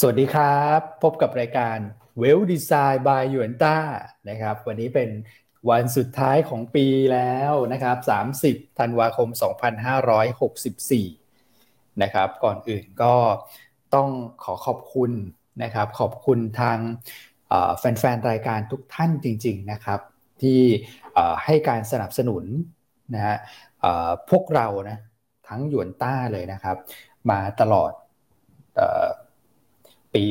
สวัสดีครับ พบกับรายการ Well Design by ยวนต้านะครับ วันนี้เป็นวันสุดท้ายของปีแล้วนะครับ 30 ธันวาคม 2564 นะครับ ก่อนอื่นก็ต้องขอขอบคุณนะครับ ขอบคุณทางแฟนๆ รายการทุกท่านจริง ๆ นะครับ ที่ให้การสนับสนุนนะฮะพวกเรานะทั้งหยวนต้าเลยนะครับ มาตลอด ปี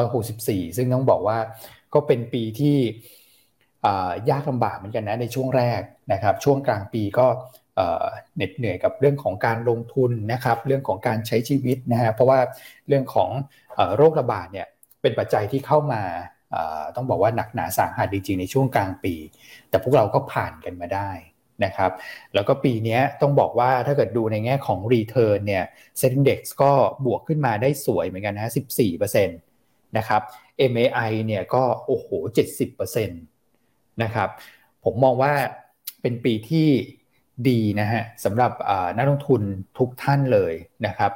2564 ซึ่งต้องบอกว่าก็เป็นปีที่ยากลำบากเหมือนกันนะในช่วงแรกนะครับ ช่วงกลางปีก็เหน็ดเหนื่อยกับเรื่องของการลงทุนนะครับ เรื่องของการใช้ชีวิตนะฮะเพราะว่าเรื่องของโรคระบาดเนี่ยเป็นปัจจัยที่เข้ามาต้องบอกว่าหนักหนาสาหัสจริงๆในช่วงกลางปี แต่พวกเราก็ผ่านกันมาได้ นะครับแล้วก็ปีนี้ต้องบอกว่าถ้าเกิดดูในแง่ของ Return เนี่ย Set Index ก็บวกขึ้นมาได้สวยเหมือนกันนะ 14%นะครับ MAI เนี่ยก็โอ้โห 70%นะครับผมมองว่าเป็นปีที่ดีนะฮะสำหรับนักลงทุนทุกท่านเลยนะครับ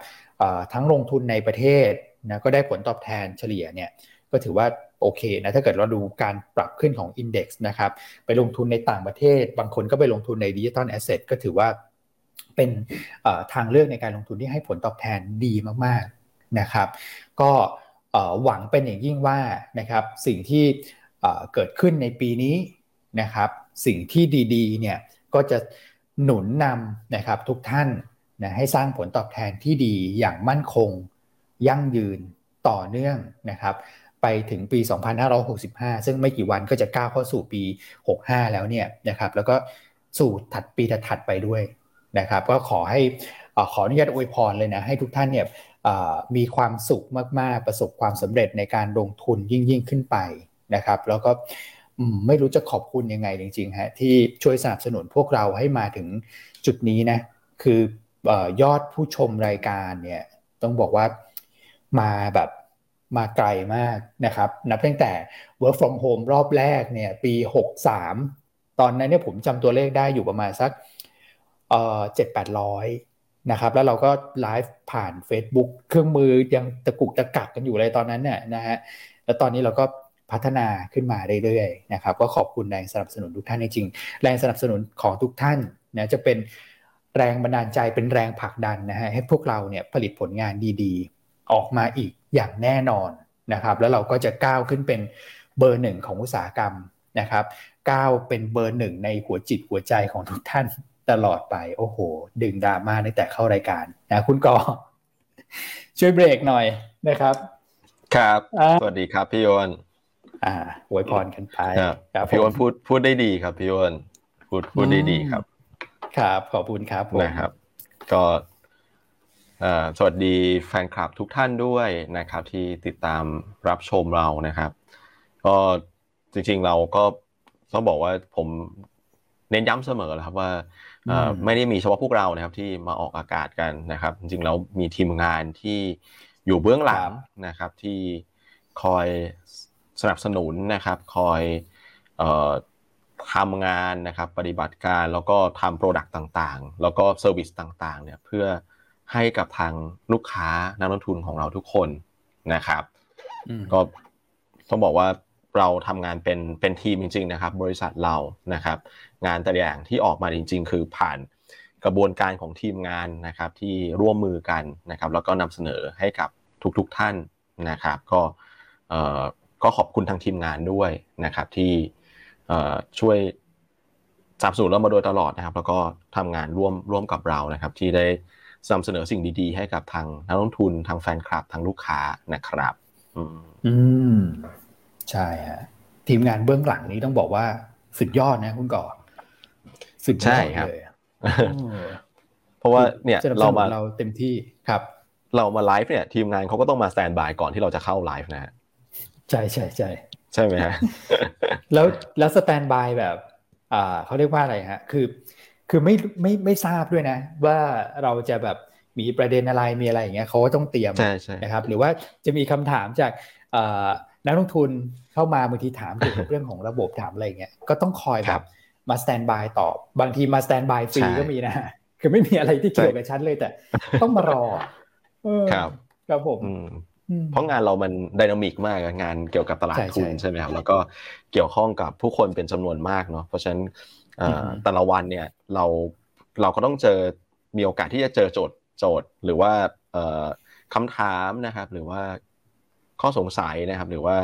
ทั้งลงทุนในประเทศนะก็ได้ผลตอบแทนเฉลี่ยเนี่ยก็ถือว่า โอเคนะถ้าเกิดเราดูการปรับขึ้นของ Index นะครับไปลงทุนในต่างประเทศ บางคนก็ไปลงทุนใน digital asset ก็ถือว่าเป็นทางเลือกในการลงทุนที่ให้ผลตอบแทนดีมากๆนะครับก็หวังเป็นอย่างยิ่งว่านะครับสิ่งที่เกิดขึ้นในปีนี้นะครับสิ่งที่ดีๆเนี่ยก็จะหนุนนำนะครับทุกท่านนะให้สร้างผลตอบแทนที่ดีอย่างมั่นคง ยั่งยืนต่อเนื่องนะครับ ไปถึงปี 2565 ซึ่งไม่กี่วันก็จะก้าวเข้าสู่ปี 65 แล้วเนี่ยนะครับแล้วก็สู่ถัดปีถัดไปด้วยนะครับก็ขอให้ขออนุญาตอวยพรเลยนะให้ทุกท่านเนี่ยมีความสุขมากๆ ประสบความสำเร็จในการลงทุนยิ่งยิ่งขึ้นไปนะครับแล้วก็ไม่รู้จะขอบคุณยังไงจริงๆฮะที่ช่วยสนับสนุนพวกเราให้มาถึงจุดนี้นะคือยอดผู้ชมรายการเนี่ยต้องบอกว่ามาแบบ มาไกลมากนะครับนับตั้งแต่ work from home รอบแรกเนี่ยปี 63 ตอนนั้นเนี่ยผมจำตัวเลขได้อยู่ประมาณสักเอ่อเจ็ดแปดร้อยนะครับแล้วเราก็ไลฟ์ผ่าน Facebook เครื่องมือยังตะกุกตะกักกันอยู่เลยตอนนั้นเนี่ยนะฮะแล้วตอนนี้เราก็พัฒนาขึ้นมาเรื่อยๆนะครับก็ขอบคุณแรงสนับสนุนทุกท่านจริงๆแรงสนับสนุนของทุกท่านนะจะเป็นแรงบันดาลใจเป็นแรงผลักดันนะฮะให้พวกเราเนี่ยผลิตผลงานดีๆ ออกมาอีก อย่างแน่นอนนะครับ แล้วเราก็จะก้าวขึ้นเป็นเบอร์หนึ่งของอุตสาหกรรมนะครับ ก้าวเป็นเบอร์หนึ่งในหัวจิตหัวใจของทุกท่านตลอดไป โอ้โห ดึงดราม่าตั้งแต่เข้ารายการนะคุณกอช่วยเบรกหน่อยนะครับ ครับ สวัสดีครับพี่โยนอ่าอวยพรกันไปครับพี่โยนพูดพูดได้ดีครับพี่โยนพูดพูดได้ดีครับ ครับ ขอบคุณครับนะครับ ก็ สวัสดีแฟนคลับทุกท่านด้วยนะครับ ที่ติดตามรับชมเรานะครับ ก็จริงๆเราก็ต้องบอกว่าผมเน้นย้ำเสมอครับว่าไม่ได้มีเฉพาะพวกเรานะครับที่มาออกอากาศกันนะครับ จริงๆเรามีทีมงานที่อยู่เบื้องหลังนะครับที่คอยสนับสนุนนะครับ คอยทำงานนะครับปฏิบัติการแล้วก็ทำ product ต่างๆ แล้วก็ service ต่างๆเนี่ยเพื่อ ให้กับทางลูกค้านักลงทุนของเราทุกคนนะครับก็ต้องบอกว่าเราทำงานเป็นเป็นทีมจริง ๆ นะครับ บริษัทเรานะครับ งานแต่ละอย่างที่ออกมาจริง ๆ คือผ่านกระบวนการของทีมงานนะครับที่ร่วมมือกันนะครับ แล้วก็นำเสนอให้กับทุกๆท่านนะครับ ก็ก็ขอบคุณทางทีมงานด้วยนะครับ ที่ช่วยสนับสนุนเรามาโดยตลอดนะครับ แล้วก็ทำงานร่วมร่วมกับเรานะครับ ที่ได้ นำเสนอสิ่งดีๆ ให้กับทางนักลงทุนทางแฟนคลับทางลูกค้านะครับ อืมใช่ฮะทีมงานเบื้องหลังนี้ต้องบอกว่าสุดยอดนะคุณก่อสุดยอดเลยเพราะว่าเนี่ยเรามาเราเต็มที่ครับ เรามาไลฟ์เนี่ย ทีมงานเขาก็ต้องมา standby ก่อนที่เราจะเข้าไลฟ์นะใช่ใช่ใช่ใช่ไหมฮะแล้วแล้ว standby แบบ อ่าเขาเรียกว่าอะไรฮะ คือ คือไม่ไม่ไม่ทราบด้วยนะ ว่าเราจะแบบมีประเด็นอะไรมีอะไรอย่างเงี้ยเขาก็ต้องเตรียมนะครับ หรือว่าจะมีคำถามจากนักลงทุนเข้ามาบางทีถามเกี่ยวกับเรื่องของระบบถามอะไรเงี้ยก็ต้องคอยแบบมา standby ตอบบางทีมา standby ฟรีก็มีนะคือไม่มีอะไรที่เกี่ยวกับฉันเลยแต่ ต้องมารอครับครับผมเพราะงานเรามัน dynamic มากงานเกี่ยวกับตลาดทุนใช่ไหมครับแล้วก็เกี่ยวข้องกับผู้คนเป็นจำนวนมากเนาะเพราะฉะนั้น แต่ละวันเนี่ยเราเราก็ต้องเจอมีโอกาสที่จะเจอโจทย์โจทย์ หรือว่าคำถามนะครับ หรือว่าข้อสงสัยนะครับ หรือว่า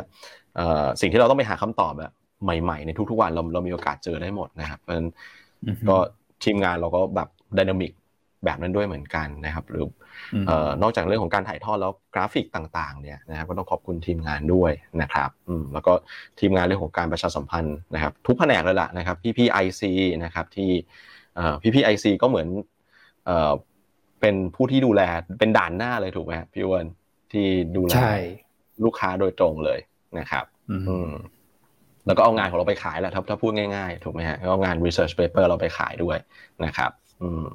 สิ่งที่เราต้องไปหาคำตอบแบบใหม่ๆในทุกๆวันเราเรามีโอกาสเจอได้หมดนะครับเพราะฉะนั้นก็ทีมงานเราก็แบบ dynamic แบบนั้นด้วยเหมือนกันนะครับ หรือ นอกจากเรื่องของการถ่ายทอดแล้วกราฟิกต่างๆเนี่ยนะครับก็ต้องขอบคุณทีมงานด้วยนะครับแล้วก็ทีมงานเรื่องของการประชาสัมพันธ์นะครับ ทุกแผนกเลยล่ะนะครับพี่พี่ IC นะครับที่พี่พี่ไอซีก็เหมือนเป็นผู้ที่ดูแลเป็นด่านหน้าเลยถูกไหมพี่วันที่ดูแลลูกค้าโดยตรงเลยนะครับอืมแล้วก็เอางานของเราไปขายแหละถ้าถ้าพูดง่ายๆ ถูกไหมฮะเอางาน research paper เราไปขายด้วยนะครับ อืม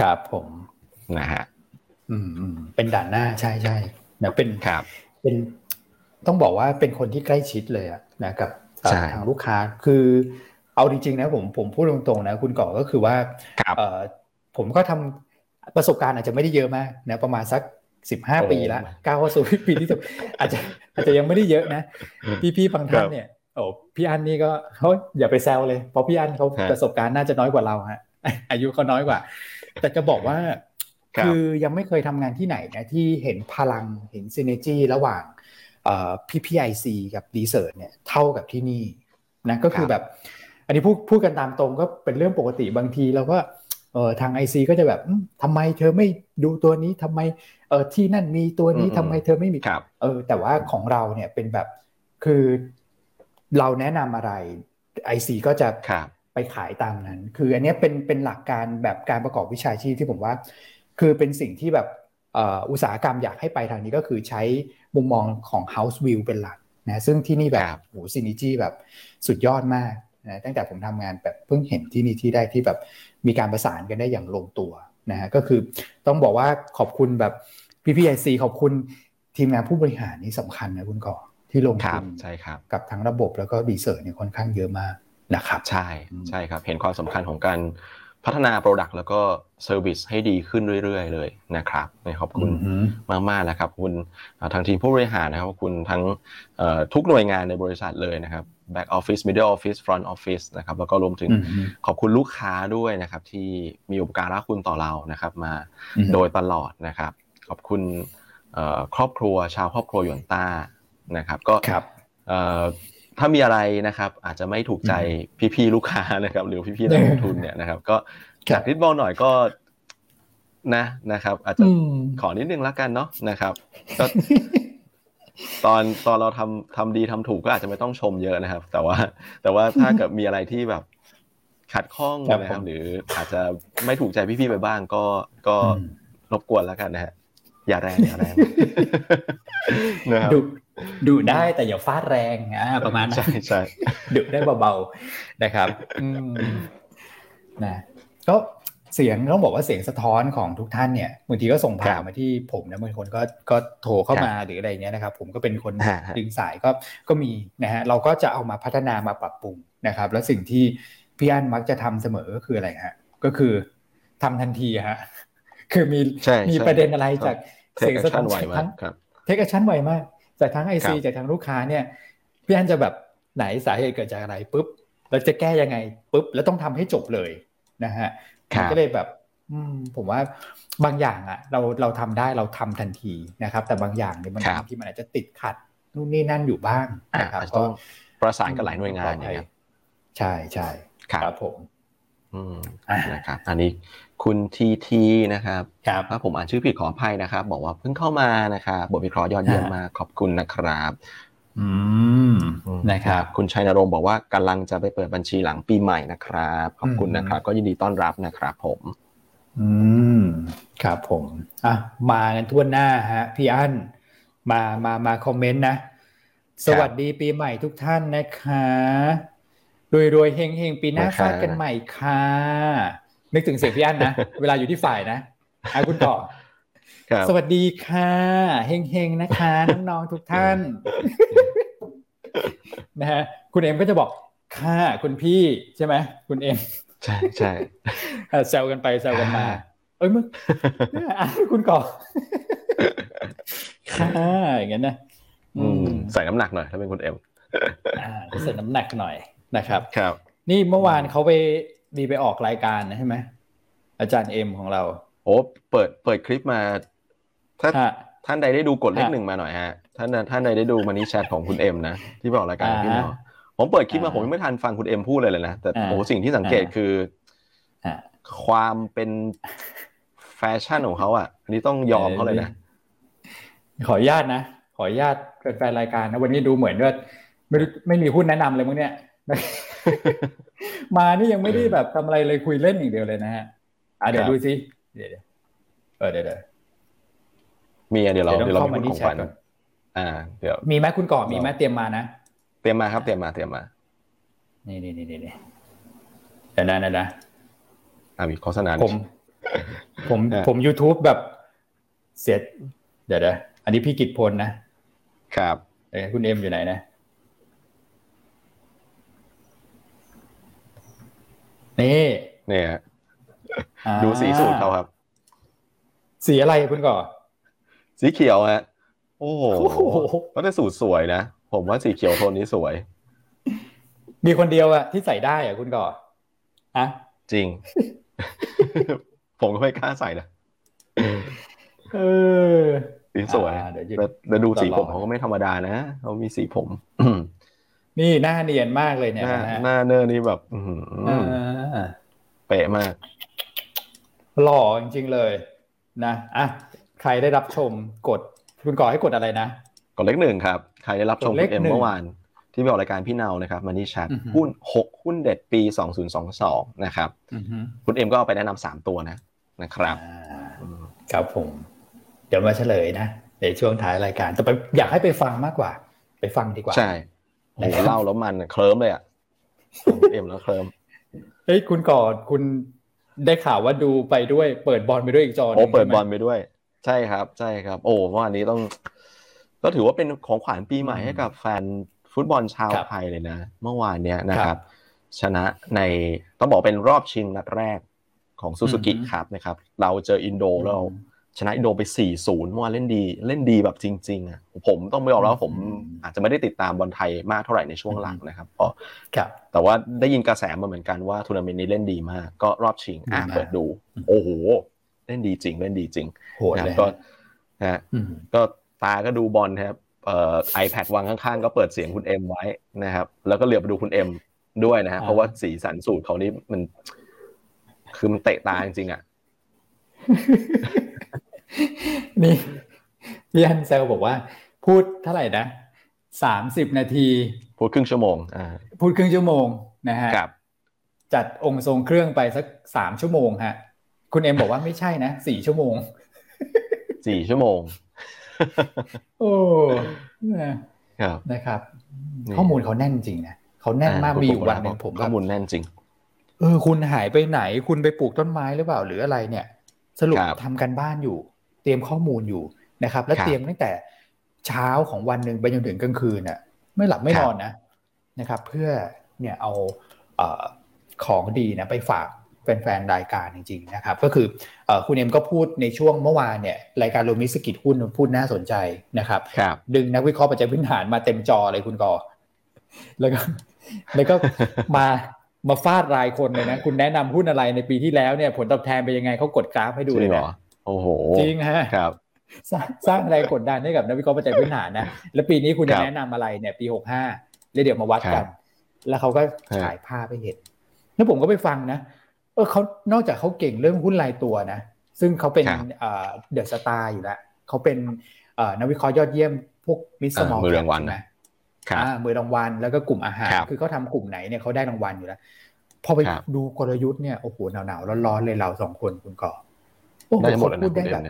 ครับผม นะฮะอืมอืมเป็นด่านหน้าใช่ใช่นะเป็นครับเป็นต้องบอกว่าเป็นคนที่ใกล้ชิดเลยอะนะกับทางลูกค้าคือเอาจริงๆนะผมผมพูดตรงๆนะคุณก่อก็คือว่าเออผมก็ทำประสบการณ์อาจจะไม่ได้เยอะมากนะประมาณสักสิบห้าปีละก้าวเข้าสู่ปีที่สิบอาจจะอาจจะยังไม่ได้เยอะนะพี่ๆบางท่านเนี่ยโอ้พี่อันนี่ก็เขาอย่าไปแซวเลยเพราะพี่อันเขาประสบการณ์น่าจะน้อยกว่าเราฮะอายุเขาน้อยกว่า แต่จะบอกว่า คือยังไม่เคยทำงานที่ไหนนะที่เห็นพลังเห็นซีเนจีระหว่างพี่พี่ IC กับ research เนี่ยเท่ากับที่นี่นะก็คือแบบ อันนี้พูดพูดกันตามตรงก็เป็นเรื่องปกติบางทีเราก็เออทาง IC ก็จะแบบทำไมเธอไม่ดูตัวนี้ทำไมเออที่นั่นมีตัวนี้ทำไมเธอไม่มีเออแต่ว่าของเราเนี่ยเป็นแบบคือเราแนะนำอะไร IC ก็จะไปขายตามนั้น คืออันนี้เป็นเป็นหลักการแบบการประกอบวิชาชีพที่ผมว่า คือเป็นสิ่งที่แบบอุตสาหกรรมอยากให้ไปทางนี้ก็คือใช้มุมมองของ House View เป็นหลักนะซึ่งที่นี่แบบโห synergy แบบสุดยอดมากนะตั้งแต่ผมทำงานแบบเพิ่งเห็นที่นี่ที่ได้ที่แบบมีการประสานกันได้อย่างลงตัวนะฮะก็คือต้องบอกว่าขอบคุณแบบพี่พี่ IC ขอบคุณทีมงานผู้บริหารนี่สำคัญนะคุณก่อที่ลงทุนใช่ครับกับทั้งระบบแล้วก็ research เนี่ยค่อนข้างเยอะมากนะครับใช่ใช่ครับ เห็นความสำคัญของการ พัฒนา product แล้วก็ service ให้ดีขึ้นเรื่อยๆ เลยนะครับขอบคุณมากๆนะครับคุณทางทีมผู้บริหารนะครับคุณทั้งทุกหน่วยงานในบริษัทเลยนะครับ back office middle office front office นะครับแล้วก็รวมถึงขอบคุณลูกค้าด้วยนะครับที่มีอุปการคุณต่อเรานะครับมาโดยตลอดนะครับขอบคุณครอบครัวชาวครอบครัวหยวนต้านะครับก็ ถ้ามีอะไรนะครับ อาจจะไม่ถูกใจพี่ๆลูกค้านะครับ หรือพี่ๆนักลงทุนเนี่ยนะครับ ก็จากนิดบอลหน่อยก็นะนะครับ อาจจะขอนิดนึงแล้วกันเนาะนะครับก็ตอนตอนเราทำทำดีทำถูกก็อาจจะไม่ต้องชมเยอะนะครับ แต่ว่า แต่ว่าถ้าเกิดมีอะไรที่แบบขัดข้องนะครับ หรืออาจจะไม่ถูกใจพี่ๆไปบ้าง ก็ก็รบกวนแล้วกันนะฮะ อย่าแรงอย่าแรงนะครับดุได้แต่อย่าฟาดแรงอ่าประมาณนั้นใช่ใช่ดุได้เบาๆนะครับนะก็เสียงต้องบอกว่าเสียงสะท้อนของทุกท่านเนี่ยบางทีก็ส่งผ่านมาที่ผมนะบางคนก็ก็โทรเข้ามาหรืออะไรเงี้ยนะครับ ผมก็เป็นคนดึงสายก็ก็มีนะฮะเราก็จะเอามาพัฒนามาปรับปรุงนะครับ แล้วสิ่งที่พี่อั้นมักจะทำเสมอก็คืออะไรฮะก็คือทำทันทีฮะ คือมีมีประเด็นอะไรจากเสียงสะท้อนทั้ง take action ไวมาก จากทั้ง IC จากทั้งลูกค้าเนี่ยพี่อันจะแบบไหนสาเหตุเกิดจากอะไรปุ๊บเราจะแก้ยังไงปุ๊บแล้วต้องทำให้จบเลยนะฮะก็เลยแบบอืมผมว่าบางอย่างอะ เราเราทำได้เราทำทันทีนะครับ แต่บางอย่างเนี่ยมันที่มันอาจจะติดขัดนู่นนี่นั่นอยู่บ้างนะครับก็ประสานกับหลายหน่วยงานนะครับใช่ใช่ครับผมอืมนะครับ อันนี้ คุณทีทีนะครับครับถ้าผมอ่านชื่อผิดขออภัยนะครับ บอกว่าเพิ่งเข้ามานะครับบทวิเคราะห์ยอดเยี่ยมมากขอบคุณนะครับอืมนะครับ คุณชัยนรงค์บอกว่ากำลังจะไปเปิดบัญชีหลังปีใหม่นะครับ ขอบคุณนะครับ ก็ยินดีต้อนรับนะครับผม อืมครับผมอะมากันทั่วหน้าฮะพี่อั้นมามามาคอมเมนต์นะ สวัสดีปีใหม่ทุกท่านนะคะรวยรวยเฮงเฮงปีหน้าฟาดกันใหม่ค่ะ นึกถึงเสียงพี่อั้นนะ เวลาอยู่ที่ฝ่ายนะอาคุณต่อสวัสดีค่ะเฮงเฮงนะคะน้องๆทุกท่านนะฮะคุณเอ็มก็จะบอกค่ะคุณพี่ใช่ไหมคุณเอ็มใช่ใช่แซวกันไปแซวกันมาเอ้ยมึงคุณก่อค่อย่างเงี้ยนะอืมใส่น้ำหนักหน่อยถ้าเป็นคุณเอ็มอ่าใส่น้ำหนักหน่อยนะครับ ครับ นี่เมื่อวานเขาไป มีไปออกรายการนะใช่ไหมอาจารย์เอ็มของเราโอ้เปิดเปิดคลิปมา ถ้าท่านใดได้ดูกดเลขหนึ่งมาหน่อยฮะท่านท่านใดได้ดูมันนี่แชทของคุณเอ็มนะที่บอกรายการพี่เนาะผมเปิดคลิปมาผมไม่ทันฟังคุณเอ็มพูดเลยเลยนะแต่โอ้สิ่งที่สังเกตคือความเป็นแฟชั่นของเขาอะอันนี้ต้องยอมเขาเลยนะขออนุญาตนะขออนุญาตแฟนรายการนะวันนี้ดูเหมือนว่าไม่ไม่มีหุ้นแนะนำเลยมั้งเนี่ย มานี่ยังไม่ได้แบบทำอะไรเลยคุยเล่นอย่างเดียวเลยนะฮะอะเดี๋ยวดูสิเดี๋ยวเออเดี๋ยวมีเดี๋ยวเราเดี๋ยวเรามีของขวัญอ่า เดี๋ยว มีไหมคุณก่อมีไหมเตรียมมานะเตรียมมาครับเตรียมมาเตรียมมา นี่นี่นี่นี่เดี๋ยวนะเดี๋ยวนะอ่ามีโฆษณาผม ผมผม YouTube แบบเสียเดี๋ยวเดี๋ยวอันนี้พี่กิตพลนะครับเอ้คุณเอ็มอยู่ไหนนะ นี่เนี่ยดูสีสูตรเขาครับ สีอะไรคุณก่อ สีเขียวฮะโอ้โหก็ได้สูตรสวยนะ ผมว่าสีเขียวโทนนี้สวย มีคนเดียวอะที่ใส่ได้อะคุณก่ออะจริง ผมก็ไม่กล้าใส่นะเออสีสวยแต่ดูสีผมเขาก็ไม่ธรรมดานะเขามีสีผม นี่หน้าเนียนมากเลยเนี่ยหน้าเนอร์นี่แบบเป๊ะมาก หล่อจริงๆเลยนะอะใครได้รับชมกดคุณก่อให้กดอะไรนะ กดเลขหนึ่งครับ ใครได้รับชมเอ็มเมื่อวานที่ไปออกรายการพี่เนานะครับ Money Chat หุ้นหกหุ้นเด็ดปีสองศูนย์สองสองนะครับคุณเอ็มก็เอาไปแนะนำสามตัวนะนะครับครับผม เดี๋ยวมาเฉลยนะในช่วงท้ายรายการแต่ไปอยากให้ไปฟังมากกว่า ไปฟังดีกว่าใช่ โอ้เล่าแล้วมันเคลิ้มเลยอะเอ็มแล้วเคลิ้มเฮ้ยคุณก่อนคุณได้ข่าวว่าดูไปด้วย เปิดบอลไปด้วยอีกจอโอ้เปิดบอลไปด้วย ใช่ครับ ใช่ครับ โอ้เมื่อวานนี้ต้อง ก็ถือว่าเป็นของขวัญปีใหม่ให้กับแฟนฟุตบอลชาวไทยเลยนะ เมื่อวานเนี้ยนะครับ ชนะในต้องบอกเป็นรอบชิงนัดแรกของซูซูกิ Cup นะครับ เราเจออินโดแล้ว ชนะอินโดไป4-0เมื่อวานเล่นดีเล่นดีแบบจริงๆอะผมต้องไม่บอกแล้วผมอาจจะไม่ได้ติดตามบอลไทยมากเท่าไหร่ในช่วงหลังนะครับเพราะแต่ว่าได้ยินกระแสมาเหมือนกันว่าทัวร์นาเมนต์นี้เล่นดีมาก ก็รอบชิงอะเปิดดู โอ้โหเล่นดีจริง เล่นดีจริงนะก็นะก็ตาก็ดูบอลครับเอ่อไอแพดวางข้างๆ ก็เปิดเสียงคุณเอ็มไว้นะครับ แล้วก็เหลือบไปดูคุณเอ็มด้วยนะฮะเพราะว่าสีสันสูตรเขานี่มัน คือมันเตะตาจริงๆอะ นี่พี่อันเซลบอกว่า พูดเท่าไหร่นะสามสิบนาที พูดครึ่งชั่วโมงอ่าพูดครึ่งชั่วโมงนะฮะครับ จัดองค์ทรงเครื่องไปสักสามชั่วโมงฮะ คุณเอ็มบอกว่าไม่ใช่นะสี่ชั่วโมงสี่ชั่วโมง โอ้นะครับนะครับ ข้อมูลเขาแน่นจริงนะเขาแน่นมากมีอยู่วันหนึ่งผมข้อมูลแน่นจริง เออ คุณหายไปไหน คุณไปปลูกต้นไม้หรือเปล่าหรืออะไรเนี่ย สรุปทำกันบ้านอยู่ เตรียมข้อมูลอยู่นะครับ และเตรียมตั้งแต่เช้าของวันหนึ่งไปจนถึงกลางคืนน่ะไม่หลับไม่นอนนะนะครับ เพื่อเนี่ยเอาของดีนะไปฝากแฟนๆรายการจริงๆนะครับ ก็คือคุณเอ็มก็พูดในช่วงเมื่อวานเนี่ยรายการโลมิสกิจหุ้นพูดน่าสนใจนะครับรบดึงนักวิเคราะห์ปัจจัยพื้นฐานมาเต็มจอเลยคุณกอแล้วก็แล้วก็มามาฟาดรายคนเลยนะ คุณแนะนำหุ้นอะไรในปีที่แล้วเนี่ย ผลตอบแทนเป็นยังไงเขากดกราฟให้ดูเลยนะ โอ้โห จริงฮะครับสร้างสร้างแรงกดดันให้กับนักวิเคราะห์ปัจจัยพื้นฐานนะ แล้วปีนี้คุณจะแนะนำอะไรเนี่ยปีหกห้าเดี๋ยวมาวัดกัน แล้วเขาก็ฉายภาพไปเห็น แล้วผมก็ไปฟังนะ เออเขานอกจากเขาเก่งเรื่องหุ้นรายตัวนะ ซึ่งเขาเป็น the star อยู่แล้วเขาเป็นนักวิเคราะห์ยอดเยี่ยมพวก mid small มือรางวัลนะมือรางวัลแล้วก็กลุ่มอาหาร คือเขาทำกลุ่มไหนเนี่ยเขาได้รางวัลอยู่แล้ว พอไปดูกลยุทธ์เนี่ยโอ้โหหนาวๆร้อนๆเลยเราสองคนคุณก่อ ได้หมดพูดได้แบบ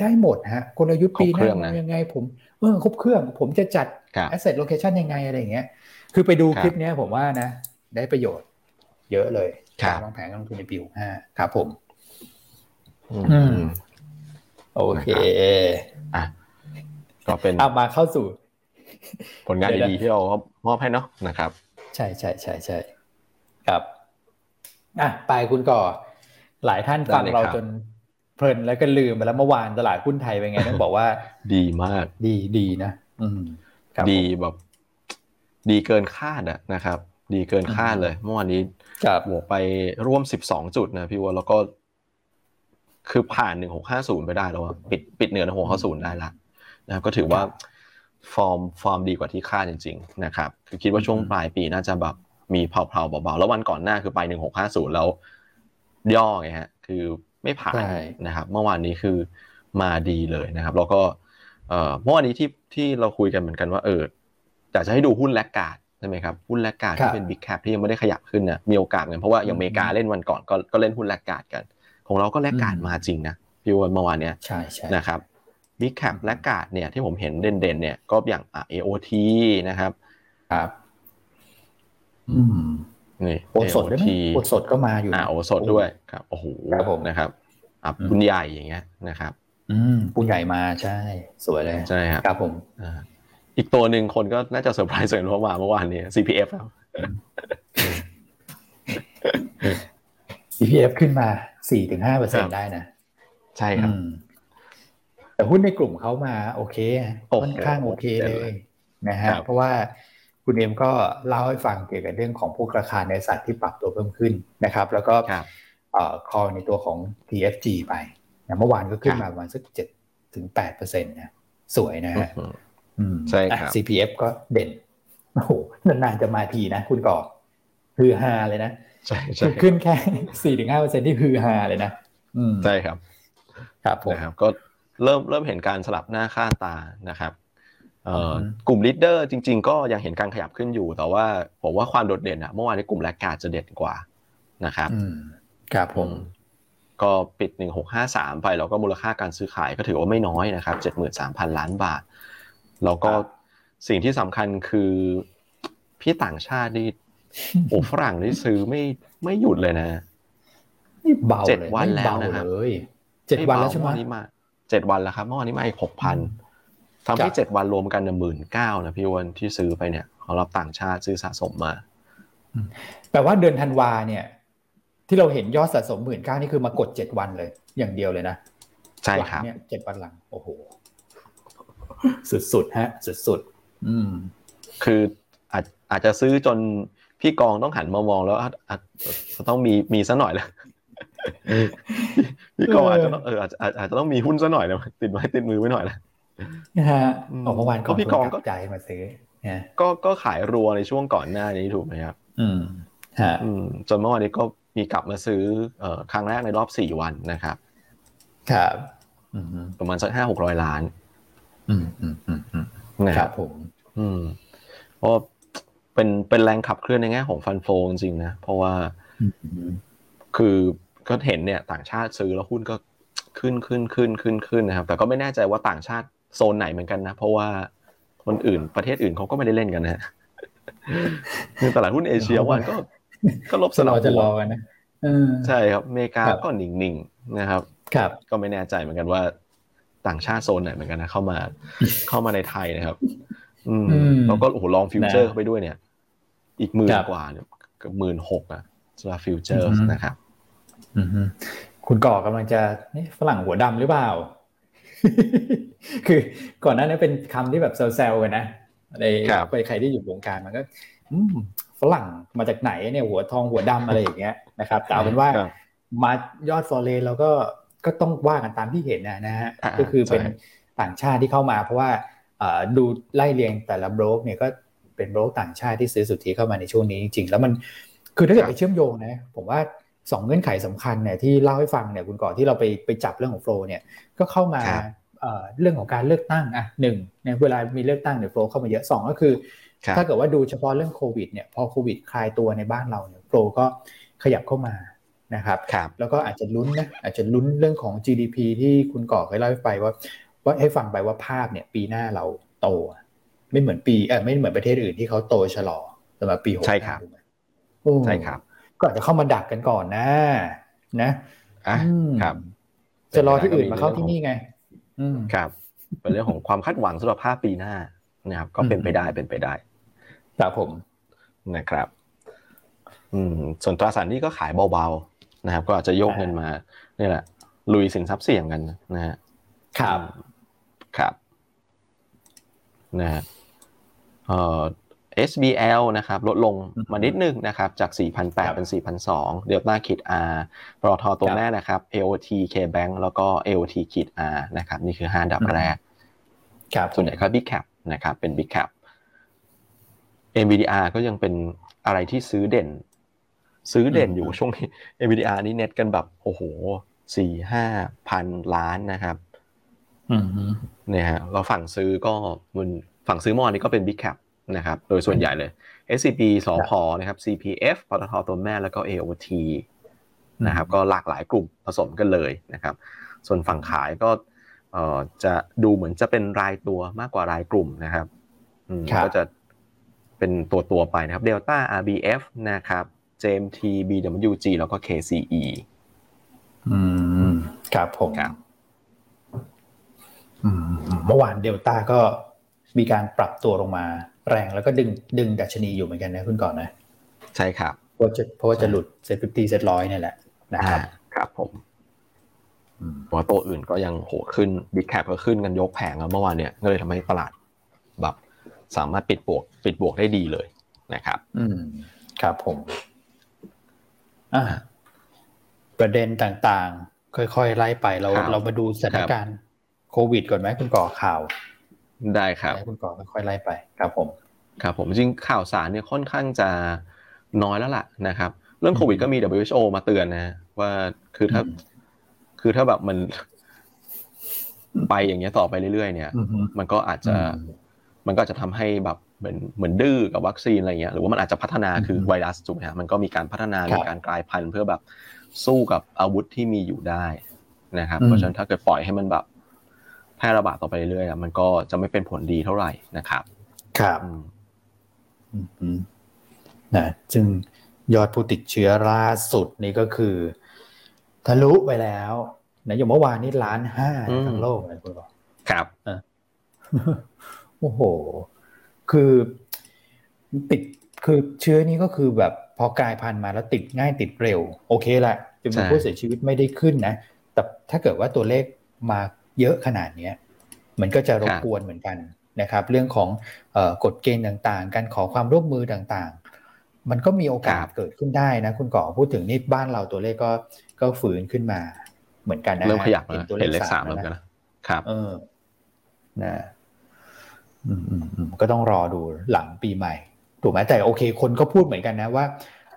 ได้หมดฮะกลยุทธ์ปีหน้ายังไง ผมเออครบเครื่อง ผมจะจัด asset location ยังไงอะไรอย่างเงี้ย คือไปดูคลิปนี้ผมว่านะ ได้ประโยชน์ เยอะเลยการวางแผนลงทุนในปีหกห้าครับผมโอเคอะก็เป็นเอามาเข้าสู่ ผลงานดีๆที่เรามอบให้เนาะนะครับ ใช่ใช่ใช่ใช่ครับอะไปคุณก่อ หลายท่านฟังเราจน เพลินแล้วก็ลืมไปแล้วเมื่อวานตลาดหุ้นไทยเป็นไงต้องบอกว่า ดีมาก ดีดีนะอืมดีแบบ ดีเกินคาดอะนะครับ ดีเกินคาดเลย เมื่อวานนี้บวกไปร่วมสิบสองจุดนะพี่วอแล้วก็ คือผ่านหนึ่งหกห้าศูนย์ไปได้แล้วปิดปิดเหนือหนึ่งหกห้าศูนย์ได้ละนะครับก็ถือว่าฟอร์มฟอร์มดีกว่าที่คาดจริง ๆ นะครับ คือคิดว่าช่วงปลายปีน่าจะแบบมีเพลาๆเบาๆแล้ววันก่อนหน้าคือไปหนึ่งหกห้าศูนย์แล้ว ย่อไงฮะ คือ ไม่ผ่านนะครับ เมื่อวานนี้คือมาดีเลยนะครับ แล้วก็เมื่อวานนี้ที่ที่เราคุยกันเหมือนกันว่าเอออยากจะให้ดูหุ้น laggard ใช่ไหมครับหุ้น laggard ที่เป็น big cap ที่ยังไม่ได้ขยับขึ้นนะมีโอกาสเหมือนเพราะว่าอย่างอเมริกาเล่นวันก่อนก็ก็เล่นหุ้น laggard กัน ของเราก็ laggard มาจริงนะพี่วันเมื่อวานเนี้ยใช่ใช่นะครับ big cap laggard เนี่ยที่ผมเห็นเด่นๆเนี่ยก็อย่างอ่า AOT นะครับครับ อืม นี่โอสดด้วยโอสดก็มาอยู่อ่าโอสดด้วยครับโอ้โหนะครับอ่าปุญใหญ่อย่างเงี้ยนะครับ อืมปุญใหญ่มาใช่ สวยเลยใช่ครับครับผมอ่าอีกตัวหนึ่งคนก็น่าจะเซอร์ไพรส์เเพราะว่าเมื่อวานนี้ CPF ครับ CPF ขึ้นมาสี่ถึงห้าเปอร์เซ็นได้นะ ใช่ครับ แต่หุ้นในกลุ่มเขามาโอเคค่อนข้างโอเคเลยนะฮะเพราะว่า คุณเอ็มก็เล่าให้ฟังเกี่ยวกับเรื่องของพวกราคาในสัตว์ที่ปรับตัวเพิ่มขึ้นนะครับ แล้วก็คอในตัวของ TFG ไปเมื่อวานก็ขึ้นมาประมาณสักเจ็ดถึงแปดเปอร์เซ็นต์นะสวยนะฮะใช่ครับ CPF ก็เด่นโอ้โหนานๆจะมาทีนะ คุณก่อฮือฮาเลยนะใช่ใช่ขึ้นแค่สี่ถึงห้าเปอร์เซ็นที่ฮือฮาเลยนะใช่ครับ ครับผมนะครับก็เริ่มเริ่มเห็นการสลับหน้าค่าตานะครับ กลุ่มลีดเดอร์จริง ๆ ก็ยังเห็นการขยับขึ้นอยู่ แต่ว่าผมว่าความโดดเด่นอะเมื่อวานในกลุ่มแรกกาดจะเด่นกว่านะครับครับผมก็ปิดหนึ่งหกห้าสามไปแล้วก็มูลค่าการซื้อขายก็ถือว่าไม่น้อยนะครับเจ็ดหมื่นสามพันล้านบาท แล้วก็สิ่งที่สำคัญคือพี่ต่างชาตินี่โอ้ฝรั่งนี่ซื้อไม่ไม่หยุดเลยนะนี่เบาเจ็ดวันแล้วนะครับเจ็ดวันแล้วใช่ไหมมาเจ็ดวันแล้วครับเมื่อวานนี้มาอีกหกพัน ทำให้เจ็ดวันรวมกันหมื่นเก้านะพี่วันที่ซื้อไปเนี่ยเขารับต่างชาติซื้อสะสมมาแปลว่าเดือนธันวาเนี่ย ที่เราเห็นยอดสะสมหมื่นเก้านี่คือมากดเจ็ดวันเลย อย่างเดียวเลยนะใช่ครับเนี่ยเจ็ดวันหลังโอ้โหสุดๆฮะ สุดๆอืม คืออาจอาจจะซื้อจนพี่กองต้องหันมามองแล้วอาจจะต้องมีมีซะหน่อยแล้วพี่กองอาจจะเอออาจจะอาจจะต้องมีหุ้นซะหน่อยนะติดไว้ติดมือไว้หน่อยนะ นะฮะออกเมื่อวานก็พี่กองก็ใจมาซื้อก็ก็ขายรัวในช่วงก่อนหน้านี้ถูกไหมครับ อืมฮะจนเมื่อวานนี้ก็มีกลับมาซื้อเอ่อครั้งแรกในรอบสี่วันนะครับ ครับประมาณสักห้าหกร้อยล้าน อืมอืมอืมอืมครับผม อืมเพราะเป็นเป็นแรงขับเคลื่อนในแง่ของฟันโฟจริงๆนะ เพราะว่าคือก็เห็นเนี่ย ต่างชาติซื้อแล้วหุ้นก็ขึ้นขึ้นขึ้นขึ้นขึ้นนะครับ แต่ก็ไม่แน่ใจว่าต่างชาติ โซนไหนเหมือนกันนะ เพราะว่าคนอื่นประเทศอื่นเขาก็ไม่ได้เล่นกันนะคือตลาดหุ้นเอเชียวันก็ก็ลบสลอจะรอกันนะใช่ครับอเมริกาก็นิ่งๆนะครับ ครับ ก็ไม่แน่ใจเหมือนกันว่า ต่างชาติโซนไหนเหมือนกันนะเข้ามาเข้ามาในไทยนะครับ อืมแล้วก็โอ้โห long future เข้าไปด้วยเนี่ย อีกหมื่นกว่าเนี่ยกับหมื่นหกอะสำหรับ future นะครับคุณก่อกำลังจะนี่ฝรั่งหัวดำหรือเปล่า คือก่อนหน้านี้เป็นคำที่แบบเซลล์กันนะในไปใครที่อยู่วงการมันก็ฝรั่งมาจากไหนเนี่ยหัวทองหัวดำอะไรอย่างเงี้ยนะครับแต่เอาเป็นว่ามายอดฟอร์เรนเราก็ก็ต้องว่ากันตามที่เห็นนะฮะก็คือเป็นต่างชาติที่เข้ามา เพราะว่าดูไล่เรียงแต่ละบล็อกเนี่ยก็เป็นบล็อกต่างชาติที่ซื้อสุทธิเข้ามาในช่วงนี้จริงๆแล้วมันคือถ้าเกิดไปเชื่อมโยงนะ ผมว่า สองเงื่อนไขสำคัญเนี่ยที่เล่าให้ฟังเนี่ยคุณก่อนที่เราไปไปจับเรื่องของโฟล์เนี่ยก็เข้ามาเรื่องของการเลือกตั้งอะหนึ่งเนี่ยเวลามีเลือกตั้งเนี่ยโฟล์เข้ามาเยอะสองก็คือ ถ้าเกิดว่าดูเฉพาะเรื่องโควิดเนี่ยพอโควิดคลายตัวในบ้านเราเนี่ยโฟล์ก็ขยับเข้ามานะครับรบแล้วก็อาจจะลุ้นนะอาจจะลุ้นเรื่องของ GDP ที่คุณก่อเคยเล่าให้ไปว่าว่าให้ฟังไปว่าภาพเนี่ยปีหน้าเราโต ไม่เหมือนปีเออไม่เหมือนประเทศอื่นที่เขาโตชะลอสำหรับปีหกใช่ครับใช่ครับ ก็อาจจะเข้ามาดักกันก่อนนะ นะอะครับ จะรอที่อื่นมาเข้าที่นี่ไงครับ เป็นเรื่องของความคาดหวังสำหรับภาพปีหน้านะครับ ก็เป็นไปได้เป็นไปได้ครับผมนะครับ อืม ส่วนตราสารนี้ก็ขายเบาๆนะครับ ก็อาจจะโยกเงินมาเนี่ยแหละลุยสินทรัพย์เสี่ยงกันนะฮะครับครับนะฮะเอ่อ SBL นะครับลดลงมานิดนึงนะครับจาก 4,800 เป็น 4,200 Delta ขีด R ปตทตัวแม่นะครับ AOT KBank แล้วก็ AOT ขีด R นะครับนี่คือ 5 ดับแรกครับส่วนใหญ่ก็ Big Cap นะครับเป็น Big Cap NVDR ก็ยังเป็นอะไรที่ซื้อเด่น ซื้อเด่นอยู่ช่วงนี้ NVDR นี่เน็ตกันแบบโอ้โหสี่ห้าพันล้านนะครับเนี่ยฮะเราฝั่งซื้อก็มันฝั่งซื้อมอนี่ก็เป็น Big Cap นะครับ โดยส่วนใหญ่เลย SCB สพนะครับ CPF ปตทตัวแม่แล้วก็ AOT นะครับ ก็หลากหลายกลุ่มผสมกันเลยนะครับ ส่วนฝั่งขายก็จะดูเหมือนจะเป็นรายตัวมากกว่ารายกลุ่มนะครับก็จะเป็นตัวตัวไปนะครับ Delta RBF นะครับ JMT BWG แล้วก็ KCE อืมครับผมครับเมื่อวานเดลต้าก็มีการปรับตัวลงมา แรงแล้วก็ดึงดึงดัชนีอยู่เหมือนกันนะคุณก่อนนะ ใช่ครับเพราะจะเพราะว่าจะหลุด SET fifty SET ร้อยนี่แหละนะครับครับผมหุ้นตัวอื่นก็ยังโหขึ้น big cap ก็ขึ้นกันยกแผงแล้วเมื่อวานเนี่ยก็เลยทำให้ตลาดแบบสามารถปิดบวก ปิดบวกได้ดีเลยนะครับ อืมครับผมอ่าประเด็นต่างๆ ค่อยๆ ไล่ไปเราเรามาดูสถานการณ์โควิดก่อนไหมคุณก่อข่าว ได้ครับคุณก่อค่อยๆไล่ไปครับผมครับผมจริงข่าวสารเนี่ยค่อนข้างจะน้อยแล้วล่ะนะครับ เรื่องโควิดก็มี WHO มาเตือนนะว่าคือถ้าคือถ้าแบบมันไปอย่างเงี้ยต่อไปเรื่อยๆ เนี่ย มันก็อาจจะมันก็จะทำให้แบบเหมือนเหมือนดื้อกับวัคซีนอะไรเงี้ยหรือว่ามันอาจจะพัฒนาคือไวรัสถูกไหมฮะมันก็มีการพัฒนามีการกลายพันธุ์เพื่อแบบสู้กับอาวุธที่มีอยู่ได้นะครับเพราะฉะนั้นถ้าเกิดปล่อยให้มันแบบแพร่ระบาดต่อไปเรื่อยๆมันก็จะไม่เป็นผลดีเท่าไหร่นะครับ ครับนะจึงยอดผู้ติดเชื้อล่าสุดนี่ก็คือ ทะลุไปแล้วนะอย่างเมื่อวานนี้ล้านห้าทั้งโลกเลยคุณบอกครับโอ้โห คือติดคือเชื้อนี้ก็คือแบบพอกลายพันธุ์มาแล้วติดง่ายติดเร็ว โอเคแหละจำนวนผู้เสียชีวิตไม่ได้ขึ้นนะ แต่ถ้าเกิดว่าตัวเลขมา เยอะขนาดเนี้ยมันก็จะรบกวนเหมือนกันนะครับ เรื่องของกฎเกณฑ์ต่างๆ การขอความร่วมมือต่างๆ มันก็มีโอกาสเกิดขึ้นได้นะคุณก่อพูดถึงนี่บ้านเราตัวเลขก็ก็ฝืนขึ้นมาเหมือนกันนะเริ่มขยับเห็นตัวเลขสามแล้วนะครับเออนะก็ต้องรอดูหลังปีใหม่ ถูกไหมแต่โอเค คนก็พูดเหมือนกันนะว่า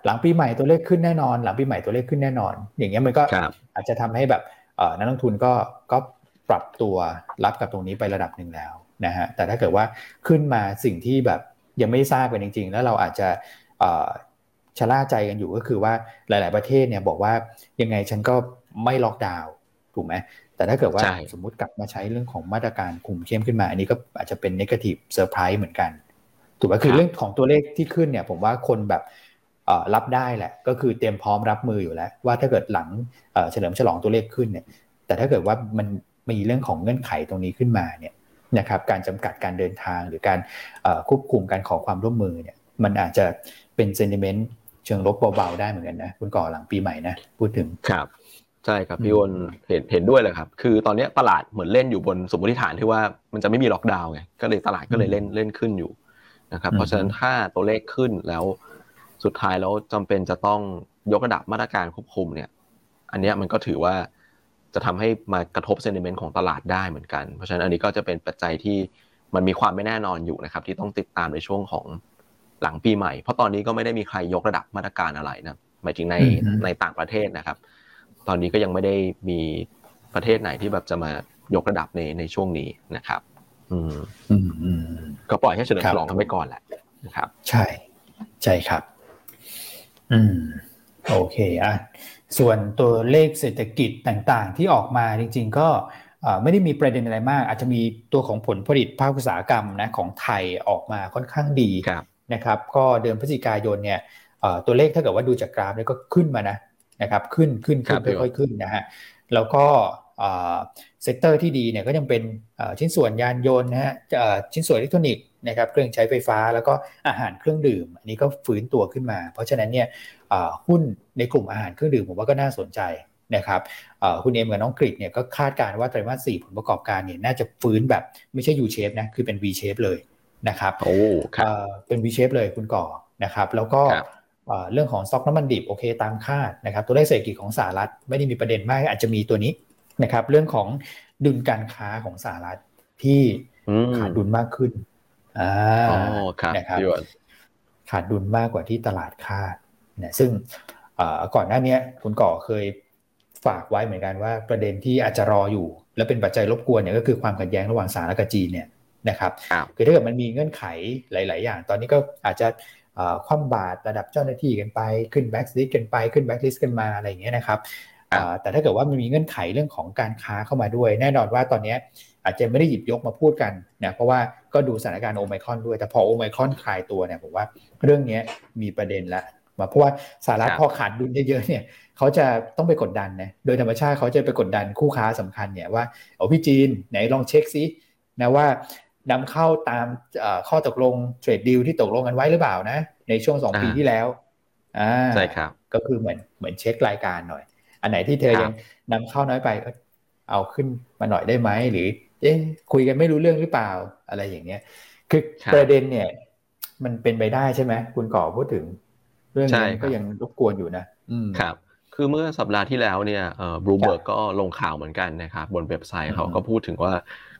หลังปีใหม่ตัวเลขขึ้นแน่นอน หลังปีใหม่ตัวเลขขึ้นแน่นอน อย่างเงี้ยมันก็อาจจะทำให้แบบนักลงทุนก็ก็ ปรับตัวรับกับตรงนี้ไประดับหนึ่งแล้วนะฮะแต่ถ้าเกิดว่าขึ้นมาสิ่งที่แบบยังไม่ทราบกันจริง ๆ แล้วเราอาจจะชะล่าใจกันอยู่ก็คือว่าหลาย ๆประเทศเนี่ยบอกว่ายังไงฉันก็ไม่ล็อกดาวน์ถูกไหมแต่ถ้าเกิดว่าสมมุติกลับมาใช้เรื่องของมาตรการคุมเข้มขึ้นมา อันนี้ก็อาจจะเป็น negative surprise เหมือนกันถูกไหมคือเรื่องของตัวเลขที่ขึ้นเนี่ย ผมว่าคนแบบรับได้แหละ ก็คือเตรียมพร้อมรับมืออยู่แล้ว ว่าถ้าเกิดหลังเฉลิมฉลองตัวเลขขึ้นเนี่ย แต่ถ้าเกิดว่ามัน มีเรื่องของเงื่อนไขตรงนี้ขึ้นมาเนี่ยนะครับการจำกัดการเดินทางหรือการควบคุมการขอความร่วมมือเนี่ยมันอาจจะเป็น sentimentเชิงลบเบาๆได้เหมือนกันนะคุณก่อหลังปีใหม่นะพูดถึงครับใช่ครับพี่อ้นเห็นเห็นด้วยเลยครับ คือตอนนี้ตลาดเหมือนเล่นอยู่บนสมมติฐานที่ว่ามันจะไม่มีล็อกดาวน์ไงก็เลยตลาดก็เลยเล่นเล่นขึ้นอยู่นะครับเพราะฉะนั้นถ้าตัวเลขขึ้นแล้วสุดท้ายแล้วจำเป็นจะต้องยกระดับมาตรการควบคุมเนี่ย อันนี้มันก็ถือว่า จะทำให้มากระทบเซนิเมนต์ของตลาดได้เหมือนกัน เพราะฉะนั้นอันนี้ก็จะเป็นปัจจัยที่มันมีความไม่แน่นอนอยู่นะครับ ที่ต้องติดตามในช่วงของหลังปีใหม่ เพราะตอนนี้ก็ไม่ได้มีใครยกระดับมาตรการอะไรนะหมายถึงในในต่างประเทศนะครับ ตอนนี้ก็ยังไม่ได้มีประเทศไหนที่แบบจะมายกระดับในในช่วงนี้นะครับ อืมก็ปล่อยให้เฉลิมฉลองกันไปก่อนแหละนะครับ ใช่ ใช่ครับ อืม โอเคอะ ส่วนตัวเลขเศรษฐกิจต่างๆ ที่ออกมาจริง ๆ ก็ไม่ได้มีประเด็นอะไรมาก อาจจะมีตัวของผลผลิตภาคอุตสาหกรรมนะของไทยออกมาค่อนข้างดีนะครับก็เดือนพฤศจิกายนเนี่ยตัวเลขถ้าเกิดว่าดูจากกราฟเนี่ยก็ขึ้นมานะนะครับขึ้นขึ้นขึ้นค่อยๆขึ้นนะฮะแล้วก็ sector ที่ดีเนี่ยก็ยังเป็นชิ้นส่วนยานยนต์นะฮะชิ้นส่วนอิเล็กทรอนิกส์นะครับเครื่องใช้ไฟฟ้าแล้วก็อาหารเครื่องดื่ม อันนี้ก็ฟื้นตัวขึ้นมา เพราะฉะนั้นเนี่ย หุ้นในกลุ่มอาหารเครื่องดื่มผมว่าก็น่าสนใจนะครับคุณเอ็มกับน้องกริดเนี่ยก็คาดการณ์ว่าไตรมาสสี่ผลประกอบการเนี่ยน่าจะฟื้นแบบไม่ใช่ U shape นะคือเป็น V shape เลยนะครับโอ้ครับเป็น V shape เลยคุณก่อนะครับแล้วก็เรื่องของซ็อกน้ำมันดิบโอเคตามคาดนะครับตัวเลขเศรษฐกิจของสหรัฐไม่ได้มีประเด็นมากอาจจะมีตัวนี้นะครับเรื่องของดุลการค้าของสหรัฐที่ขาดดุลมากขึ้นอ่านะครับขาดดุลมากกว่าที่ตลาดคาด นะซึ่งก่อนหน้านี้คุณก่อเคยฝากไว้เหมือนกันว่าประเด็นที่อาจจะรออยู่ และเป็นปัจจัยรบกวนเนี่ยก็คือความขัดแย้งระหว่างสหรัฐกับจีนเนี่ยนะครับคือถ้าเกิดมันมีเงื่อนไขหลาย ๆ อย่าง ตอนนี้ก็อาจจะคว่ำบาตรระดับเจ้าหน้าที่กันไปขึ้นแบ็กลิสต์กันไปขึ้นแบ็กลิสต์กันมาอะไรอย่างเงี้ยนะครับแต่ถ้าเกิดว่ามันมีเงื่อนไขเรื่องของการค้าเข้ามาด้วย แน่นอนว่าตอนนี้อาจจะไม่ได้หยิบยกมาพูดกันนะเพราะว่าก็ดูสถานการณ์โอไมครอนด้วย แต่พอโอไมครอนคลายตัวเนี่ยผมว่าเรื่องนี้มีประเด็นละ มาเพราะว่าสหรัฐพอขาดดุลเยอะๆเนี่ยเขาจะต้องไปกดดันนะโดยธรรมชาติเขาจะไปกดดันคู่ค้าสำคัญเนี่ยว่าเอาพี่จีนไหนลองเช็คซินะว่านำเข้าตามข้อตกลงเทรดดิวที่ตกลงกันไว้หรือเปล่านะ ในช่วงสองปีที่แล้วอ่าใช่ครับ ก็คือเหมือนเหมือนเช็ครายการหน่อย อันไหนที่เธอยังนำเข้าน้อยไปเอาขึ้นมาหน่อยได้ไหมหรือ เอ๊ะคุยกันไม่รู้เรื่องหรือเปล่าอะไรอย่างเงี้ย คือประเด็นเนี่ย มันเป็นไปได้ใช่ไหมคุณก่อพูดถึง เรื่องนี้ก็ยังรบกวนอยู่นะครับคือเมื่อสัปดาห์ที่แล้วเนี่ยบลูเบิร์กก็ลงข่าวเหมือนกันนะครับบนเว็บไซต์เขาก็พูดถึงว่า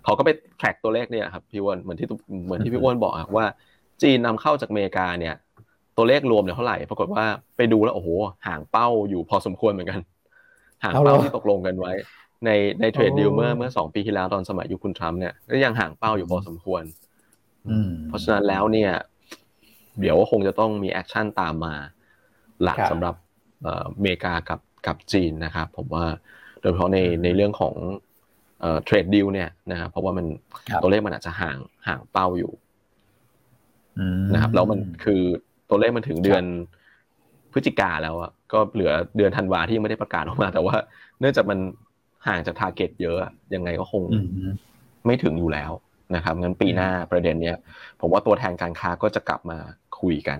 เขาก็ไปแทร็กตัวเลขเนี่ยครับพี่วอนเหมือนที่เหมือนที่พี่วอนบอกว่าจีนนำเข้าจากอเมริกาเนี่ย ตัวเลขรวมเนี่ยเท่าไหร่ปรากฏว่าไปดูแล้วโอ้โหห่างเป้าอยู่พอสมควรเหมือนกัน ห่างเป้าที่ตกลงกันไว้ ในใน trade deal เมื่อเมื่อสองปีที่แล้วตอนสมัยยุคคุณทรัมป์เนี่ยก็ยังห่างเป้าอยู่พอสมควรเพราะฉะนั้นแล้วเนี่ย เดี๋ยวคงจะต้องมี action ตามมาหลักสำหรับอเมริกากับกับจีนนะครับผมว่าโดยเฉพาะในในเรื่องของ trade deal เนี่ยนะครับเพราะว่ามันตัวเลขมันอาจจะห่างห่างเป้าอยู่นะครับแล้วมันคือตัวเลขมันถึงเดือนพฤศจิกาแล้วอะก็เหลือเดือนธันวาที่ยังไม่ได้ประกาศออกมา แต่ว่า เนื่องจากมันห่างจาก target เยอะยังไงก็คงไม่ถึงอยู่แล้วนะครับงั้นปีหน้าประเด็นเนี้ยผมว่าตัวแทนการค้าก็จะกลับมา คุยกัน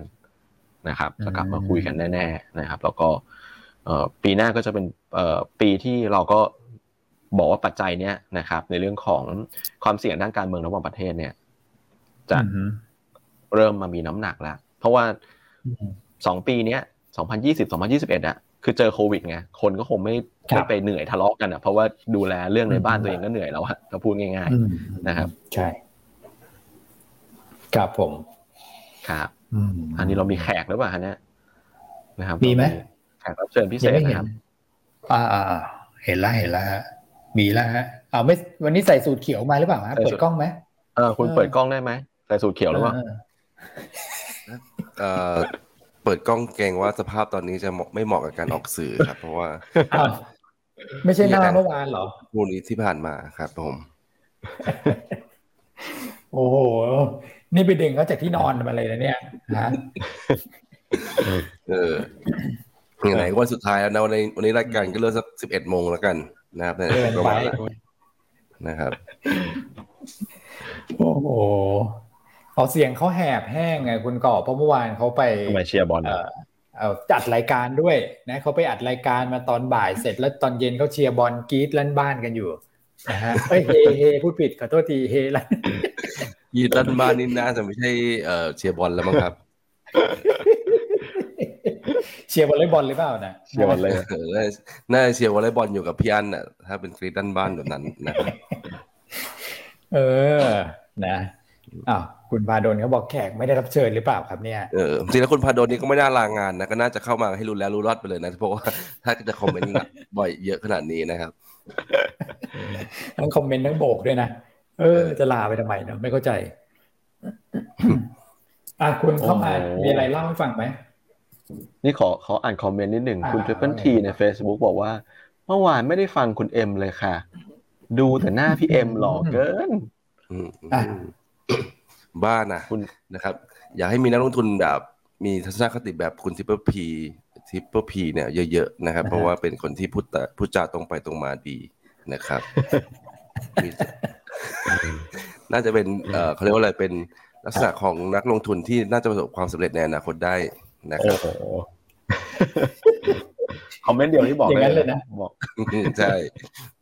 นะครับจะกลับมาคุยกันแน่ๆนะครับ แล้วก็ปีหน้าก็จะเป็นปีที่เราก็บอกว่าปัจจัยเนี้ยนะครับ ในเรื่องของความเสี่ยงด้านการเมืองระหว่างประเทศเนี่ย จะเริ่มมามีน้ำหนักแล้ว เพราะว่าสองปีเนี้ยสองพันยี่สิบสองพันยี่สิบเอ็ดอะคือเจอโควิดไงคนก็คงไม่ไม่ไปเหนื่อยทะเลาะกันอะเพราะว่าดูแลเรื่องในบ้านตัวเองก็เหนื่อยแล้วอะถ้าพูดง่าย ๆ นะครับ ใช่ ครับผมครับ อันนี้เรามีแขกหรือเปล่าเนี่ยนะครับมีไหมแขกรับเชิญพิเศษนะครับ อ่าอ่าเห็นแล้วเห็นแล้วฮะมีแล้วฮะเอาไม่วันนี้ใส่สูตรเขียวมาหรือเปล่าฮะเปิดกล้องไหมเออคุณเปิดกล้องได้ไหมใส่สูตรเขียวหรือเปล่าเออเปิดกล้องเกงว่าสภาพตอนนี้จะไม่เหมาะกับการออกสื่อครับ เพราะว่าไม่ใช่หน้าเมื่อวานเหรอมูนี้ที่ผ่านมาครับผม โอ้โห นี่ไปดึงเขาจากที่นอนมาเลยนะเนี่ยนะเออไหนวันสุดท้ายแล้วนะวันนี้วันนี้รายการก็เริ่มสักสิบเอ็ดโมงแล้วกันนะครับเประมาณนะครับ โอ้โหเอาเสียงเขาแหบแห้งไงคุณก่อเพราะเมื่อวานเขาไปไปเชียร์บอลเอาจัดรายการด้วยนะเขาไปอัดรายการมาตอนบ่ายเสร็จแล้วตอนเย็นเขาเชียร์บอลกีดลั่นบ้านกันอยู่นะฮะเฮ้ยเฮเฮพูดผิดขอโทษทีเฮลั่นกีดลั่นบ้านนี่น่าจะไม่ใช่เอ่อเชียร์บอลแล้วมั้งครับ เชียร์วอลเลย์บอลหรือเปล่านะเชียร์บอลเลยน่าเชียร์วอลเลย์บอลอยู่กับพี่อันน่ะ ถ้าเป็นกรีดลั่นบ้านแบบนั้นนะเออ นะอ้าวคุณพาดลเขาบอกแขกไม่ได้รับเชิญหรือเปล่าครับเนี่ย เออจริงแล้วคุณพาดลนี่ก็ไม่น่าลางงานนะก็น่าจะเข้ามาให้รู้แล้วรู้รอดไปเลยนะเพราะว่าถ้าจะคอมเมนต์บ่อยเยอะขนาดนี้นะครับ ทั้งคอมเมนต์ทั้งโบกด้วยนะ เออ จะลาไปทำไมเนาะไม่เข้าใจ อะคุณเข้ามามีอะไรเล่าให้ฟังไหมนี่ขอขออ่านคอมเมนต์นิดหนึ่งคุณเทปเปิลทีใน Facebook บอกว่า เมื่อวานไม่ได้ฟังคุณเอ็มเลยค่ะ ดูแต่หน้าพี่เอ็มหล่อเกินบ้านะคุณนะครับ อยากให้มีนักลงทุนแบบ มีทัศนคติแบบคุณทิปเปอร์พีทิปเปอร์พีเนี่ยเยอะๆนะครับ เพราะว่าเป็นคนที่พูดแต่พูดจาตรงไปตรงมาดีนะครับ น่าจะเป็นเออเขาเรียกว่าอะไรเป็นลักษณะของนักลงทุนที่น่าจะประสบความสำเร็จในอนาคตได้นะครับขคอมเมนต์เดียวที่บอกอย่างนั้นเลยนะบอกใช่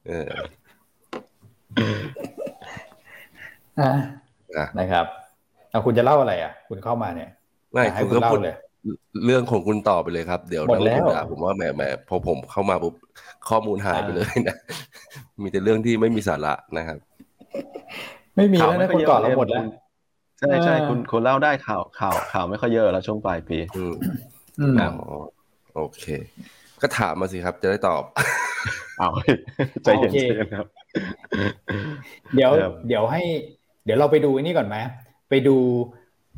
เอออ่าอะนะครับเอาคุณจะเล่าอะไรอะ คุณเข้ามาเนี่ยไม่ให้คุณคุณก็เล่าพูดเลยเรื่องของคุณต่อไปเลยครับ เดี๋ยวหมดแล้วนักงทุนด่าผมว่าแหมแหมพอผมเข้ามาปุ๊บข้อมูลหายไปเลยนะ มีแต่เรื่องที่ไม่มีสาระนะครับ ไม่มีแล้วนะคุณก่อนเราหมดแล้วใช่ใช่เออคุณคุณเล่าได้ข่าวข่าวข่าวไม่ค่อยเยอะแล้วช่วงปลายปีอืมอืมอ๋อโอเค ก็ถามมาสิครับ จะได้ตอบเอาใจเย็นใจเย็นครับ เดี๋ยวครับเดี๋ยวให้ เดี๋ยวเราไปดูอันนี้ก่อนไหมไปดู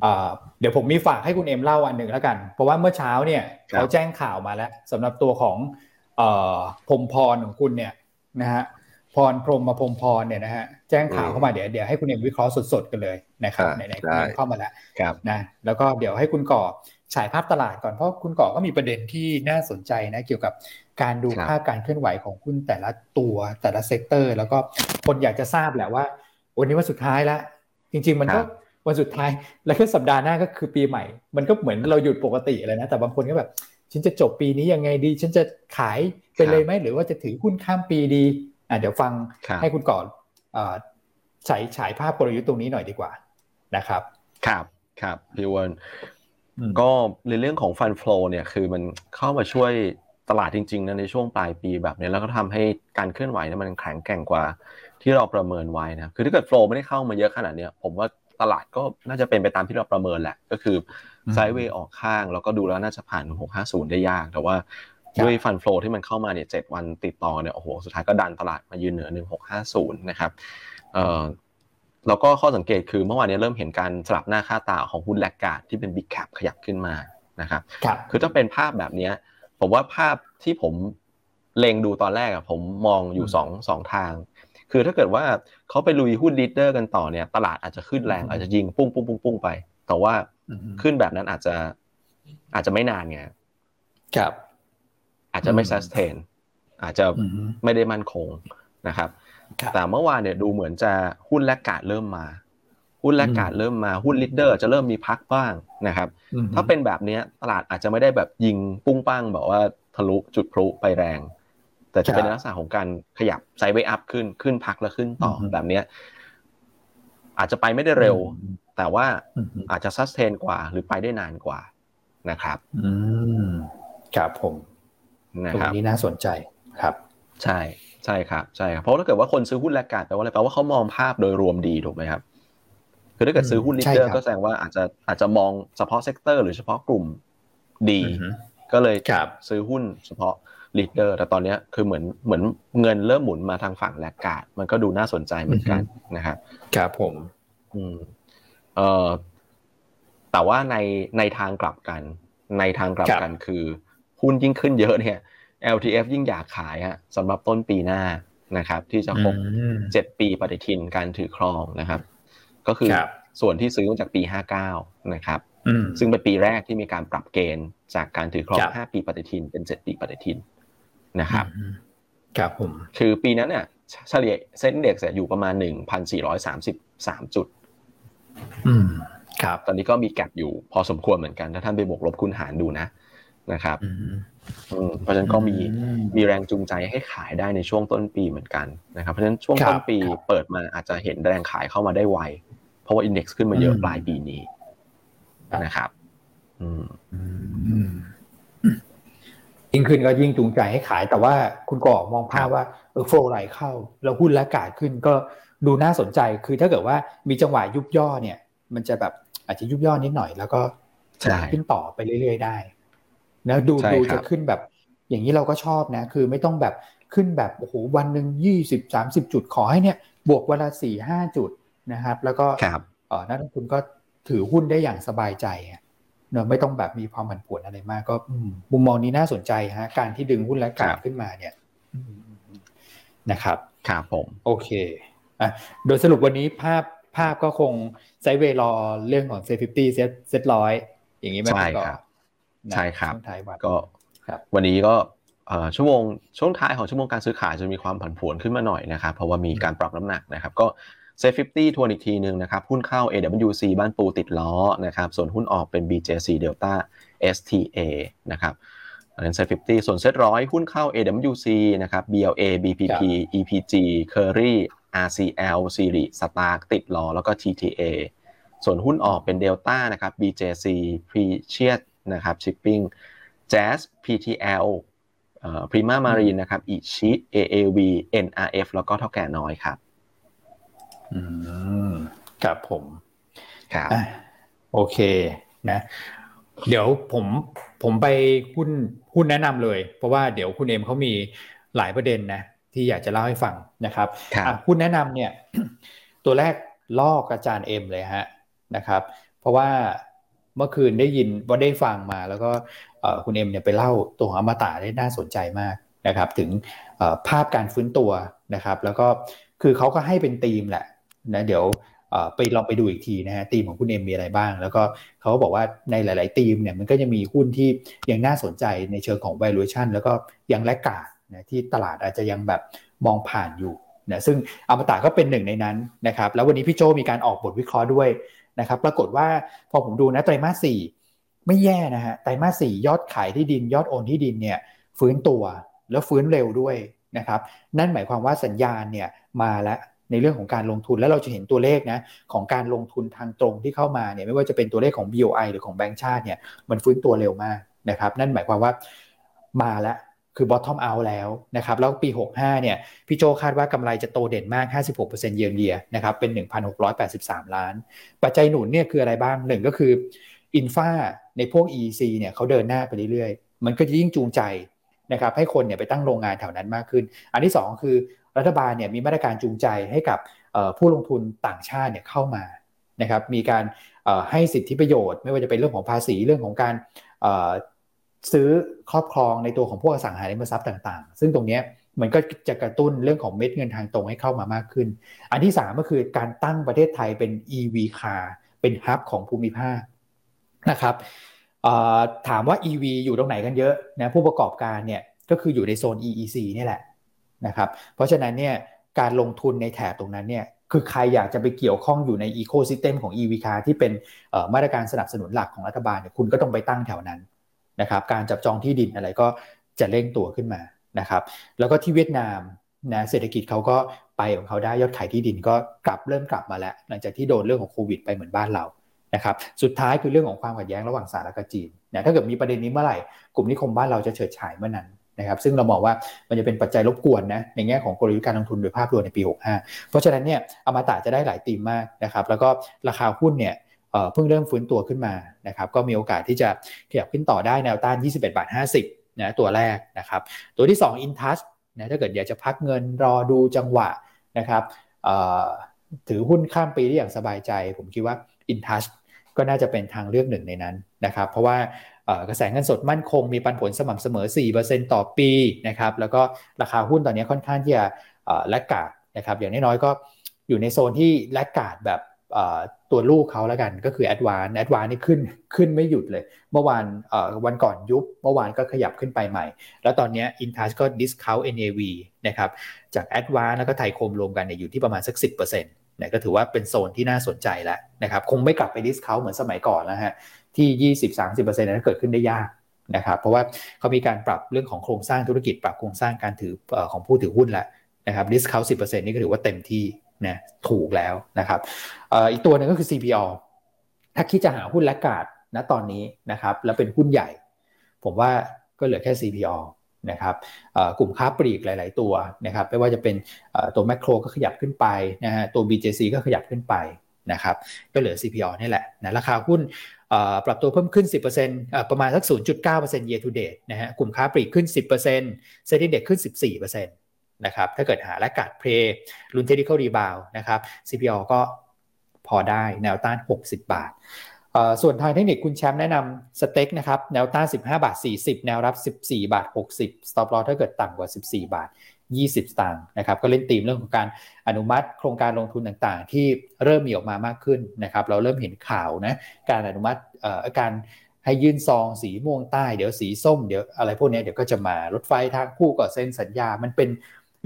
เอ่อเดี๋ยวผมมีฝากให้คุณเอ็มเล่าอันหนึ่งแล้วกัน เพราะว่าเมื่อเช้าเนี่ยเขาแจ้งข่าวมาแล้วสำหรับตัวของเอ่อพรหมพรของคุณเนี่ยนะฮะ พรพรหมมาพรหมพรเนี่ยนะฮะแจ้งข่าวเข้ามาเดี๋ยวเดี๋ยวให้คุณเอ็มวิเคราะห์สดๆกันเลยนะครับอ่าไหนๆคุณได้เอ็มเข้ามาแล้วครับนะแล้วก็เดี๋ยวให้คุณก่อฉายภาพตลาดก่อนเพราะคุณก่อก็มีประเด็นที่น่าสนใจนะเกี่ยวกับการดูครับภาพการเคลื่อนไหวของหุ้นแต่ละตัวแต่ละ sector แล้วก็คนอยากจะทราบแหละว่า วันนี้วันสุดท้ายแล้ว จริง ๆ มันก็วันสุดท้ายแล้วก็สัปดาห์หน้าก็คือปีใหม่ มันก็เหมือนเราหยุดปกติเลยนะแต่บางคนก็แบบฉันจะจบปีนี้ยังไงดี ฉันจะขายไปเลยไหมหรือว่าจะถือหุ้นข้ามปีดี อะเดี๋ยวฟังครับให้คุณก่อนอ่าฉายฉายภาพกลยุทธ์ตรงนี้หน่อยดีกว่านะครับ ครับครับพี่วอนอืมก็ในเรื่องของฟันฟลอเนี่ยคือมันเข้ามาช่วยตลาดจริงๆนะในช่วงปลายปีแบบนี้แล้วก็ทำให้การเคลื่อนไหวเนี่ยมันแข็งแกร่งกว่าที่เราประเมินไว้นะคือถ้าเกิดโฟลไม่ได้เข้ามาเยอะขนาดเนี้ยผมว่าตลาดก็น่าจะเป็นไปตามที่เราประเมินแหละ ก็คือไซด์เวย์ออกข้าง แล้วก็ดูแล้วน่าจะผ่าน 650 ได้ยาก แต่ว่าครับ ด้วยฟันฟลอที่มันเข้ามาเนี่ยเจ็ดวันติดต่อเนี่ยโอ้โหสุดท้ายก็ดันตลาดมายืนเหนือ 1650 นะครับเอ่อแล้วก็ข้อสังเกตคือเมื่อวานนี้เริ่มเห็นการสลับหน้าค่าตาของหุ้นแลกการ์ดที่เป็น Big Cap ขยับขึ้นมานะครับครับคือถ้าเป็นภาพแบบเนี้ยผมว่าภาพที่ผมเล็งดูตอนแรกอะผมมองอยู่อืมสองสองทาง คือถ้าเกิดว่าเขาไปลุยหุ้น leader กันต่อเนี่ยตลาดอาจจะขึ้นแรงอืมอาจจะยิงปุ้งปุ้งปุ้งปุ้งไป แต่ว่าอืมขึ้นแบบนั้นอาจจะอาจจะไม่นานไงครับ อาจจะไม่อืม sustain อาจจะอืมไม่ได้มั่นคงนะครับครับ แต่เมื่อวานเนี่ยดูเหมือนจะหุ้น laggard เริ่มมา หุ้น laggard เริ่มมาหุ้น leader จะเริ่มมีพักบ้างนะครับอืมถ้าเป็นแบบเนี้ยตลาดอาจจะไม่ได้แบบยิงปุ้งปังแบบว่าทะลุจุดพลุไปแรง แต่จะเป็นครับลักษณะของการขยับ sideway up ขึ้นขึ้นพักแล้วขึ้นต่ออมแบบเนี้ยอาจจะไปไม่ได้เร็วอืมแต่ว่าอืมอาจจะ sustain กว่า หรือไปได้นานกว่านะครับ อืมครับผมนะ ตรงครับนี้น่าสนใจครับ ใช่ใช่ครับใช่ครับเพราะถ้าเกิดว่าคนซื้อหุ้น laggard แปลว่าอะไรแปลว่าเขามองภาพโดยรวมดีถูกไหมครับคือถ้าเกิดซื้อหุ้นอืมลีดเดอใช่ร์ครับก็แสดงว่าอาจจะอาจจะมองเฉพาะ sector หรือเฉพาะกลุ่มดีอืมก็เลยครับซื้อหุ้นเฉพาะ leader แต่ตอนเนี้ยคือเหมือนเหมือนเงินเริ่มหมุนมาทางฝั่ง laggard มันก็ดูน่าสนใจเหมือนกันนะครับครับผมอืมเอ่อแต่ว่าในในทางกลับกัน ในทางกลับกันคือ หุ้นยิ่งขึ้นเยอะเนี่ย LTF ยิ่งอยากขายฮะสำหรับต้นปีหน้านะครับ ที่จะครบอืมเจ็ดปีปฏิทินการถือครองนะครับ ก็คือครับส่วนที่ซื้อมาจากปี 59 นะครับอืมซึ่งเป็นปีแรกที่มีการปรับเกณฑ์จากการถือครองครับ5ปีปฏิทินเป็น 7 ปีปฏิทินนะครับอืมครับผมคือปีนั้นเนี่ยเฉลี่ยเซ็นเด็กอยู่ประมาณ 1,433 จุดอืมครับ ตอนนี้ก็มีแกลบอยู่พอสมควรเหมือนกัน ถ้าท่านไปบวกลบคูณหารดูนะ นะครับอืมอืมเพราะฉะนั้นก็มีอืมมีแรงจูงใจให้ขายได้ในช่วงต้นปีเหมือนกันนะครับ เพราะฉะนั้นช่วงครับต้นปีครับเปิดมาอาจจะเห็นแรงขายเข้ามาได้ไว เพราะว่าอินเด็กซ์ขึ้นมาเยอะอืมปลายปีนี้ครับนะครับอืมอืมยิ่งขึ้นก็ยิ่งจูงใจให้ขาย แต่ว่าคุณก่อมองภาพว่าเออโฟลไหลเข้า แล้วหุ้นและกาดขึ้นก็ดูน่าสนใจ คือถ้าเกิดว่ามีจังหวะยุบย่อเนี่ย มันจะแบบอาจจะยุบย่อนิดหน่อย แล้วก็ใช่ขึ้นต่อไปเรื่อยๆได้ นะดูใช่ดูครัจะบขึ้นแบบ อย่างนี้เราก็ชอบนะ คือไม่ต้องแบบขึ้นแบบโอ้โหวันหนึ่งยี่สิบสามสิบจุดขอให้เนี่ย บวกวันละสี่ห้าจุดนะครับ แล้วก็ครับเออนักลงทุนก็ถือหุ้นได้อย่างสบายใจอะเนอะไม่ต้องแบบมีความผันผวนอะไรมาก ก็อืมมุมมองนี้น่าสนใจฮะการที่ดึงหุ้นและกาครรับขึ้นมาเนี่ยอืมนะครับครับผมโอเคอะโดยสรุปวันนี้ภาพภาพก็คง sideway รอเรื่องของ SET fifty SET SET ร้อยอย่างนี้ไหมใช่คุณก่อครับนะ ใช่ครับช่วงท้ายวันก็ครับวันนี้ก็เอ่อชั่วโมงช่วงท้ายของชั่วโมงการซื้อขายจะมีความผันผวนขึ้นมาหน่อยนะครับ เพราะว่ามีการปรับน้ำหนักนะครับ ก็ SET fifty ทวนอีกทีหนึ่งนะครับ หุ้นเข้า AWC บ้านปูติดล้อนะครับ ส่วนหุ้นออกเป็น BJC Delta STA นะครับอันนั้นเซ็ต50ส่วนเซ็ตร้อยหุ้นเข้า AWC นะครับ BLA BPP EPG Curry RCL s i r i Stark ติดรอแล้วก็ TTA ส่วนหุ้นออกเป็น Delta นะครับ BJC Precious นะครับ Shipping Jazz PTL พรีมามารีนนะครับอิชิ AAV NRF แล้วก็เท่าแก่น้อยครับ อืมครับผม ครับอะโอเคนะ เดี๋ยวผมผมไปหุ้นหุ้นแนะนำเลย เพราะว่าเดี๋ยวคุณเอ็มเขามีหลายประเด็นนะ ที่อยากจะเล่าให้ฟังนะครับครับอะหุ้นแนะนำเนี่ย ตัวแรกลอกอาจารย์เอ็มเลยฮะนะครับ เพราะว่า เมื่อคืนได้ยินว่าได้ฟังมา แล้วก็คุณเอ็มเนี่ยไปเล่าตัวอมตะได้น่าสนใจมากนะครับ ถึงภาพการฟื้นตัวนะครับ แล้วก็คือเขาก็ให้เป็นธีมแหละนะเดี๋ยวไปลองไปดูอีกทีนะฮะธีมของคุณเอ็มมีอะไรบ้าง แล้วก็เขาก็บอกว่าในหลาย ๆ ธีมเนี่ยมันก็จะมีหุ้นที่ยังน่าสนใจในเชิงของ valuation แล้วก็ยังแลกกาดนะที่ตลาดอาจจะยังแบบมองผ่านอยู่นะซึ่งอมตะก็เป็นหนึ่งในนั้นนะครับ แล้ววันนี้พี่โจมีการออกบทวิเคราะห์ด้วย นะครับปรากฏว่าพอผมดูนะไตรมาสสี่ไม่แย่นะฮะไตรมาสสี่ยอดขายที่ดิน ยอดโอนที่ดินเนี่ยฟื้นตัวแล้วฟื้นเร็วด้วยนะครับนั่นหมายความว่าสัญญาณเนี่ยมาแล้วในเรื่องของการลงทุนแล้วเราจะเห็นตัวเลขนะของการลงทุนทางตรงที่เข้ามาเนี่ยไม่ว่าจะเป็นตัวเลขของ BOI หรือของแบงก์ชาติเนี่ยมันฟื้นตัวเร็วมากนะครับนั่นหมายความว่ามาแล้ว คือ bottom out แล้วนะครับแล้วปี 65เนี่ยพี่โจคาดว่ากำไรจะโตเด่นมาก 56%เยียร์เยียนะครับเป็น 1,683 ล้าน ปัจจัยหนุนเนี่ยคืออะไรบ้างหนึ่งก็คืออินฟาในพวก EC เนี่ยเขาเดินหน้าไปเรื่อยๆ มันก็จะยิ่งจูงใจนะครับให้คนเนี่ยไปตั้งโรงงานแถวนั้นมากขึ้น อันที่ 2 คือรัฐบาลเนี่ยมีมาตรการจูงใจให้กับผู้ลงทุนต่างชาติเนี่ยเข้ามานะครับมีการให้สิทธิประโยชน์ ไม่ว่าจะเป็นเรื่องของภาษีเรื่องของการ ซื้อครอบครองในตัวของพวกอสังหาริมทรัพย์ต่างๆ ซึ่งตรงนี้มันก็จะกระตุ้นเรื่องของเม็ดเงินทางตรงให้เข้ามามากขึ้น อันที่ 3 ก็คือการตั้งประเทศไทยเป็น EV car เป็นฮับของภูมิภาคนะครับถามว่า EV อยู่ตรงไหนกันเยอะนะผู้ประกอบการเนี่ยก็คืออยู่ในโซน EEC นี่แหละนะครับเพราะฉะนั้นเนี่ยการลงทุนในแถบตรงนั้นเนี่ยคือใครอยากจะไปเกี่ยวข้องอยู่ในอีโคซิสเต็มของ EV car ที่เป็นมาตรการสนับสนุนหลักของรัฐบาลเนี่ยคุณก็ต้องไปตั้งแถวนั้น นะครับการจับจองที่ดินอะไรก็จะเร่งตัวขึ้นมานะครับแล้วก็ที่เวียดนามนะเศรษฐกิจเขาก็ไปของเขาได้ยอดขายที่ดินก็กลับเริ่มกลับมาแล้ว หลังจากที่โดนเรื่องของโควิดไปเหมือนบ้านเรานะครับสุดท้ายคือเรื่องของความขัดแย้งระหว่างสหรัฐกับจีนนะถ้าเกิดมีประเด็นนี้เมื่อไหร่กลุ่มนิคมบ้านเราจะเฉิดฉายเมื่อนั้นนะครับซึ่งเรามองว่ามันจะเป็นปัจจัยรบกวนนะในแง่ของกลยุทธ์การลงทุนโดยภาพรวมในปี 65 เพราะฉะนั้นเนี่ยอมตะจะได้หลายตีมมากนะครับแล้วก็ราคาหุ้นเนี่ย เพิ่งเริ่มฟื้นตัวขึ้นมานะครับก็มีโอกาสที่จะขยับขึ้นต่อได้แนวต้าน 21 บาท 50นะตัวแรกนะครับตัวที่ 2 InTouch นะถ้าเกิดอยากจะพักเงินรอดูจังหวะนะครับถือหุ้นข้ามปีได้อย่างสบายใจ ผมคิดว่า InTouch ก็น่าจะเป็นทางเลือกหนึ่งในนั้นนะครับเพราะว่ากระแสเงินสดมั่นคงมีปันผลสม่ำเสมอ 4%ต่อปีนะครับแล้วก็ราคาหุ้นตอนนี้ค่อนข้างที่จะแลกกาดนะครับอย่างน้อยๆก็อยู่ในโซนที่แลกกาดแบบ ตัวลูกเขาแล้วกันก็คือ a d v a n c e a d v a n c e นี่ขึ้นขึ้นไม่หยุดเลย เมื่อวานวันก่อนยุบ เมื่อวานก็ขยับขึ้นไปใหม่ แล้วตอนนี้ Intouch ก็ discount NAV นะครับจาก a d v a n c e แล้วก็ไทยคมรวมกันเนี่ยอยู่ที่ประมาณสัก 10%นะก็ถือว่าเป็นโซนที่น่าสนใจแล้วนะครับคงไม่กลับไป discount เหมือนสมัยก่อนแล้วฮะที่ 20-30%นั้นเกิดขึ้นได้ยากนะครับเพราะว่าเขามีการปรับเรื่องของโครงสร้างธุรกิจปรับโครงสร้างการถือของผู้ถือหุ้นแล้วนะครับ discount 10%นี่ก็ถือว่าเต็มที่ นะถูกแล้วนะครับอีกตัวหนึ่งก็คือ CPO ถ้าคิดจะหาหุ้นและกาดณตอนนี้นะครับแล้วเป็นหุ้นใหญ่ ผมว่าก็เหลือแค่ CPO นะครับกลุ่มค้าปลีกหลาย ๆ ตัวนะครับไม่ว่าจะเป็นตัวแมคโครก็ขยับขึ้นไปนะฮะตัว BJC ก็ขยับขึ้นไปนะครับก็เหลือ CPO นี่แหละนะราคาหุ้นปรับตัวเพิ่มขึ้น 10%ประมาณสัก 0.9% year to date นะฮะกลุ่มค้าปลีกขึ้น 10% SET Index ขึ้น 14% นะครับถ้าเกิดหา laggard play ลุ้น technical rebound นะครับ CPO ก็พอได้แนวต้าน 60 บาท ส่วนทางเทคนิคคุณแชมป์แนะนำสเต็กนะครับแนวต้าน 15 บาท 40 แนวรับ 14 บาท 60 stop loss ถ้าเกิดต่ำกว่า 14 บาท 20 สตางค์นะครับก็เล่นตีมเรื่องของการอนุมัติโครงการลงทุนต่างๆ ที่เริ่มมีออกมามากขึ้นนะครับเราเริ่มเห็นข่าวนะการอนุมัติการให้ยื่นซองสีม่วงใต้เดี๋ยวสีส้มเดี๋ยวอะไรพวกนี้เดี๋ยวก็จะมารถไฟทางคู่ก็เซ็นสัญญา มันเป็น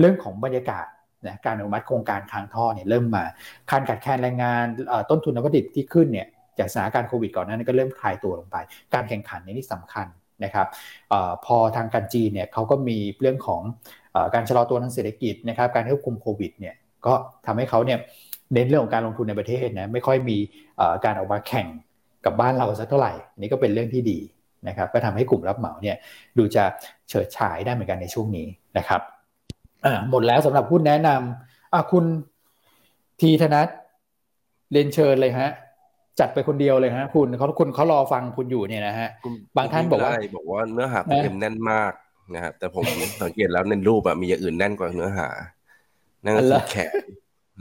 เรื่องของบรรยากาศนะการอนุมัติโครงการค้างท่อเนี่ยเริ่มมาการขาดแคลนแรงงานต้นทุนนวัตถุดิบที่ขึ้นเนี่ยจากสถานการณ์โควิดก่อนหน้านี้ก็เริ่มคลายตัวลงไป การแข่งขันนี่สำคัญนะครับอพอทางการจีนเนี่ยเขาก็มีเรื่องของอการชะลอตัวทางเศรษฐกิจนะครับการควบคุมโควิดเนี่ยก็ทำให้เขาเนี่ยเน้นเรื่องของการลงทุนในประเทศนะไม่ค่อยมีการออกมาแข่งกับบ้านเราสักเท่าไหร่อันนี้ก็เป็นเรื่องที่ดีนะครับก็ทำให้กลุ่มรับเหมาเนี่ยดูจะเฉิดฉายได้เหมือนกันในช่วงนี้นะครับ หมดแล้วสำหรับหุ้นแนะนำคุณทีธนัทเรียนเชิญเลยฮะ จัดไปคนเดียวเลยฮะ คุณเขาคุณเขารอฟังคุณอยู่เนี่ยนะฮะ บางท่านบอกว่าบอกว่าเนื้อหาคุณเอ็มแน่นมากนะครับแต่ผมสังเกตแล้วในรูปอะมีอย่างอื่นแน่นกว่าเนื้อหา นั่นก็คือแขน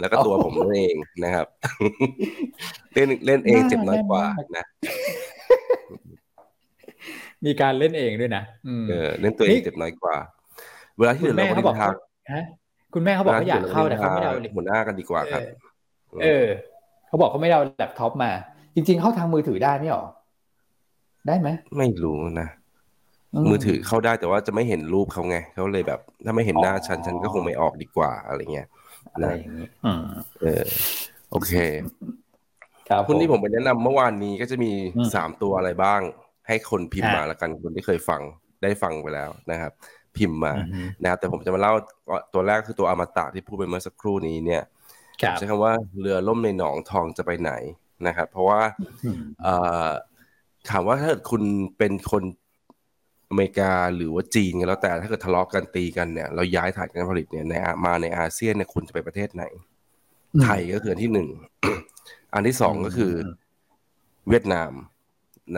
แล้วก็ตัวผมนั่นเองนะครับ เล่นเล่นเองเจ็บน้อยกว่านะมีการเล่นเองด้วยนะเออเล่นตัวเองเจ็บน้อยกว่า เวลาที่เราเขาบ อกคุณแม่เขาบอกเขาอยากเข้าแต่เขาไม่เอาหัวหน้ากันดีกว่าครับ เออเขาบอกเขาไม่เอาแล็ปท็อปมา จริง ๆ เข้าทางมือถือได้ไม่หรอได้ไหมไม่รู้นะมือถือเข้าได้แต่ว่าจะไม่เห็นรูปเขาไงเขาเลยแบบ ถ้าไม่เห็นหน้าฉันฉันก็คงไม่ออกดีกว่าอะไรเงี้ยอะไรอย่างนี้เออ โอเคครับคุณที่ผมไปแนะนำเมื่อวานนี้ก็จะมีสามตัวอะไรบ้าง ให้คนพิมพ์มาแล้วกันคนที่เคยฟังได้ฟังไปแล้วนะครับ พิมพ์มานะครับแต่ผมจะมาเล่าตัวแรกคือตัวอมตะที่พูดไปเมื่อสักครู่นี้เนี่ยใช้คำว่าเรือล่มในหนองทองจะไปไหนนะครับ เพราะว่าถามว่าถ้าเกิดคุณเป็นคนอเมริกาหรือว่าจีนกันแล้วแต่ถ้าเกิดทะเลาะกันตีกันเนี่ยเราย้ายฐานการผลิตเนี่ยในมาในอาเซียนเนี่ยคุณจะไปประเทศไหน ไทยก็คืออันที่หนึ่งอันที่สองก็คือ เวียดนาม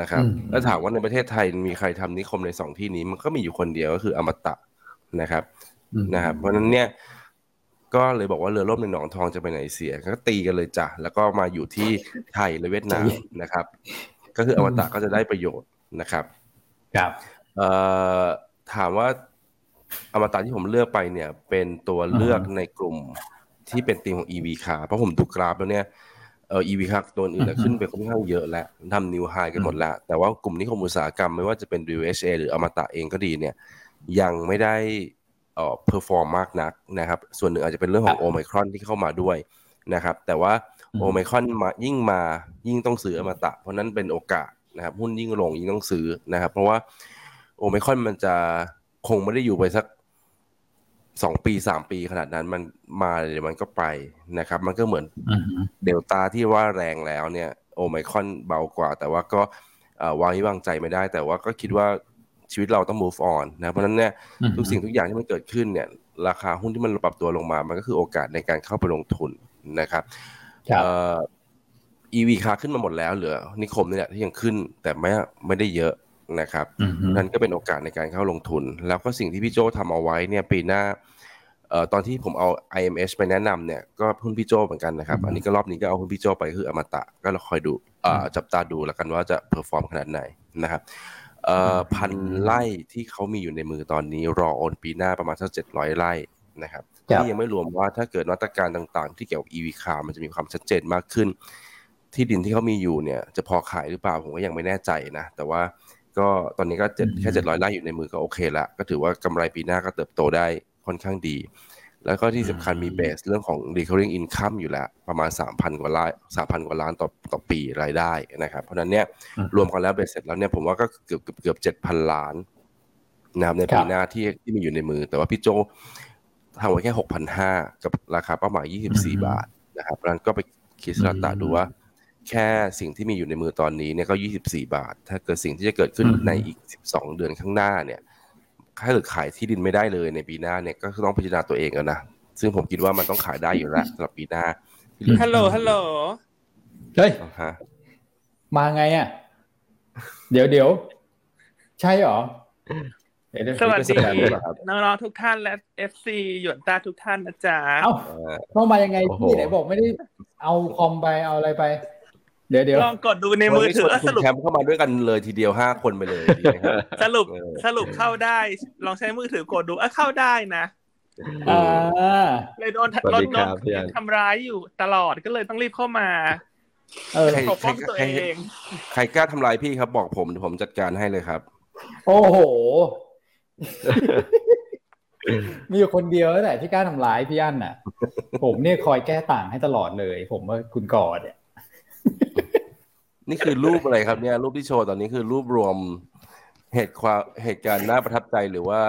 นะครับ แล้วถามว่าในประเทศไทยมีใครทำนิคมในสองที่นี้มันก็มีอยู่คนเดียวก็คืออมตะนะครับนะครับ เพราะนั้นเนี่ยก็เลยบอกว่าเรือล่มในหนองทองจะไปไหนเสีย ก็ตีกันเลยจ้ะแล้วก็มาอยู่ที่ไทยและเวียดนามนะครับ ก็คืออมตะก็จะได้ประโยชน์นะครับครับเอ่อถามว่าอมตะที่ผมเลือกไปเนี่ย เป็นตัวเลือกในกลุ่มที่เป็นตีมของ EV คาเพราะผมดูกราฟแล้วเนี่ย เออ EV คาตัวอื่นขึ้นไปค่อนข้างเยอะแล้วทำ new high กันหมดแล้วแต่ว่ากลุ่มนี้ของอุตสาหกรรมไม่ว่าจะเป็น WHA หรืออมตะเองก็ดีเนี่ย ยังไม่ได้เอ่อ perform มากนักนะครับ ส่วนหนึ่งอาจจะเป็นเรื่องของโอไมครอนที่เข้ามาด้วยนะครับ แต่ว่าโอไมครอนมายิ่งมายิ่งต้องซื้ออมตะ เพราะนั้นเป็นโอกาสนะครับหุ้นยิ่งลงยิ่งต้องซื้อนะครับ เพราะว่าโอไมคอนมันจะคงไม่ได้อยู่ไปสัก สองปีสามปีขนาดนั้นมันมาเดี๋ยวมันก็ไปนะครับ มันก็เหมือนเดลต้าที่ว่าแรงแล้วเนี่ย โอไมคอนเบากว่า แต่ว่าก็วางวางใจไม่ได้ แต่ว่าก็คิดว่าชีวิตเราต้อง move on นะเพราะนั้นเนี่ยทุกสิ่งทุกอย่างที่มันเกิดขึ้นเนี่ย ราคาหุ้นที่มันปรับตัวลงมา มันก็คือโอกาสในการเข้าไปลงทุนนะครับอีวีคาขึ้นมาหมดแล้วเหลือนิคมนี่แหละที่ยังขึ้นแต่ไม่ไม่ได้เยอะ นะครับนั่นก็เป็นโอกาสในการเข้าลงทุน แล้วก็สิ่งที่พี่โจทำเอาไว้เนี่ยปีหน้าเอ่อตอนที่ผมเอา IMS ไปแนะนำเนี่ยก็หุ้นพี่โจเหมือนกันนะครับ อันนี้ก็รอบนี้ก็เอาหุ้นพี่โจไปคืออมตะก็เราคอยดูอ่าจับตาดูแล้วกันว่าจะ perform ขนาดไหนนะครับเอ่อพันไร่ที่เขามีอยู่ในมือตอนนี้ รอโอนปีหน้าประมาณสักเจ็ดร้อยไร่นะครับที่ยังไม่รวมว่าถ้าเกิดมาตรการต่างๆ ที่เกี่ยวกับ EV car มันจะมีความชัดเจนมากขึ้น ที่ดินที่เขามีอยู่เนี่ย จะพอขายหรือเปล่าผมก็ยังไม่แน่ใจนะ แต่ว่า ก็ตอนนี้ก็เจ็ดแค่เจ็ดร้อยไร่อยู่ในมือก็โอเคละก็ถือว่ากำไรปีหน้าก็เติบโตได้ค่อนข้างดี แล้วก็ที่สำคัญมีเบสเรื่องของ recurring income อยู่แล้ว ประมาณ 3,000 กว่าล้าน3,000 กว่าล้านต่อต่อปีรายได้นะครับเพราะนั้นเนี่ยรวมกันแล้วเบสเสร็จแล้วเนี่ยผมว่าก็เกือบเกือบเกือบเจ็ดพันล้านนะครับในปีหน้าที่ที่มีอยู่ในมือ แต่ว่าพี่โจทำไว้แค่6,500กับราคาเป้าหมาย24บาทนะครับเพราะนั้นก็ไปคิดสลัตาดูว่า แค่สิ่งที่มีอยู่ในมือตอนนี้เนี่ยก็ 24 บาท ถ้าเกิดสิ่งที่จะเกิดขึ้นในอีก 12 เดือนข้างหน้าเนี่ยถ้าเกิดขายที่ดินไม่ได้เลยในปีหน้าเนี่ยก็ต้องพิจารณาตัวเองแล้วนะซึ่งผมคิดว่ามันต้องขายได้อยู่แล้วสำหรับปีหน้าฮัลโหลฮัลโหลเฮ้ยมาไงอะ เดี๋ยวเดี๋ยวใช่หรอสวัสดีน้องๆทุกท่านและเอฟซีหยวนตาทุกท่านนะจ๊ะเอ้าเข้ามายังไงพี่ไหนบอกไม่ได้เอาคอมไปเอาอะไรไป เดี๋ยวเดี๋ยวลองกดดูในมือถือสรุปแคมเข้ามาด้วยกันเลยทีเดียวห้าคนไปเลยสรุปสรุปเข้าได้ ลองใช้มือถือกดดูเออเข้าได้นะเลยโดนโดนโดนทำร้ายอยู่ตลอดก็เลยต้องรีบเข้ามาปกป้องตัวเองใครกล้าทำลายพี่ครับ บอกผมผมจัดการให้เลยครับ โอ้โห มีอยู่คนเดียวแหละที่กล้าทำร้ายพี่อั้นน่ะ ผมเนี่ยคอยแก้ต่างให้ตลอดเลย ผมว่าคุณกอดเนี่ย นี่คือรูปอะไรครับเนี่ย รูปที่โชว์ตอนนี้คือรูปรวมเหตุความเหตุการณ์น่าประทับใจหรือว่า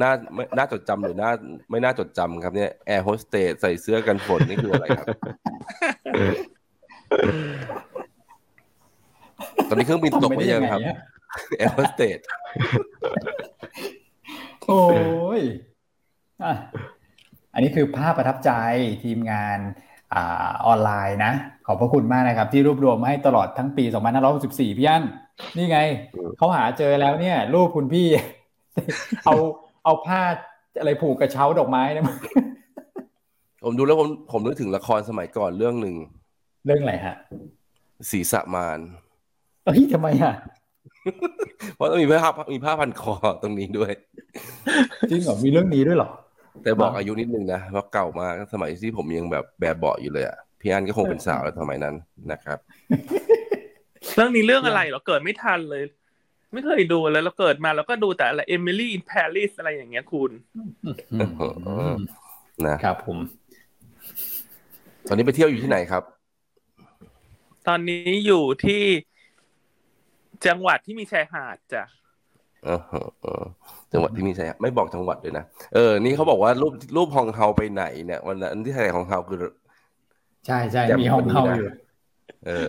น่าไม่น่าจดจำหรือน่าไม่น่าจดจำครับเนี่ยแอร์โฮสเตสใส่เสื้อกันฝนนี่คืออะไรครับ ตอนนี้เครื่องบินตกไปยังครับแอร์โฮสเตสโอ้ยอันนี้คือภาพประทับใจทีมงาน ออนไลน์นะ ขอบพระคุณมากนะครับ ที่รวบรวมให้ตลอดทั้งปี 2564 พี่อันนี่ไง เขาหาเจอแล้วเนี่ย รูปคุณพี่ เอาเอาผ้าอะไรผูกกระเช้าดอกไม้นะผมดูแล้วผมผมนึกถึงละครสมัยก่อนเรื่องหนึ่ง เรื่องอะไรฮะสีสะมานเฮ้ยทำไมอะเพราะต้องมีผ้ามีผ้าพันคอตรงนี้ด้วย จริงเหรอมีเรื่องนี้ด้วยเหรอ แต่บอกอายุนิดนึงนะเพราะเก่ามากสมัยที่ผมยังแบบแบบเบาอยู่เลยอะพี่อันก็คงเป็นสาวแล้วสมัยนั้นนะครับ เรื่องนี้เรื่องอะไรเหรอเกิดไม่ทันเลย ไม่เคยดูแล้วเราเกิดมาแล้วก็ดูแต่อะไรเอมิลี่อินปารีสอะไรอย่างเงี้ยคุณนะครับผม ตอนนี้ไปเที่ยวอยู่ที่ไหนครับ ตอนนี้อยู่ที่จังหวัดที่มีชายหาดจ้ะ จังหวัดที่มีชายไม่บอกจังหวัดเลยนะเออนี่เขาบอกว่ารูปรูปฮองเฮาไปไหนเนี่ย วันนั้นที่ไทยฮองเฮาคือ ใช่ใช่มีฮองเฮาอยู่เออ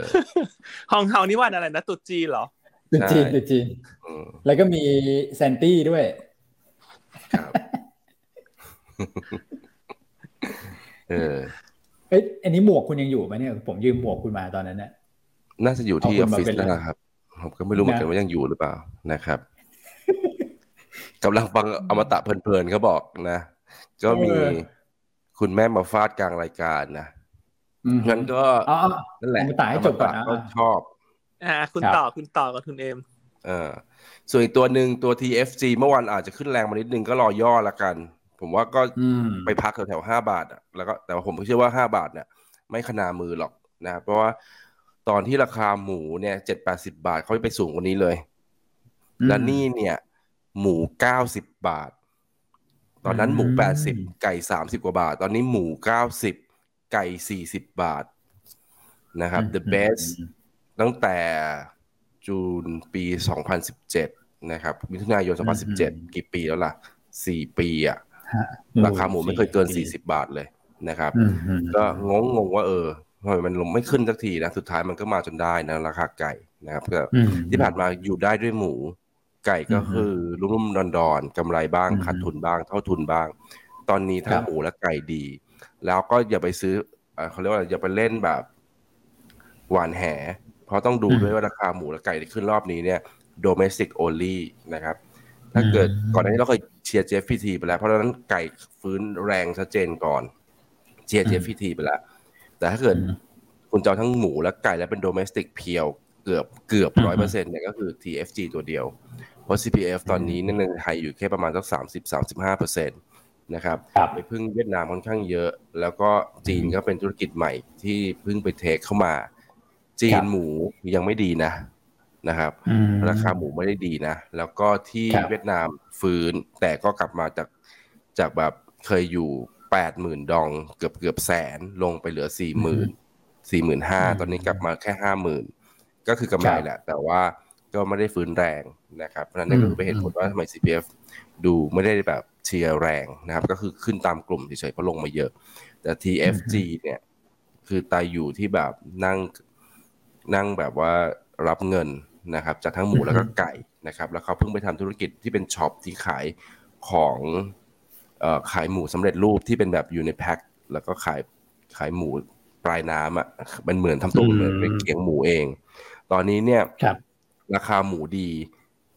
ฮองเฮานี่วันอะไรนะตุจีเหรอตุจีตุจีแล้วก็มีแซนตี้ด้วยครับเออเอ้ยอันนี้หมวกคุณยังอยู่ไหมเนี่ยผมยืมหมวกคุณมาตอนนั้นเนี่ยน่าจะอยู่ที่ออฟฟิศนะครับผมก็ไม่รู้เหมือนกันว่ายังอยู่หรือเปล่านะครับ กำลังฟังอมตะเพลินๆเขาบอกนะ ก็มีคุณแม่มาฟาดกลางรายการนะงั้นก็นั่นแหละอมตะให้จบก่อนนะชอบ อ่า คุณต่อคุณต่อกับคุณเอมเออส่วนอีกตัวหนึ่งตัว TFG เมื่อวานอาจจะขึ้นแรงมานิดนึงก็รอย่อละกัน ผมว่าก็ไปพักแถวๆห้าบาทอะแล้วก็แต่ว่าผมเชื่อว่าห้าบาทเนี่ยไม่ขนามือหรอกนะเพราะว่าตอนที่ราคาหมูเนี่ยเจ็ดแปดสิบาทเขาไปสูงกว่านี้เลย และนี่เนี่ย หมูเก้าสิบบาท ตอนนั้นหมูแปดสิบไก่สามสิบกว่าบาท ตอนนี้หมูเก้าสิบไก่สี่สิบบาทนะครับ the best ตั้งแต่จูนปีสองพันสิบเจ็ดนะครับมิถุนายนสองพันสิบเจ็ดกี่ปีแล้วล่ะสี่ปีอะราคาหมูไม่เคยเกินสี่สิบาทเลยนะครับ ก็งงงงว่าเออทำไมมันลงไม่ขึ้นสักทีนะ สุดท้ายมันก็มาจนได้นะ ราคาไก่นะครับก็ที่ผ่านมาอยู่ได้ด้วยหมู ไก่ก็คือรุ่มๆดอนๆกำไรบ้างขาดทุนบ้าง เท่าทุนบ้าง ตอนนี้ทั้งหมูและไก่ดี แล้วก็อย่าไปซื้อเขาเรียกว่าอย่าไปเล่นแบบหวานแห เพราะต้องดูด้วยว่าราคาหมูและไก่ที่ขึ้นรอบนี้เนี่ย domestic only นะครับ ถ้าเกิดก่อนหน้านี้เราเคยเชียร์เจฟฟีทีไปแล้ว เพราะฉะนั้นไก่ฟื้นแรงชัดเจนก่อนเชียร์เจฟฟีทีไปแล้ว แต่ถ้าเกิดคุณจะทั้งหมูและไก่และเป็นโดเมสติกเพียวเกือบเกือบร้อยเปอร์เซ็นต์เนี่ยก็คือ TFG ตัวเดียว เพราะ CPF ตอนนี้ในไทยอยู่แค่ประมาณสักสามสิบสามสิบห้าเปอร์เซ็นต์นะครับไปพึ่งเวียดนามค่อนข้างเยอะ แล้วก็จีนก็เป็นธุรกิจใหม่ที่พึ่งไปเทคเข้ามา จีนหมูยังไม่ดีนะนะครับ ราคาหมูไม่ได้ดีนะ แล้วก็ที่เวียดนามฟื้นแต่ก็กลับมาจากจากแบบเคยอยู่แปดหมื่นดองเกือบเกือบแสนลงไปเหลือสี่หมื่นสี่หมื่นห้าตอนนี้กลับมาแค่ห้าหมื่นก็คือกำไรแหละ แต่ว่า ก็ไม่ได้ฟื้นแรงนะครับเพราะนั้นนี่ก็คือเป็นเหตุผลว่าทำไม CPF ดูไม่ได้แบบเชียร์แรงนะครับ ก็คือขึ้นตามกลุ่มเฉยๆเพราะลงมาเยอะ แต่ TFG เนี่ย คือตายอยู่ที่แบบนั่งนั่งแบบว่ารับเงินนะครับ จากทั้งหมูแล้วก็ไก่นะครับ แล้วเขาเพิ่งไปทำธุรกิจที่เป็น shop ที่ขายของขายหมูสำเร็จรูปที่เป็นแบบอยู่ในแพ็คแล้วก็ขายขายหมูปลายน้ำอะมันเหมือนทำตัวเหมือนเป็นเขียงหมูเอง ตอนนี้เนี่ย ราคาหมูดี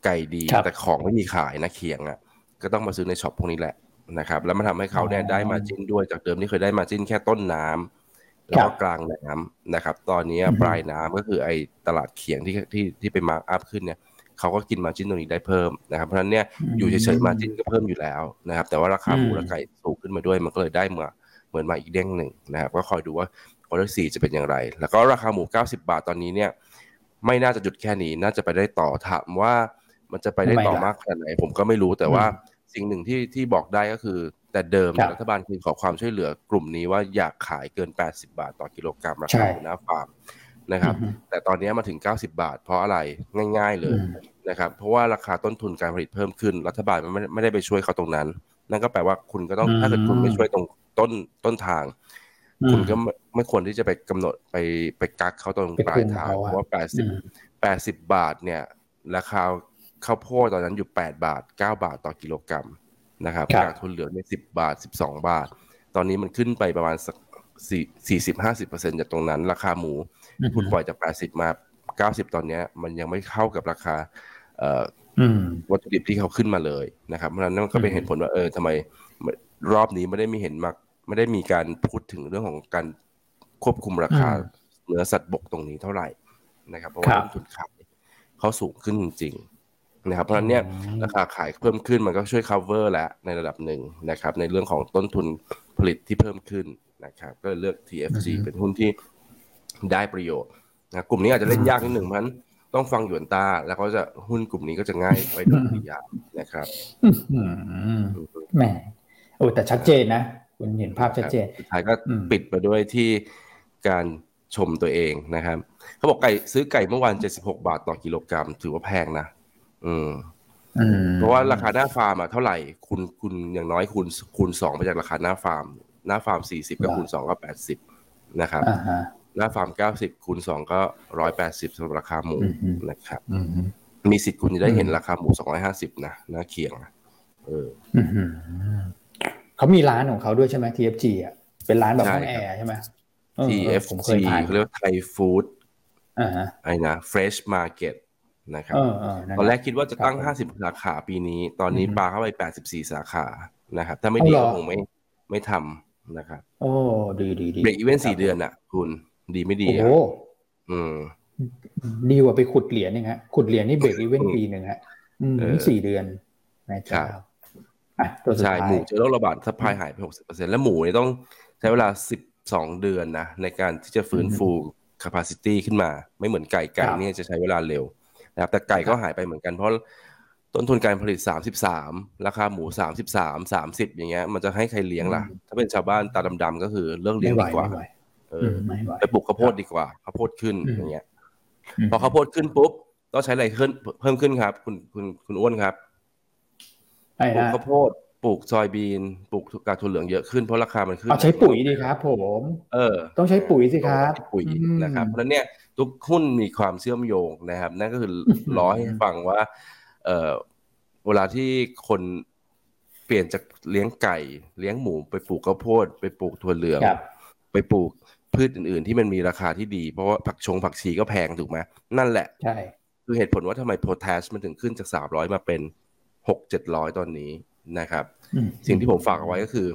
ไก่ดี แต่ของไม่มีขายนะเขียงอะ ก็ต้องมาซื้อใน shop พวกนี้แหละนะครับ แล้วมันทำให้เขาเนี่ยได้ margin ด้วยจากเดิมที่เคยได้ margin แค่ต้นน้ำแล้วก็กลางน้ำนะครับ ตอนนี้ปลายน้ำก็คือไอ้ตลาดเขียงที่ที่ที่ไป markup ขึ้นเนี่ยเขาก็กิน margin ตรงนี้ได้เพิ่มนะครับ เพราะฉะนั้นเนี่ยอยู่เฉยๆ margin ก็เพิ่มอยู่แล้วนะครับ แต่ว่าราคาหมูและไก่สูงขึ้นมาด้วยมันก็เลยได้มาเหมือนมาอีกเด้งหนึ่งนะครับ ก็คอยดูว่า quarter สี่จะเป็นอย่างไร แล้วก็ราคาหมู 90 บาทตอนนี้เนี่ย ไม่น่าจะหยุดแค่นี้ น่าจะไปได้ต่อถามว่ามันจะไปได้ต่อมากขนาดไหน ผมก็ไม่รู้แต่ว่าสิ่งหนึ่งที่ที่บอกได้ก็คือ แต่เดิมรัฐบาลคือขอความช่วยเหลือกลุ่มนี้ว่าอย่าขายเกิน 80 บาทต่อกิโลกรัมราคาหน้าฟาร์มนะครับ แต่ตอนนี้มาถึง 90 บาท เพราะอะไรง่าย ๆเลยนะครับ เพราะว่าราคาต้นทุนการผลิตเพิ่มขึ้น รัฐบาลไม่ไม่ได้ไปช่วยเขาตรงนั้น นั่นก็แปลว่าคุณก็ต้องถ้าเกิดคุณไม่ช่วยตรงต้นต้นทาง คุณก็ไม่ควรที่จะไปกำหนดไปไปกักเขาตรงปลายทางเพราะว่า80 80บาทเนี่ย ราคาข้าวโพดตอนนั้นอยู่8บาท9บาทต่อกิโลกรัมนะครับกากทุนเหลืองใน10บาท12บาท ตอนนี้มันขึ้นไปประมาณสักสี่สิบห้าสิบเปอร์เซ็นจากตรงนั้น ราคาหมูคุณปล่อยจากแปดสิบมาเก้าสิบตอนนี้มันยังไม่เข้ากับราคาวัตถุดิบที่เขาขึ้นมาเลยนะครับเพราะฉะนั้นนั่นก็เป็นเหตุผลว่าเออทำไมรอบนี้ไม่ได้มีเห็นมา ไม่ได้มีการพูดถึงเรื่องของการควบคุมราคาเนื้อสัตว์บกตรงนี้เท่าไหร่นะครับ เพราะว่าต้นทุนขายเขาสูงขึ้นจริงนะครับ เพราะฉะนั้นเนี่ยราคาขายเพิ่มขึ้นมันก็ช่วย cover แล้วในระดับหนึ่งนะครับ ในเรื่องของต้นทุนผลิตที่เพิ่มขึ้นนะครับ ก็เลือก TFG เป็นหุ้นที่ได้ประโยชน์นะกลุ่มนี้อาจจะเล่นยากนิดหนึ่งเพราะฉะนั้นต้องฟังหยวนตา แล้วก็จะหุ้นกลุ่มนี้ก็จะง่ายไปโดยปริยายนะครับแหมโอ้แต่ชัดเจนนะ คุณเห็นภาพชัดเจนสุดท้ายก็ปิดไปด้วยที่การชมตัวเองนะครับ เขาบอกไก่ซื้อไก่เมื่อวาน76บาทต่อกิโลกรัม ถือว่าแพงนะ อืมเพราะว่าราคาหน้าฟาร์มอะเท่าไหร่ คุณคุณอย่างน้อยคูณคูณสองไปจากราคาหน้าฟาร์ม หน้าฟาร์มสี่สิบกับคูณสองก็แปดสิบนะครับหน้าฟาร์มเก้าสิบคูณสองก็ร้อยแปดสิบสำหรับราคาหมูนะครับมีสิทธิ์คุณจะได้เห็นราคาหมูสองร้อยห้าสิบนะหน้าเขียงเออ เขามีร้านของเขาด้วยใช่ไหม TFG อะเป็นร้านแบบห้องแอร์ใช่ไหม TFG เขาเรียกว่า Thai Foods ไอ้นะ Fresh Market นะครับตอนแรกคิดว่าจะตั้งห้าสิบสาขาปีนี้ ตอนนี้ปาเข้าไปแปดสิบสี่สาขานะครับ ถ้าไม่ดีก็คงไม่ไม่ทำนะครับ โอ้ดีดีดี break even สี่เดือนอะ คุณดีไม่ดีอะอืมดีกว่าไปขุดเหรียญนี่ฮะขุดเหรียญนี่ break even ปีหนึ่งฮะอืมสี่เดือนนะครับ ใช่หมูเจอโรคระบาด supply หายไปหกสิบเปอร์เซ็นแล้วหมูนี่ต้องใช้เวลาสิบสองเดือนนะในการที่จะฟื้นฟู capacity ขึ้นมา ไม่เหมือนไก่ไก่เนี่ยจะใช้เวลาเร็วนะครับ แต่ไก่ก็หายไปเหมือนกันเพราะต้นทุนการผลิตสามสิบสามราคาหมูสามสิบสามสามสิบอย่างเงี้ย มันจะให้ใครเลี้ยงล่ะ ถ้าเป็นชาวบ้านตาดำๆก็คือเลิกเลี้ยงดีกว่าเออไปปลูกข้าวโพดดีกว่าข้าวโพดขึ้นอย่างเงี้ย พอข้าวโพดขึ้นปุ๊บต้องใช้อะไรขึ้นเพิ่มขึ้นครับ คุณคุณคุณอ้วนครับ ปลูกข้าวโพดปลูกซอยบีนปลูกกากถั่วเหลืองเยอะขึ้นเพราะราคามันขึ้นเอาใช้ปุ๋ยดีครับผมเออ ต้องใช้ปุ๋ยสิครับปุ๋ยนะครับเพราะนั้นเนี่ยทุกหุ้นมีความเชื่อมโยงนะครับ นั่นก็คือรอให้ฟังว่า เออเวลาที่คนเปลี่ยนจากเลี้ยงไก่เลี้ยงหมูไปปลูกข้าวโพด ไปปลูกถั่วเหลืองไปปลูกพืชอื่น ๆ ที่มันมีราคาที่ดี เพราะว่าผักชงผักชีก็แพงถูกไหมนั่นแหละ ใช่ คือเหตุผลว่าทำไมโพแทสมันถึงขึ้นจากสามร้อยมาเป็น หกเจ็ดร้อยตอนนี้นะครับ สิ่งที่ผมฝากเอาไว้ก็คือ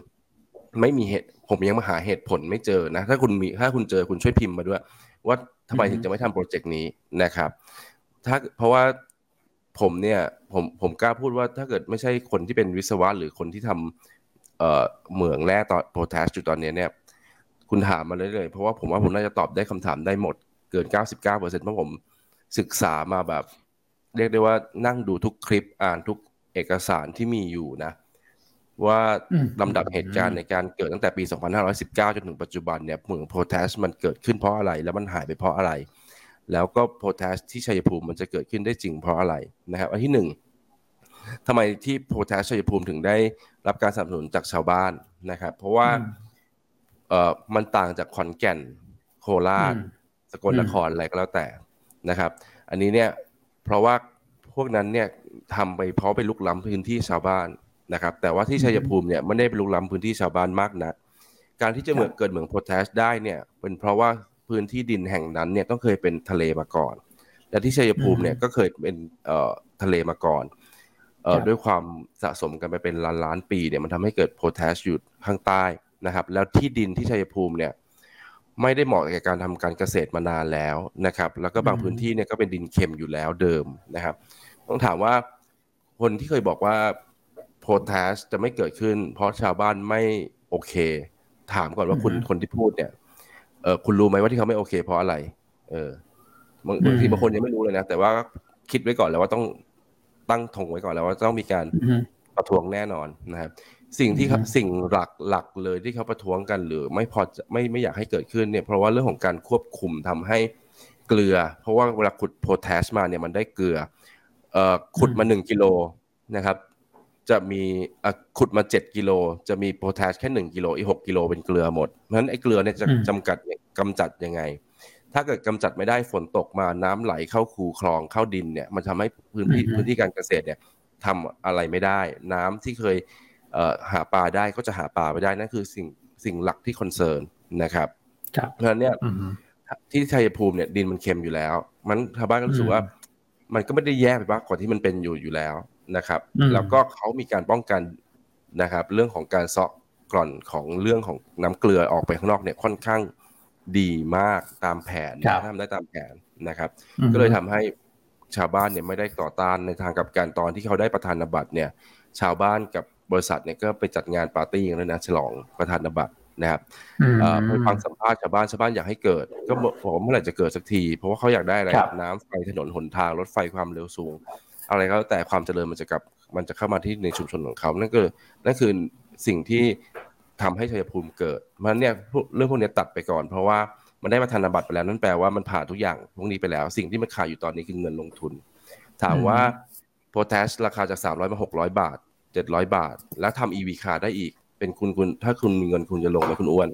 ไม่มีเหตุ ผมยังมาหาเหตุผลไม่เจอนะ ถ้าคุณมีถ้าคุณเจอคุณช่วยพิมพ์มาด้วย ว่าทำไมถึงจะไม่ทำโปรเจกต์นี้นะครับ ถ้าเพราะว่าผมเนี่ยผมผมกล้าพูดว่าถ้าเกิดไม่ใช่คนที่เป็นวิศวะหรือคนที่ทำเอ่อเหมืองแร่ตอนโพแทสอยู่ตอนนี้เนี่ย คุณถามมาเลยเลยเพราะว่าผมว่าผมน่าจะตอบได้คำถามได้หมดเกิน 99%เพราะผมศึกษามาแบบ เรียกได้ว่านั่งดูทุกคลิปอ่านทุก เอกสารที่มีอยู่นะ ว่าลำดับเหตุการณ์ในการเกิดตั้งแต่ปี 2519 จนถึงปัจจุบันเนี่ยเหมืองโพแทสมันเกิดขึ้นเพราะอะไร แล้วมันหายไปเพราะอะไร แล้วก็โพแทสที่ชัยภูมิมันจะเกิดขึ้นได้จริงเพราะอะไรนะครับอันที่หนึ่งทำไมที่โพแทสชัยภูมิถึงได้รับการสนับสนุนจากชาวบ้านนะครับ เพราะว่าเอ่อมันต่างจากขอนแก่นโคราชสกลนครอะไรก็แล้วแต่นะครับ อันนี้เนี่ยเพราะว่า พวกนั้นเนี่ยทำไปเพราะไปลุกล้ำพื้นที่ชาวบ้านนะครับ แต่ว่าที่ชัยภูมิเนี่ยไม่ได้ไปลุกล้ำพื้นที่ชาวบ้านมากนักการที่จะเหมือนเกิดเหมืองโพแทสได้เนี่ย เป็นเพราะว่าพื้นที่ดินแห่งนั้นเนี่ยต้องเคยเป็นทะเลมาก่อน และที่ชัยภูมิเนี่ยก็เคยเป็นเอ่อทะเลมาก่อนเอ่อด้วยความสะสมกันไปเป็นล้านล้านปีเนี่ยมันทำให้เกิดโพแทสอยู่ข้างใต้นะครับ แล้วที่ดินที่ชัยภูมิเนี่ยไม่ได้เหมาะกับการทำการเกษตรมานานแล้วนะครับ แล้วก็บางพื้นที่เนี่ยก็เป็นดินเค็มอยู่แล้วเดิมนะครับ ต้องถามว่าคนที่เคยบอกว่าโพแทสจะไม่เกิดขึ้น เพราะชาวบ้านไม่โอเค ถามก่อนว่าคุณคนที่พูดเนี่ยเออคุณรู้ไหมว่าที่เขาไม่โอเค เพราะอะไร เออบางทีบางคนยังไม่รู้เลยนะ แต่ว่าคิดไว้ก่อนแล้วว่าต้องตั้งธงไว้ก่อนแล้วว่าต้องมีการประท้วงแน่นอนนะครับ สิ่งที่สิ่งหลักหลักเลยที่เขาประท้วงกันหรือไม่พอไม่ไม่อยากให้เกิดขึ้นเนี่ย เพราะว่าเรื่องของการควบคุมทำให้เกลือ เพราะว่าเวลาขุดโพแทสมาเนี่ยมันได้เกลือเอ่อ ขุดมาหนึ่งกิโลนะครับ จะมีขุดมาเจ็ดกิโลจะมีโพแทสแค่หนึ่งกิโลอีกหกกิโลเป็นเกลือหมดเพราะฉะนั้นไอ้เกลือเนี่ยจะจำกัดกำจัดยังไง ถ้าเกิดกำจัดไม่ได้ฝนตกมาน้ำไหลเข้าคูคลองเข้าดินเนี่ยมันทำให้พื้นที่พื้นที่การเกษตรเนี่ยทำอะไรไม่ได้ น้ำที่เคยหาปลาได้ก็จะหาปลาไม่ได้นั่นคือสิ่งสิ่งหลักที่คอนเซิร์นนะครับเพราะฉะนั้นเนี่ยที่ชัยภูมิเนี่ยดินมันเค็มอยู่แล้ว มันชาวบ้านก็รู้สึกว่า มันก็ไม่ได้แย่ไปมากกว่าที่มันเป็นอยู่อยู่แล้วนะครับ แล้วก็เขามีการป้องกันนะครับ เรื่องของการเซาะกร่อนของเรื่องของน้ำเกลือออกไปข้างนอกเนี่ยค่อนข้างดีมากตามแผนทำได้ตามแผนนะครับ ก็เลยทำให้ชาวบ้านเนี่ยไม่ได้ต่อต้านในทางกับการตอนที่เขาได้ประธานบัตรเนี่ย ชาวบ้านกับบริษัทเนี่ยก็ไปจัดงานปาร์ตี้กันแล้วนะฉลองประธานบัตร นะครับไปฟังสัมภาษณ์ชาวบ้านชาวบ้านอยากให้เกิด ก็บอกเมื่อไหร่จะเกิดสักที เพราะว่าเขาอยากได้อะไรน้ำไฟถนนหนทางรถไฟความเร็วสูง อะไรก็แต่ความเจริญมันจะกลับมันจะเข้ามาที่ในชุมชนของเขานั่นก็นั่นคือสิ่งที่ทำให้ชัยภูมิเกิดมันเนี่ยเรื่องพวกนี้ตัดไปก่อน เพราะว่ามันได้มาธนบัตรไปแล้วนั่นแปลว่ามันผ่านทุกอย่างพวกนี้ไปแล้ว สิ่งที่มันขาดอยู่ตอนนี้คือเงินลงทุน ถามว่าโพแทสราคาจากสามร้อยมาหกร้อยบาทเจ็ดร้อยบาท แล้วทำอีวีคาได้อีก เป็นคุณคุณถ้าคุณมีเงินคุณจะลงไหมคุณอ้วน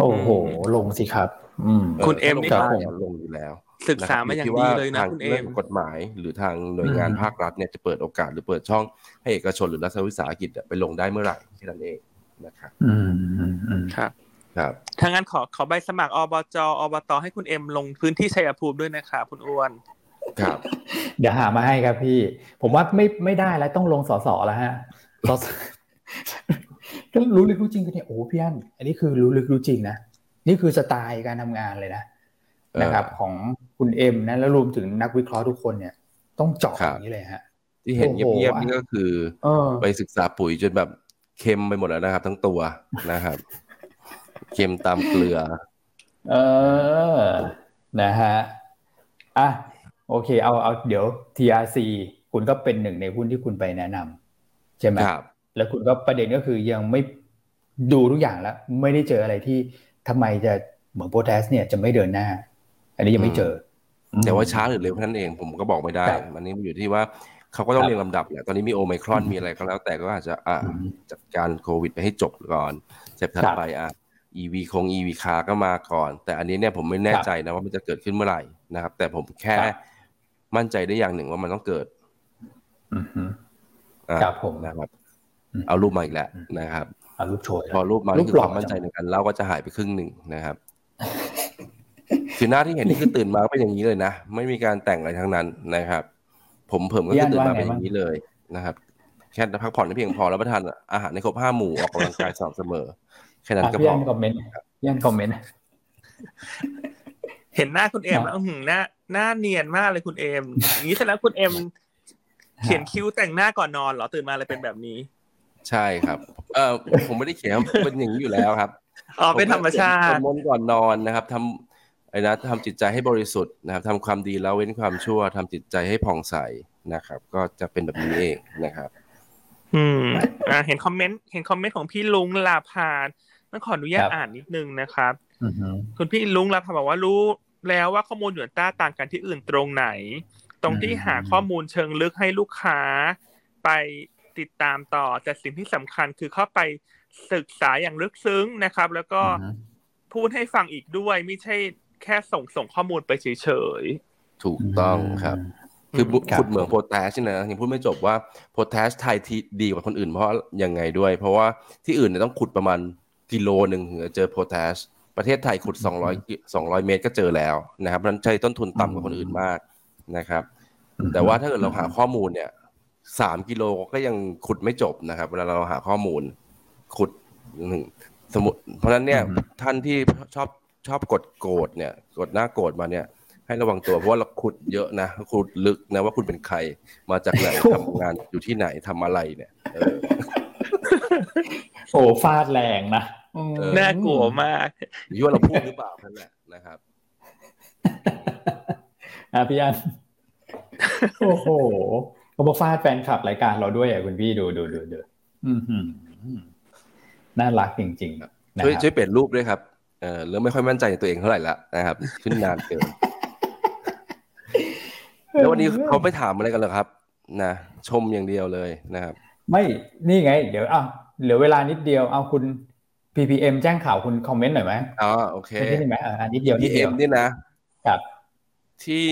โอ้โห ลงสิครับ อืคุณเอ็มนี่ลงอยู่แล้วศึกษามาอย่างดีเลยนะคุณเอ็มกฎหมายหรือทางหน่วยงานภาครัฐเนี่ยจะเปิดโอกาสหรือเปิดช่องให้เอกชนหรือรัฐวิสาหกิจไปลงได้เมื่อไหร่แค่นั้นเองนะครับอืมครับครับถ้างั้นขอขอใบสมัครอบจอบตให้คุณเอ็มลงพื้นที่ชัยภูมิด้วยนะครับคุณอ้วนครับ เดี๋ยวหามาให้ครับพี่ ผมว่าไม่ไม่ได้แล้วต้องลงสสแล้วฮะสส ก็รู้ลึกรู้จริงกันเนี่ยโอ้พี่อันอันนี้คือรู้ลึกรู้จริงนะนี่คือสไตล์การทำงานเลยนะนะครับ ของคุณเอ็มนะแล้วรวมถึงนักวิเคราะห์ทุกคนเนี่ย ต้องเจาะอย่างนี้เลยฮะ ที่เห็นเงียบๆนี่ก็คือไปศึกษาปุ๋ยจนแบบเค็มไปหมดแล้วนะครับ ทั้งตัวนะครับเค็มตามเกลือ เออนะฮะอะโอเค เอาเอาเดี๋ยว TRC คุณก็เป็นหนึ่งในหุ้นที่คุณไปแนะนำใช่ไหมครับ แล้วคุณก็ประเด็นก็คือยังไม่ดูทุกอย่างแล้ว ไม่ได้เจออะไรที่ทำไมจะเหมือนโพแทสเนี่ยจะไม่เดินหน้า อันนี้ยังไม่เจอ แต่ว่าช้าหรือเร็วนั่นเองผมก็บอกไม่ได้ มันนี้มันอยู่ที่ว่าเขาก็ต้องเรียงลำดับแหละตอนนี้มีโอไมครอนมีอะไรก็แล้ว แต่ก็อาจจะอ่าจัดการโควิดไปให้จบก่อนเสร็จถัดไปอะ EV คง EV คาก็มาก่อน แต่อันนี้เนี่ยผมไม่แน่ใจนะว่ามันจะเกิดขึ้นเมื่อไหร่นะครับ แต่ผมแค่มั่นใจได้อย่างหนึ่งว่ามันต้องเกิดครับผมนะครับ เอารูปมาอีกแล้วนะครับเอารูปโชว์พอรูปมาคือความมั่นใจในการเล่าก็จะหายไปครึ่งหนึ่งนะครับคือหน้าที่เห็นนี่คือตื่นมาก็เป็นอย่างนี้เลยนะไม่มีการแต่งอะไรทั้งนั้นนะครับ ผมเพิ่มก็คือตื่นมาเป็นอย่างนี้เลยนะครับ แค่พักผ่อนให้เพียงพอแล้วประทานอาหารในครบห้าหมู่ออกกำลังกายสม่ำเสมอแค่นั้นก็พอยันคอมเมนต์ยันคอมเมนต์เห็นหน้าคุณเอ็มแล้วหน้าหน้าเนียนมากเลยคุณเอ็มอย่างนี้เสร็จแล้วคุณเอ็มเขียนคิ้วแต่งหน้าก่อนนอนเหรอตื่นมาเลยเป็นแบบนี้ ใช่ครับ เออผมไม่ได้เขียนเป็นอย่างนี้อยู่แล้วครับอ๋อเป็นธรรมชาติมนก่อนนอนนะครับทำไอ้นะทำจิตใจให้บริสุทธิ์นะครับทำความดีแล้วเว้นความชั่วทำจิตใจให้ผ่องใสนะครับ ก็จะเป็นแบบนี้เองนะครับ อืมอ่าเห็นคอมเมนต์เห็นคอมเมนต์ของพี่ลุงลาพานต้องขออนุญาตอ่านนิดนึงนะครับคุณพี่ลุงรับบอกว่ารู้แล้วว่าข้อมูลหยวนต้าต่างกันที่อื่นตรงไหน ตรงที่หาข้อมูลเชิงลึกให้ลูกค้าไป ติดตามต่อ แต่สิ่งที่สำคัญคือเข้าไปศึกษาอย่างลึกซึ้งนะครับ แล้วก็พูดให้ฟังอีกด้วย ไม่ใช่แค่ส่งส่งข้อมูลไปเฉยๆ ถูกต้องครับ คือขุดเหมืองโพแทสนะยังพูดไม่จบว่าโพแทสไทยที่ดีกว่าคนอื่นเพราะยังไงด้วย เพราะว่าที่อื่นเนี่ยต้องขุดประมาณกิโลหนึ่งถึงจะเจอโพแทสประเทศไทยขุด 200 200 เมตรก็เจอแล้วนะครับนั้นใช้ต้นทุนต่ำกว่าคนอื่นมากนะครับ แต่ว่าถ้าเกิดเราหาข้อมูลเนี่ย สามกิโลก็ยังขุดไม่จบนะครับ เวลาเราหาข้อมูล ขุดหนึ่งสมุดเพราะฉะนั้นเนี่ยท่านที่ชอบชอบกดโกรธเนี่ย กดหน้าโกรธมาเนี่ย ให้ระวังตัวเพราะว่าเราขุดเยอะนะขุดลึกนะว่าคุณเป็นใครมาจากไหนทำงานอยู่ที่ไหนทำอะไรเนี่ยโอ้ฟาดแรงนะน่ากลัวมากอยู่ว่าเราพูดหรือเปล่านั่นแหละนะครับอะพี่อันโอ้โห เขาบอกฟาดแฟนคลับรายการเราด้วยอะคุณพี่ดูดูดูดูน่ารักจริงๆช่วยช่วยเปลี่ยนรูปด้วยครับเออเริ่มไม่ค่อยมั่นใจในตัวเองเท่าไหร่ละนะครับ ขึ้นนานเกินแล้ววันนี้เขาไปถามอะไรกันเหรอครับ นะชมอย่างเดียวเลยนะครับ ไม่นี่ไง เดี๋ยวอะเหลือเวลานิดเดียวเอาคุณ ppm แจ้งข่าวคุณคอมเมนต์หน่อยไหมอ๋อโอเคนิดนึงไหมอ่านิดเดียวนิดเดียวนี่นะครับที่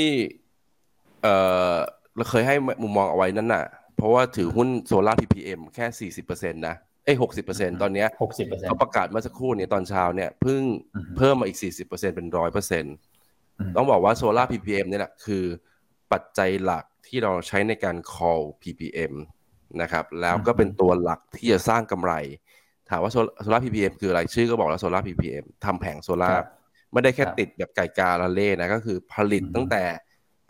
เอ่อ เราเคยให้มุมมองเอาไว้นั่นน่ะ เพราะว่าถือหุ้นโซลาร์ ppm แค่สี่สิบเปอร์เซ็นต์นะเอ้หกสิบเปอร์เซ็นตอนเนี้ยหกสิบเปอร์เซ็นต์เขาประกาศเมื่อสักครู่นี้ตอนเช้าเนี่ยเพิ่งเพิ่มมาอีกสี่สิบเปอร์เซ็นเป็นร้อยเปอร์เซ็นต์ต้องบอกว่าโซลาร์ ppm นี่แหละคือปัจจัยหลักที่เราใช้ในการ call PPM นะครับ แล้วก็เป็นตัวหลักที่จะสร้างกำไร ถามว่าโซลาร์ ppm คืออะไรชื่อก็บอกแล้วโซลาร์ ppm ทำแผงโซลาร์ไม่ได้แค่ติดแบบไก่กาอาราเล่นะก็คือผลิตตั้งแต่แ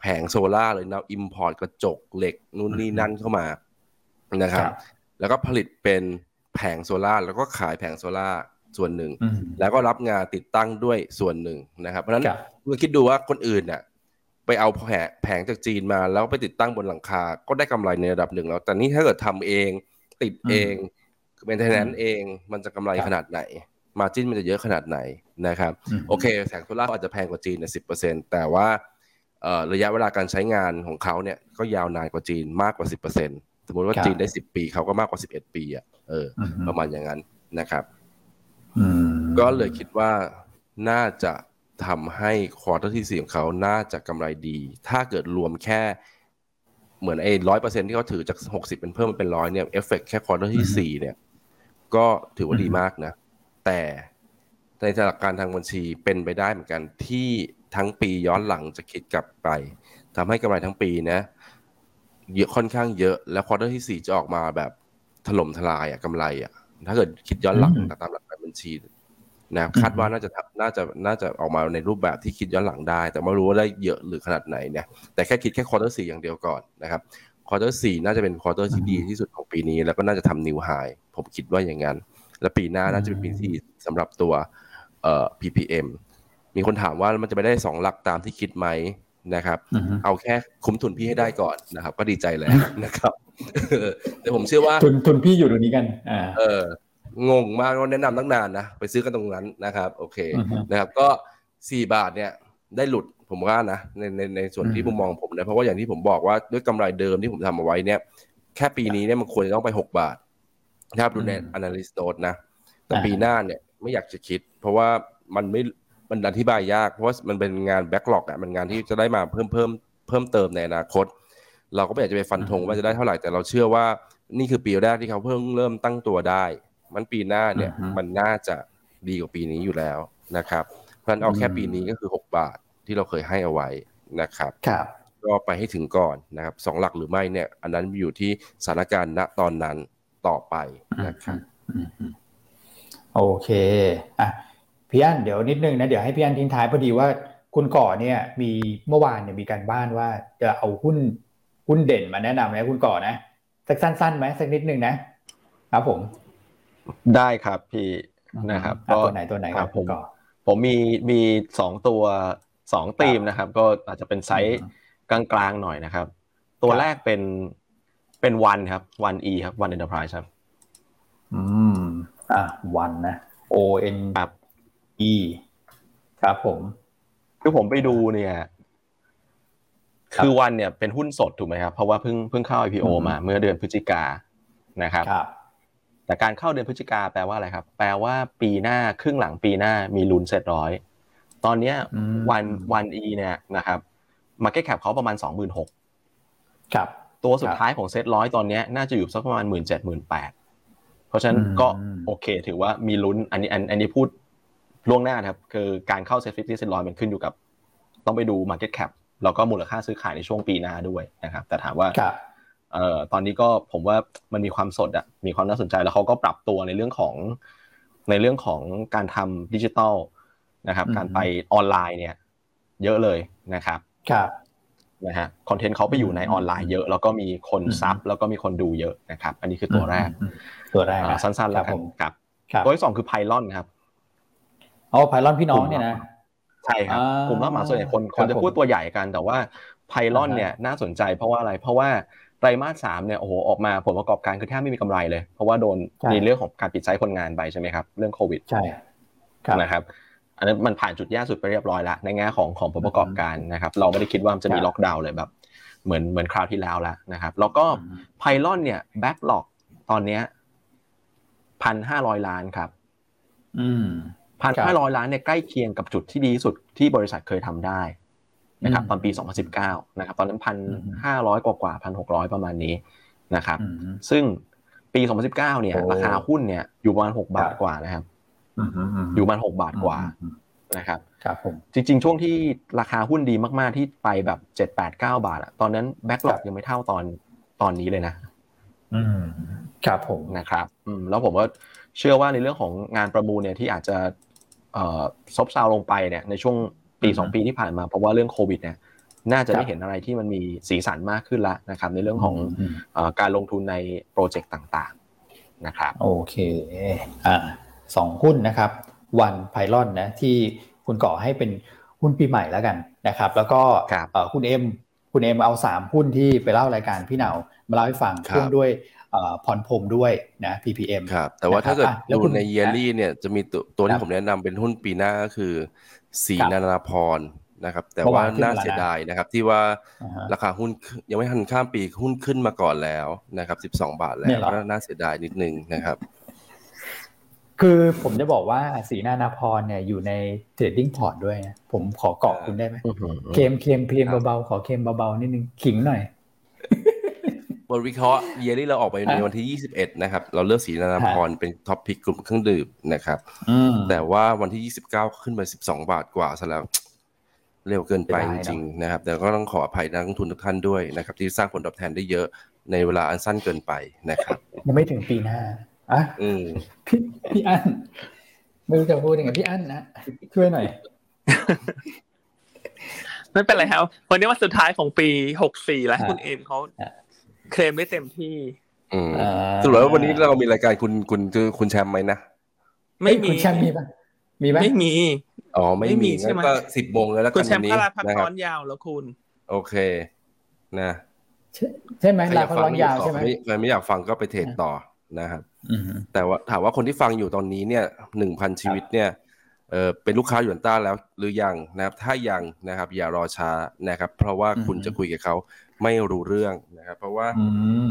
ผงโซลาร์เลยนะ import กระจกเหล็กนู่นนี่นั่นเข้ามานะครับ แล้วก็ผลิตเป็นแผงโซลาร์แล้วก็ขายแผงโซลาร์ส่วนหนึ่ง แล้วก็รับงานติดตั้งด้วยส่วนหนึ่งนะครับ เพราะฉะนั้นเราคิดดูว่าคนอื่นเนี่ยไปเอาแผงแผงจากจีนมาแล้วไปติดตั้งบนหลังคา ก็ได้กำไรในระดับหนึ่งแล้ว แต่นี่ถ้าเกิดทำเองติดเองเป็นเทนแนนเองมันจะกำไรขนาดไหน มาจิ้นมันจะเยอะขนาดไหนนะครับ โอเคแสงโซล่าอาจจะแพงกว่าจีนในสิบเปอร์เซ็นแต่ว่า ระยะเวลาการใช้งานของเขาเนี่ยก็ยาวนานกว่าจีนมากกว่าสิบเปอร์เซ็นสมมติว่าจีนได้สิบปีเขาก็มากกว่าสิบเอ็ดปีอะเออ ประมาณอย่างนั้นนะครับก็เลยคิดว่าน่าจะทำให้ quarter ที่สี่ของเขาน่าจะกำไรดี ถ้าเกิดรวมแค่เหมือนไอ้ร้อยเปอร์เซ็นที่เขาถือจากหกสิบเป็นเพิ่มเป็นร้อยเนี่ยเอฟเฟกแค่ quarter ที่สี่เนี่ย ก็ถือว่าดีมากนะ แต่ในหลักการทางบัญชีเป็นไปได้เหมือนกันที่ ทั้งปีย้อนหลังจะคิดกลับไปทำให้กำไรทั้งปีนะเยอะค่อนข้างเยอะ แล้ว quarter ที่สี่จะออกมาแบบถล่มทลายอะกำไรอะถ้าเกิดคิดย้อนหลังตามหลักการบัญชีนะคาดว่าน่าจะน่าจะน่าจะออกมาในรูปแบบที่คิดย้อนหลังได้ แต่ไม่รู้ว่าได้เยอะหรือขนาดไหนเนี่ยแต่แค่คิดแค่ quarter สี่อย่างเดียวก่อนนะครับ quarter สี่น่าจะเป็น quarter ที่ดีที่สุดของปีนี้ แล้วก็น่าจะทำ new high ผมคิดว่าอย่างนั้น และปีหน้าน่าจะเป็นปีที่สำหรับตัวเอ่อ PPM มีคนถามว่ามันจะไปได้สองหลักตามที่คิดไหมนะครับ เอาแค่คุ้มทุนพี่ให้ได้ก่อนนะครับ ก็ดีใจแล้วนะครับแต่ผมเชื่อว่าทุนทุนพี่อยู่ตรงนี้กันอ่าเอองงมากก็แนะนำตั้งนานนะไปซื้อกันตรงนั้นนะครับ โอเคนะครับ ก็สี่บาทเนี่ยได้หลุดผมว่านะในในในส่วนที่ผมมองผมนะเพราะว่าอย่างที่ผมบอกว่าด้วยกำไรเดิมที่ผมทำเอาไว้เนี่ย แค่ปีนี้เนี่ยมันควรจะต้องไปหกบาทนะครับดูใน analyst note นะแต่ปีหน้าเนี่ยไม่อยากจะคิด เพราะว่ามันไม่ มันอธิบายยากเพราะว่ามันเป็นงานแบ็กหลอกอะมันงานที่จะได้มาเพิ่มเพิ่มเพิ่มเติมในอนาคต เราก็ไม่อยากจะไปฟันธงว่าจะได้เท่าไหร่แต่เราเชื่อว่านี่คือปีแรกที่เขาเพิ่งเริ่มตั้งตัวได้ มันปีหน้าเนี่ยมันน่าจะดีกว่าปีนี้อยู่แล้วนะครับเพราะฉะนั้นเอาแค่ปีนี้ก็คือหกบาทที่เราเคยให้เอาไว้นะครับครับก็ไปให้ถึงก่อนนะครับสองหลักหรือไม่เนี่ย อันนั้นอยู่ที่สถานการณ์ณตอนนั้นต่อไปนะครับโอเคอะ พี่อันเดี๋ยวนิดนึงนะเดี๋ยวให้พี่อันทิ้งท้ายพอดีว่าคุณก่อเนี่ยมีเมื่อวานเนี่ยมีการบ้านว่าจะเอาหุ้นหุ้นเด่นมาแนะนำนะคุณก่อนะสักสั้นๆไหมสักนิดนึงนะครับผม ได้ครับพี่นะครับก็ตัวไหนตัวไหนครับผมผมมีมีสองตัวสองธีมนะครับ ก็อาจจะเป็นไซส์กลางๆหน่อยนะครับ ตัวแรกเป็นเป็น ONE ครับ ONEE ครับ One Enterprise ครับ อืมอะ ONE นะ O N แบบ E ครับผม คือผมไปดูเนี่ย คือ ONE เนี่ยเป็นหุ้นสดถูกไหมครับ เพราะว่าเพิ่งเพิ่งเข้า IPO มาเมื่อเดือนพฤศจิกานะครับแต่การเข้าเดือนพฤศจิกาแปลว่าอะไรครับ แปลว่าปีหน้าครึ่งหลังปีหน้ามีลุ้นเสร็จร้อย ตอนเนี้ย ONE ONEE เนี่ยนะครับ market cap เขาประมาณสองหมื่นหกครับตัวสุดท้ายของเซ็ตร้อยตอนนี้น่าจะอยู่สักประมาณหมื่นเจ็ดหมื่นแปดเพราะฉะนั้นก็โอเค ถือว่ามีลุ้นอันนี้อันอันนี้พูด ล่วงหน้าครับคือการเข้า SET fifty SET ร้อยมันขึ้นอยู่กับ ต้องไปดู market cap แล้วก็มูลค่าซื้อขายในช่วงปีหน้าด้วยนะครับ แต่ถามว่าเอ่อตอนนี้ก็ผมว่ามันมีความสดอะมีความน่าสนใจแล้วเขาก็ปรับตัวในเรื่องของในเรื่องของการทำดิจิทัลนะครับ การไปออนไลน์เนี่ย เยอะเลยนะครับครับนะฮะคอนเทนต์เขาไปอยู่ในออนไลน์เยอะ แล้วก็มีคนซับแล้วก็มีคนดูเยอะนะครับ อันนี้คือตัวแรก ตัวแรกสั้นๆแล้วกันครับตัวที่สองคือไพลอนครับ อ๋อไพลอนพี่น้องเนี่ยนะใช่ครับกลุ่มรับหมาส่วนใหญ่คนคนจะพูดตัวใหญ่กันแต่ว่าไพลอนเนี่ยน่าสนใจเพราะว่าอะไร เพราะว่าไตรมาสสามเนี่ยโอ้โหออกมาผลประกอบการคือแทบไม่มีกำไรเลย เพราะว่าโดนมีเรื่องของการปิดไซต์คนงานไปใช่ไหมครับเรื่องโควิดใช่นะครับอันนั้นมันผ่านจุดแย่สุดไปเรียบร้อยแล้วในแง่ของของผลประกอบการนะครับเราไม่ได้คิดว่ามันจะมีล็อกดาวน์เลยแบบ เหมือนเหมือนคราวที่แล้วแล้วนะครับ แล้วก็ไพลอนเนี่ยแบ็กหลอกตอนเนี้ยพันห้าร้อยล้านครับ อืม พันห้าร้อยล้านเนี่ยใกล้เคียงกับจุดที่ดีสุดที่บริษัทเคยทำได้นะครับตอนปี 2019 นะครับตอนนั้นพันห้าร้อยกว่ากว่าพันหกร้อยประมาณนี้นะครับ ซึ่งปี 2019 เนี่ยราคาหุ้นเนี่ยอยู่ประมาณหกบาทกว่านะครับอยู่ประมาณหกบาทกว่านะครับครับผมจริง ๆ ช่วงที่ราคาหุ้นดีมากๆที่ไปแบบเจ็ดแปดเก้าบาทอะตอนนั้นแบ็กหลอกยังไม่เท่าตอนตอนนี้เลยนะอืมครับผมนะครับอืมแล้วผมก็เชื่อว่าในเรื่องของงานประมูลเนี่ยที่อาจจะ ซบเซาลงไปเนี่ยในช่วงปีสองปีที่ผ่านมาเพราะว่าเรื่องโควิดเนี่ยน่าจะได้เห็นอะไรที่มันมีสีสันมากขึ้นแล้วนะครับ ในเรื่องของการลงทุนในโปรเจกต์ต่างๆนะครับโอเคอ่าสองหุ้นนะครับวันไพลอนนะที่คุณก่อให้เป็นหุ้นปีใหม่แล้วกันนะครับ แล้วก็คุณเอ็มคุณเอ็มเอาสามหุ้นที่ไปเล่ารายการพี่เหนามาเล่าให้ฟังหุ้นด้วย ผ่อนพรมด้วยนะ PPM ครับแต่ว่าถ้าเกิดดูในเยลลี่เนี่ยจะมีตัวตัวที่ผมแนะนำเป็นหุ้นปีหน้าก็คือศรีนานาพรนะครับ แต่ว่าน่าเสียดายนะครับ ที่ว่าราคาหุ้นยังไม่ทันข้ามปีหุ้นขึ้นมาก่อนแล้วนะครับสิบสองบาทแล้วน่าเสียดายนิดนึงนะครับ คือผมจะบอกว่าศรีนานาพรเนี่ยอยู่ใน trading port ด้วยนะผมขอเกาะคุณได้ไหม claim claim claim เบาๆขอเคมเบาๆนิดนึงขิงหน่อย บทวิเคราะห์ yearly เราออกไปในวันที่ 21 นะครับ เราเลือกศรีนานาพรเป็น top pick กลุ่มเครื่องดื่มนะครับแต่ว่าวันที่ 29 ขึ้นไป 12 บาทกว่าซะแล้ว เร็วเกินไปจริงๆนะครับ แต่ก็ต้องขออภัยนักลงทุนทุกท่านด้วยนะครับ ที่สร้างผลตอบแทนได้เยอะในเวลาอันสั้นเกินไปนะครับยังไม่ถึงปีหน้าอะพี่พี่อั้นไม่รู้จะพูดยังไงพี่อั้นนะช่วยหน่อยไม่เป็นไรครับวันนี้วันสุดท้ายของปีหกสี่แล้วคุณเอ็มเขา เคลมได้เต็มที่สรุปแล้ววันนี้เรามีรายการคุณคุณคือคุณแชมป์ไหมนะไม่มีคุณแชมป์มีปะมีไหมไม่มีอ๋อไม่มีใช่ไหมก็สิบโมงแล้วแล้วกันวันนี้คุณแชมป์ก็ลาพักร้อนยาวแล้วคุณ โอเค นะใช่ไหมลาพักร้อนยาวใช่ไหมใครไม่อยากฟังก็ไปเทรดต่อนะครับแต่ว่าถามว่าคนที่ฟังอยู่ตอนนี้เนี่ยหนึ่งพันชีวิตเนี่ยเออเป็นลูกค้าหยวนต้าแล้วหรือยังนะครับ ถ้ายังนะครับ อย่ารอช้านะครับ เพราะว่าคุณจะคุยกับเขา ไม่รู้เรื่องนะครับเพราะว่า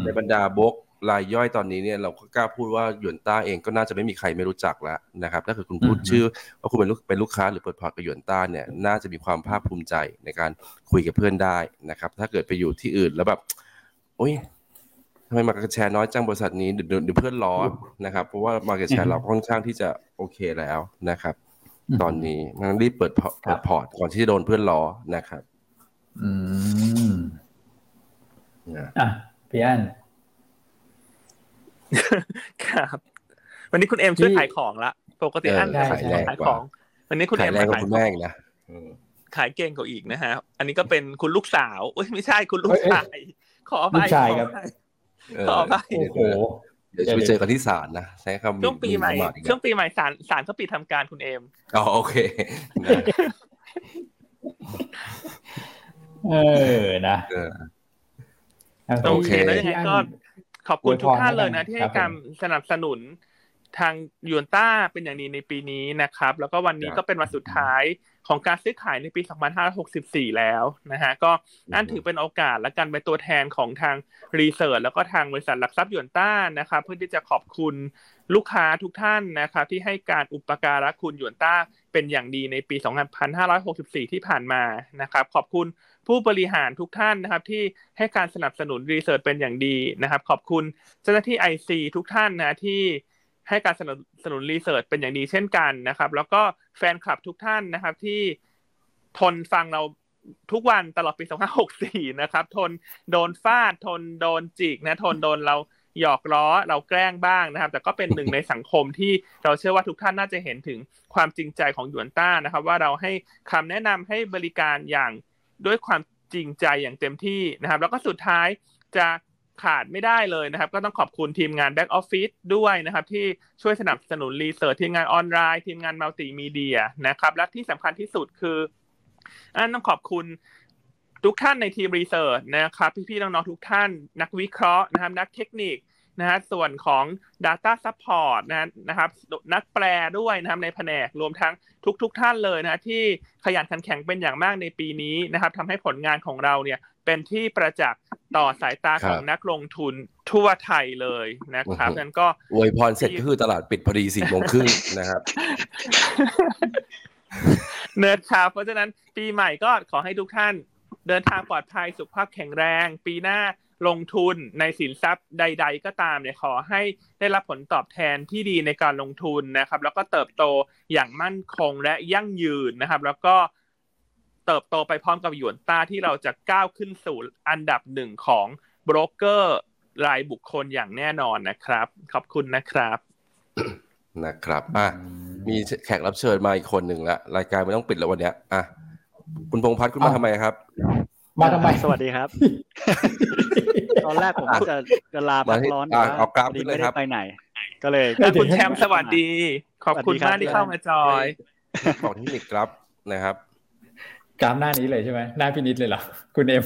ในบรรดาโบรกรายย่อยตอนนี้เนี่ยเราก็กล้าพูดว่าหยวนต้าเองก็น่าจะไม่มีใครไม่รู้จักแล้วนะครับถ้าเกิดคุณพูดชื่อว่าคุณเป็นลูกเป็นลูกค้าหรือเปิดพอร์ตกับหยวนต้าเนี่ยน่าจะมีความภาคภูมิใจในการคุยกับเพื่อนได้นะครับ ถ้าเกิดไปอยู่ที่อื่นแล้วแบบโอ้ยทำไม market share น้อยจังบริษัทนี้เดี๋ยวเพื่อนล้อนะครับเพราะว่า market share เราค่อนข้างที่จะโอเคแล้วนะครับ ตอนนี้งั้นรีบเปิดพอร์ตก่อนที่จะโดนเพื่อนล้อนะครับ อืม อะพี่อันครับ วันนี้คุณเอ็มช่วยขายของละปกติอันขายขายของ วันนี้คุณเอ็มขายคุณแม่นะขายเก่งกว่าอีกนะฮะ อันนี้ก็เป็นคุณลูกสาวเอ้ยไม่ใช่คุณลูกชาย ขอไปขอไปขอไปโอ้โหเดี๋ยวไปเจอกันที่ศาลนะใช้คำช่วงปีใหม่ช่วงปีใหม่ศาลศาลเขาปิดทำการคุณเอมอ๋อโอเคเออนะ โอเคแล้วยังไงก็ขอบคุณทุกท่านเลยนะ ที่ให้การสนับสนุนทางยูนต้าเป็นอย่างดีในปีนี้นะครับ แล้วก็วันนี้ก็เป็นวันสุดท้ายของการซื้อขายในปี 2564 แล้วนะฮะ ก็นั่นถือเป็นโอกาสและการเป็นตัวแทนของทางรีเสิร์ชแล้วก็ทางบริษัทหลักทรัพย์ยวนต้านะครับ เพื่อที่จะขอบคุณลูกค้าทุกท่านนะครับที่ให้การอุปการะคุณหยวนต้าเป็นอย่างดีในปี 2564 ที่ผ่านมานะครับ ขอบคุณ ผู้บริหารทุกท่านนะครับ ที่ให้การสนับสนุน research เป็นอย่างดีนะครับ ขอบคุณเจ้าหน้าที่ IC ทุกท่านนะที่ให้การสนับสนุน research เป็นอย่างดีเช่นกันนะครับ แล้วก็แฟนคลับทุกท่านนะครับที่ทนฟังเราทุกวันตลอดปี 2564 นะครับ ทนโดนฟาด ทนโดนจิกนะ ทนโดนเราหยอกล้อ เราแกล้งบ้างนะครับ แต่ก็เป็นหนึ่งในสังคมที่เราเชื่อว่าทุกท่านน่าจะเห็นถึงความจริงใจของหยวนต้านะครับ ว่าเราให้คำแนะนำให้บริการอย่าง ด้วยความจริงใจอย่างเต็มที่นะครับ แล้วก็สุดท้ายจะขาดไม่ได้เลยนะครับ ก็ต้องขอบคุณทีมงาน back office ด้วยนะครับ ที่ช่วยสนับสนุน research ทีมงานออนไลน์ ทีมงานมัลติมีเดียนะครับ และที่สำคัญที่สุดคืออันต้องขอบคุณทุกท่านในทีมรีเสิร์ชนะครับ พี่ๆน้องๆทุกท่าน นักวิเคราะห์นะครับ นักเทคนิค นะฮะส่วนของ Data Support นะนะครับนักแปลด้วยนะครับในแผนกรวมทั้งทุกๆทท่านเลยนะที่ขยันขันแข็งเป็นอย่างมากในปีนี้นะครับทำให้ผลงานของเราเนี่ยเป็นที่ประจักษ์ต่อสายตาของนักลงทุนทั่วไทยเลยนะครับนั้นก็อวยพรเสร็จก็คือตลาดปิดพอดีสี่โมงครึ่งนะครับเนิร์ดครับเพราะฉะนั้นปีใหม่ก็ขอให้ทุกท่านเดินทางปลอดภัยสุขภาพแข็งแรง ปีหน้า ลงทุนในสินทรัพย์ใด ๆ ก็ตามเนี่ยขอให้ได้รับผลตอบแทนที่ดีในการลงทุนนะครับ แล้วก็เติบโตอย่างมั่นคงและยั่งยืนนะครับ แล้วก็เติบโตไปพร้อมกับหยวนต้าที่เราจะก้าวขึ้นสู่อันดับหนึ่งของโบรกเกอร์รายบุคคลอย่างแน่นอนนะครับ ขอบคุณนะครับนะครับอะมีแขกรับเชิญมาอีกคนหนึ่งละรายการไม่ต้องปิดแล้ววันนี้อะคุณพงพัฒน์คุณมาทำไมครับ มาทำไม สวัสดีครับ ตอนแรกผมจะจะลาพักร้อนเอากราฟไม่ได้ไปไหน ก็เลยคุณแชมป์สวัสดี ขอบคุณมากที่เข้ามาจอยบอกเทคนิคครับนะครับกราฟหน้านี้เลยใช่ไหมหน้าพี่นิดเลยเหรอคุณเอ็ม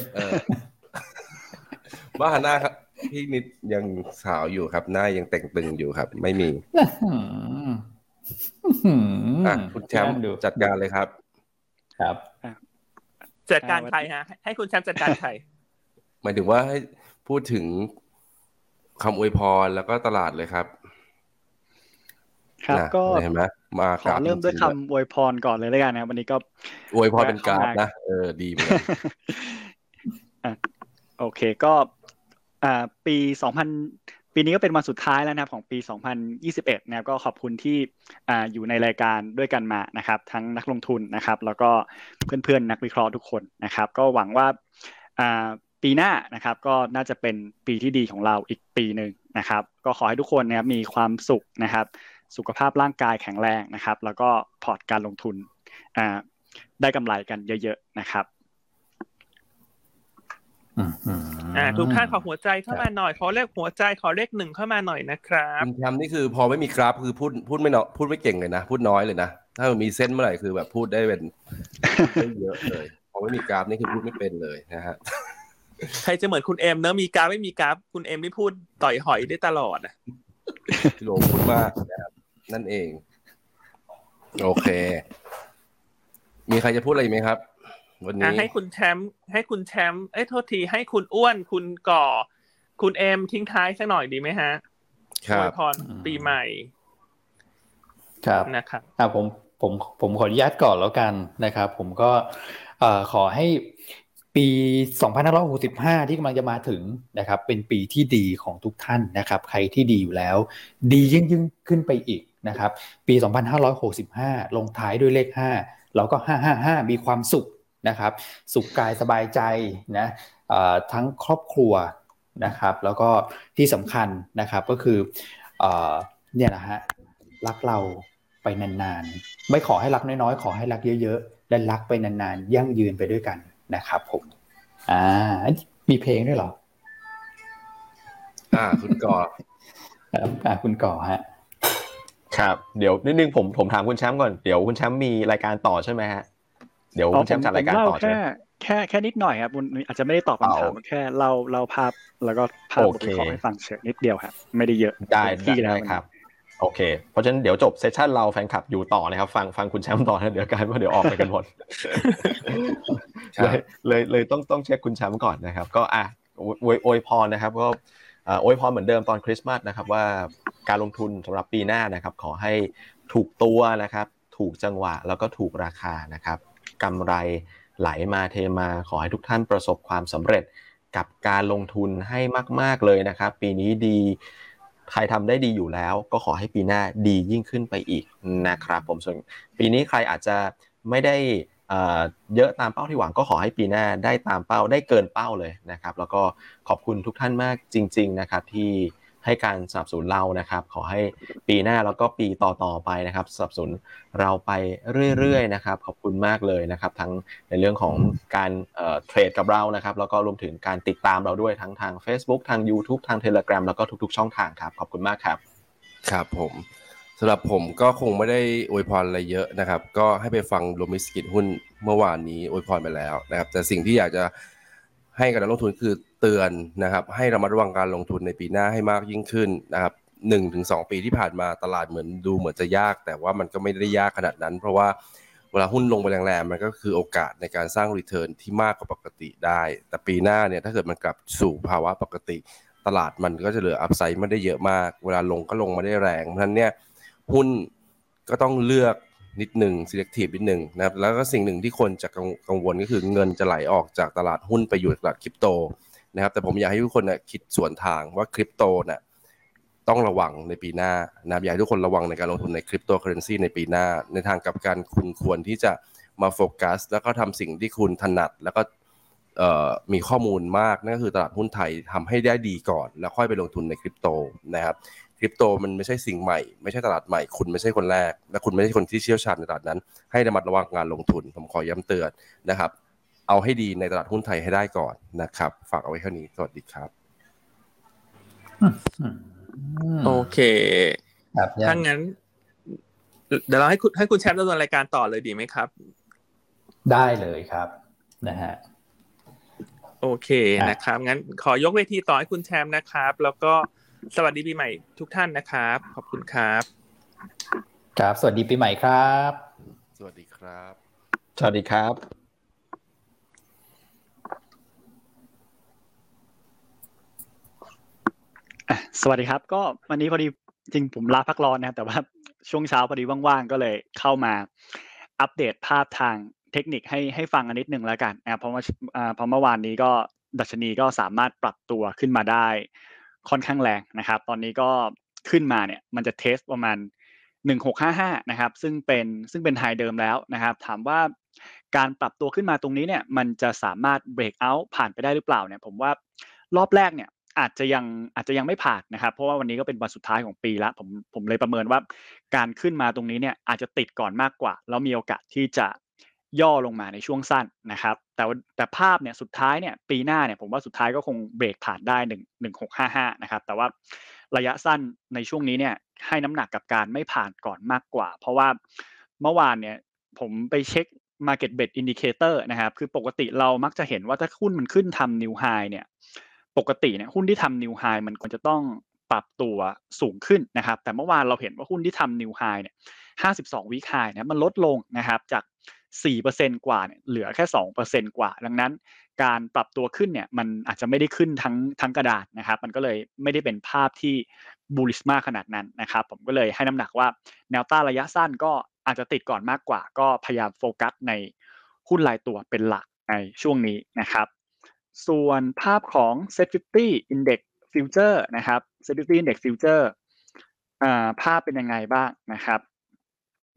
ว่าหน้าครับพี่นิดยังสาวอยู่ครับ หน้ายังแต่งตึงอยู่ครับ ไม่มีอะคุณแชมป์จัดการเลยครับ ครับ จัดการใครฮะ ให้คุณแชมป์จัดการใครหมายถึงว่าให้พูดถึงคำอวยพรแล้วก็ตลาดเลยครับ ครับก็เห็นไหมมาขอเริ่มด้วยคำอวยพรก่อนเลยแล้วกันนะวันนี้ก็อวยพรเป็นการนะเออดีมากโอเคก็ อ่า ปีสองพัน ปีนี้ก็เป็นวันสุดท้ายแล้วนะครับของปี 2021นะครับก็ขอบคุณที่ออยู่ในรายการด้วยกันมานะครับ ทั้งนักลงทุนนะครับ แล้วก็เพื่อนๆนักวิเคราะห์ทุกคนนะครับ ก็หวังว่าปีหน้านะครับก็น่าจะเป็นปีที่ดีของเราอีกปีหนึ่งนะครับ ก็ขอให้ทุกคนนะครับมีความสุขนะครับ สุขภาพร่างกายแข็งแรงนะครับ แล้วก็พอร์ตการลงทุนได้กำไรกันเยอะ ๆ นะครับอ่าทุกท่านขอหัวใจเข้ามาหน่อยขอเลขหัวใจขอเลขหนึ่งเข้ามาหน่อยนะครับคุณแชมป์นี่คือพอไม่มีกราฟคือพูดพูดไม่เนาะพูดไม่เก่งเลยนะ พูดน้อยเลยนะ ถ้ามันมีเส้นเมื่อไหร่คือแบบพูดได้เป็นเยอะเลยพอไม่มีกราฟนี่คือพูดไม่เป็นเลยนะฮะใครจะเหมือนคุณเอ็มเนอะมีกราฟไม่มีกราฟ คุณเอ็มไม่พูดต่อยหอยได้ตลอดอะโลพูดมากนะครับนั่นเอง โอเค มีใครจะพูดอะไรไหมครับ วันนี้ให้คุณแชมป์ให้คุณแชมป์เอ้ยโทษทีให้คุณอ้วนคุณก่อ คุณเอมทิ้งท้ายสักหน่อยดีไหมฮะครับพรปีใหม่ ครับนะครับอ่าผมผมผมขออนุญาตก่อนแล้วกันนะครับ ผมก็เอ่อขอให้ปี 2565 ที่กำลังจะมาถึงนะครับ เป็นปีที่ดีของทุกท่านนะครับ ใครที่ดีอยู่แล้ว ดียิ่งยิ่งขึ้นไปอีกนะครับ ปี 2565 ลงท้ายด้วยเลข5เราก็ 555 มีความสุข นะครับ สุขกายสบายใจนะทั้งครอบครัวนะครับ แล้วก็ที่สำคัญนะครับก็คือเนี่ยนะฮะรักเราไปนานๆ ไม่ขอให้รักน้อยๆ ขอให้รักเยอะๆ และรักไปนานๆ ยั่งยืนไปด้วยกันนะครับผมอ่ามีเพลงด้วยเหรอ อ่า คุณก่อครับอ่าคุณก่อฮะ ครับ เดี๋ยวนิดนึงผมผมถามคุณแชมป์ก่อน เดี๋ยวคุณแชมป์มีรายการต่อใช่ไหมฮะ เดี๋ยวคุณแชมป์จัดรายการต่อใช่ไหมแค่แค่นิดหน่อยครับอาจจะไม่ได้ตอบคำถามแค่เราเราภาพแล้วก็ภาพบทวิเคราะห์ให้ฟังเฉยนิดเดียวครับไม่ได้เยอะได้ได้ครับโอเค เพราะฉะนั้นเดี๋ยวจบเซสชันเราแฟนคลับอยู่ต่อนะครับ ฟังฟังคุณแชมป์ต่อนะเดี๋ยวกันว่าเดี๋ยวออกไปกันหมดเลยเลยเลยต้องต้องเช็คคุณแชมป์ก่อนนะครับ ก็อะอวยอวยพรนะครับก็อวยพรเหมือนเดิมตอนคริสต์มาสนะครับว่าการลงทุนสำหรับปีหน้านะครับ ขอให้ถูกตัวนะครับ ถูกจังหวะแล้วก็ถูกราคานะครับ กำไรไหลมาเทมา ขอให้ทุกท่านประสบความสำเร็จกับการลงทุนให้มาก ๆ เลยนะครับ ปีนี้ดีใครทำได้ดีอยู่แล้ว ก็ขอให้ปีหน้าดียิ่งขึ้นไปอีกนะครับผมส่วนปีนี้ใครอาจจะไม่ได้เยอะตามเป้าที่หวังก็ขอให้ปีหน้าได้ตามเป้าได้เกินเป้าเลยนะครับ แล้วก็ขอบคุณทุกท่านมากจริง ๆนะครับที่ ให้การสนับสนุนเรานะครับ ขอให้ปีหน้าแล้วก็ปีต่อๆไปนะครับสนับสนุนเราไปเรื่อยๆนะครับ ขอบคุณมากเลยนะครับ ทั้งในเรื่องของการเทรดกับเรานะครับ แล้วก็รวมถึงการติดตามเราด้วยทั้งทาง Facebook ทาง YouTube ทาง Telegram แล้วก็ทุก ๆ ช่องทางครับ ขอบคุณมากครับ ครับผมสำหรับผมก็คงไม่ได้อวยพรอะไรเยอะนะครับ ก็ให้ไปฟังโลมิสกิตหุ้นเมื่อวานนี้อวยพรไปแล้วนะครับ แต่สิ่งที่อยากจะ ให้กับนักลงทุนคือเตือนนะครับ ให้ระมัดระวังการลงทุนในปีหน้าให้มากยิ่งขึ้นนะครับหนึ่งถึงสองปีที่ผ่านมาตลาดเหมือนดูเหมือนจะยาก แต่ว่ามันก็ไม่ได้ยากขนาดนั้น เพราะว่าเวลาหุ้นลงไปแรงๆมันก็คือโอกาสในการสร้างรีเทิร์นที่มากกว่าปกติได้ แต่ปีหน้าเนี่ยถ้าเกิดมันกลับสู่ภาวะปกติ ตลาดมันก็จะเหลืออัพไซด์ไม่ได้เยอะมาก เวลาลงก็ลงมาได้แรงเพราะฉะนั้นเนี่ยหุ้นก็ต้องเลือก นิดหนึ่ง selective นิดหนึ่งนะครับแล้วก็สิ่งหนึ่งที่คนจะกังวลก็คือเงินจะไหลออกจากตลาดหุ้นไปอยู่ตลาดคริปโตนะครับแต่ผมอยากให้ทุกคนนะคิดสวนทางว่าคริปโตนะ่ะต้องระวังในปีหน้านะครับอยากให้ทุกคนระวังในการลงทุนในคริปโตเคอเรนซีในปีหน้า ในทางกลับกันคุณควรที่จะมาโฟกัส แล้วก็ทำสิ่งที่คุณถนัดแล้วก็มีข้อมูลมากนั่นก็คือตลาดหุ้นไทยทำให้ได้ดีก่อน แล้วค่อยไปลงทุนในคริปโตนะครับ คริปโตมันไม่ใช่สิ่งใหม่ ไม่ใช่ตลาดใหม่ คุณไม่ใช่คนแรก และคุณไม่ใช่คนที่เชี่ยวชาญในตลาดนั้น ให้ระมัดระวังการลงทุน ผมขอย้ำเตือนนะครับ เอาให้ดีในตลาดหุ้นไทยให้ได้ก่อนนะครับ ฝากเอาไว้แค่นี้ สวัสดีครับ โอเคถ้างั้น เดี๋ยวเราให้คุณให้คุณแชมป์ดำเนินรายการต่อเลยดีไหมครับ ได้เลยครับนะฮะโอเคนะครับ งั้นขอยกเวทีต่อให้คุณแชมป์นะครับ แล้วก็ สวัสดีปีใหม่ทุกท่านนะครับ ขอบคุณครับ ครับ สวัสดีปีใหม่ครับ สวัสดีครับ สวัสดีครับสวัสดีครับ ก็วันนี้พอดีจริงผมลาพักร้อนนะครับแต่ว่าช่วงเช้าพอดีว่างๆก็เลยเข้ามาอัปเดตภาพทางเทคนิคให้ให้ฟังกันนิดนึงแล้วกันนะเพราะว่าเพราะเมื่อวานนี้ก็ดัชนีก็สามารถปรับตัวขึ้นมาได้ ค่อนข้างแรงนะครับ ตอนนี้ก็ขึ้นมาเนี่ยมันจะเทสประมาณ 1655 นะครับ ซึ่งเป็นซึ่งเป็นไฮเดิมแล้วนะครับ ถามว่าการปรับตัวขึ้นมาตรงนี้เนี่ยมันจะสามารถเบรกเอาท์ผ่านไปได้หรือเปล่าเนี่ยผมว่ารอบแรกเนี่ยอาจจะยังอาจจะยังไม่ผ่านนะครับ เพราะว่าวันนี้ก็เป็นวันสุดท้ายของปีแล้วผมผมเลยประเมินว่าการขึ้นมาตรงนี้เนี่ยอาจจะติดก่อนมากกว่า แล้วมีโอกาสที่จะ ย่อลงมาในช่วงสั้นนะครับ แต่แต่ภาพเนี่ยสุดท้ายเนี่ยปีหน้าเนี่ยผมว่าสุดท้ายก็คงเบรกผ่านได้1 1 6 5 5นะครับ แต่ว่าระยะสั้นในช่วงนี้เนี่ยให้น้ำหนักกับการไม่ผ่านก่อนมากกว่า เพราะว่าเมื่อวานเนี่ยผมไปเช็ค Market Bet Indicator นะครับ คือปกติเรามักจะเห็นว่าถ้าหุ้นมันขึ้นทำนิวไฮเนี่ย ปกติเนี่ยหุ้นที่ทำนิวไฮมันควรจะต้องปรับตัวสูงขึ้นนะครับ แต่เมื่อวานเราเห็นว่าหุ้นที่ทำนิวไฮเนี่ย 52 วิคไฮเนี่ยมันลดลงนะครับ จาก 4%กว่าเนี่ยเหลือแค่ 2%กว่า ดังนั้น การปรับตัวขึ้นเนี่ยมันอาจจะไม่ได้ขึ้นทั้งทั้งกระดาษนะครับ มันก็เลยไม่ได้เป็นภาพที่บูลิสมากขนาดนั้นนะครับ ผมก็เลยให้น้ำหนักว่าแนวต้านระยะสั้นก็อาจจะติดก่อนมากกว่า ก็พยายามโฟกัสในหุ้นรายตัวเป็นหลักในช่วงนี้นะครับ ส่วนภาพของ Set 50 Index Future นะครับ Set 50 Index Future ภาพเป็นยังไงบ้างนะครับ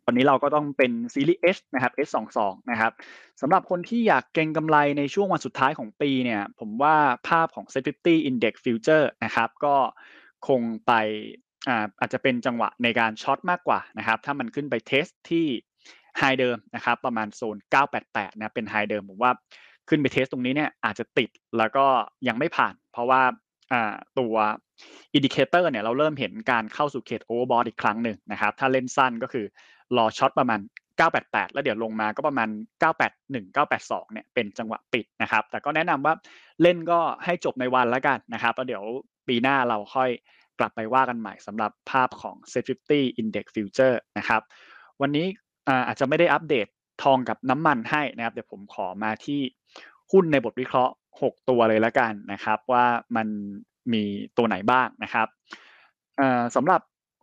ตอนนี้เราก็ต้องเป็นซีรีส์ H นะครับ S22 นะครับสำหรับคนที่อยากเก็งกำไรในช่วงวันสุดท้ายของปีเนี่ยผมว่าภาพของ SET50 Index Future นะครับก็คงไปอาอาจจะเป็นจังหวะในการ short มากกว่านะครับถ้ามันขึ้นไป test ที่ high เดิมนะครับประมาณโซน 988 นะเป็น high เดิมผมว่าขึ้นไป test ตรงนี้เนี่ยอาจจะติดแล้วก็ยังไม่ผ่าน เพราะว่า ตัว indicator เนี่ยเราเริ่มเห็นการเข้าสู่เขต overbought อีกครั้งหนึ่งนะครับถ้าเล่นสั้นก็คือรอ short ประมาณ 988 แล้วเดี๋ยวลงมาก็ประมาณ 981 982 เนี่ยเป็นจังหวะปิดนะครับ แต่ก็แนะนำว่าเล่นก็ให้จบในวันแล้วกันนะครับแล้วเดี๋ยวปีหน้าเราค่อยกลับไปว่ากันใหม่สำหรับภาพของ SET50 Index Future นะครับ วันนี้อาจจะไม่ได้อัปเดตทองกับน้ำมันให้นะครับ เดี๋ยวผมขอมาที่หุ้นในบทวิเคราะห์ 6 ตัวเลยแล้วกันนะครับ ว่ามันมีตัวไหนบ้างนะครับสำหรับ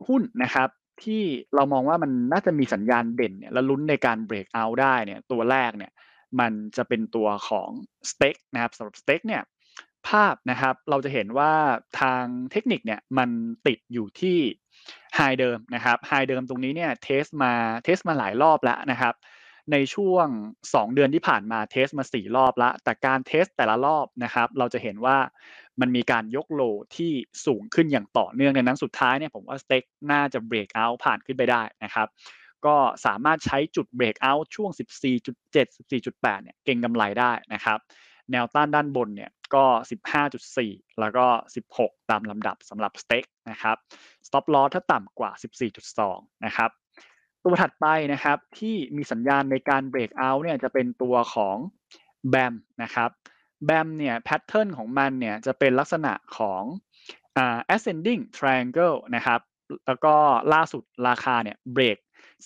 หุ้นนะครับที่เรามองว่ามันน่าจะมีสัญญาณเด่นเนี่ยและลุ้นในการ breakout ได้เนี่ยตัวแรกเนี่ยมันจะเป็นตัวของ STEC นะครับสำหรับ STEC เนี่ยภาพนะครับเราจะเห็นว่าทางเทคนิคเนี่ยมันติดอยู่ที่ high เดิมนะครับ high เดิมตรงนี้เนี่ย test มา test มาหลายรอบแล้วนะครับ ในช่วง 2 เดือนที่ผ่านมา test มา 4 รอบแล้วแต่การ test แต่ละรอบนะครับ เราจะเห็นว่ามันมีการยก low ที่สูงขึ้นอย่างต่อเนื่องดังนั้นสุดท้ายเนี่ยผมว่า STEC น่าจะ breakout ผ่านขึ้นไปได้นะครับ ก็สามารถใช้จุด breakout ช่วง 14.7 14.8 เนี่ยเก็งกำไรได้นะครับแนวต้านด้านบนเนี่ยก็ 15.4 แล้วก็ 16 ตามลำดับสำหรับ STEC นะครับ stop loss ถ้าต่ำกว่า 14.2 นะครับ ตัวถัดไปนะครับที่มีสัญญาณในการเบรกเอาท์เนี่ยจะเป็นตัวของแบมนะครับแบมเนี่ยแพทเทิร์นของมันเนี่ยจะเป็นลักษณะของอ่า ascending triangle นะครับแล้วก็ล่าสุดราคาเนี่ยเบรก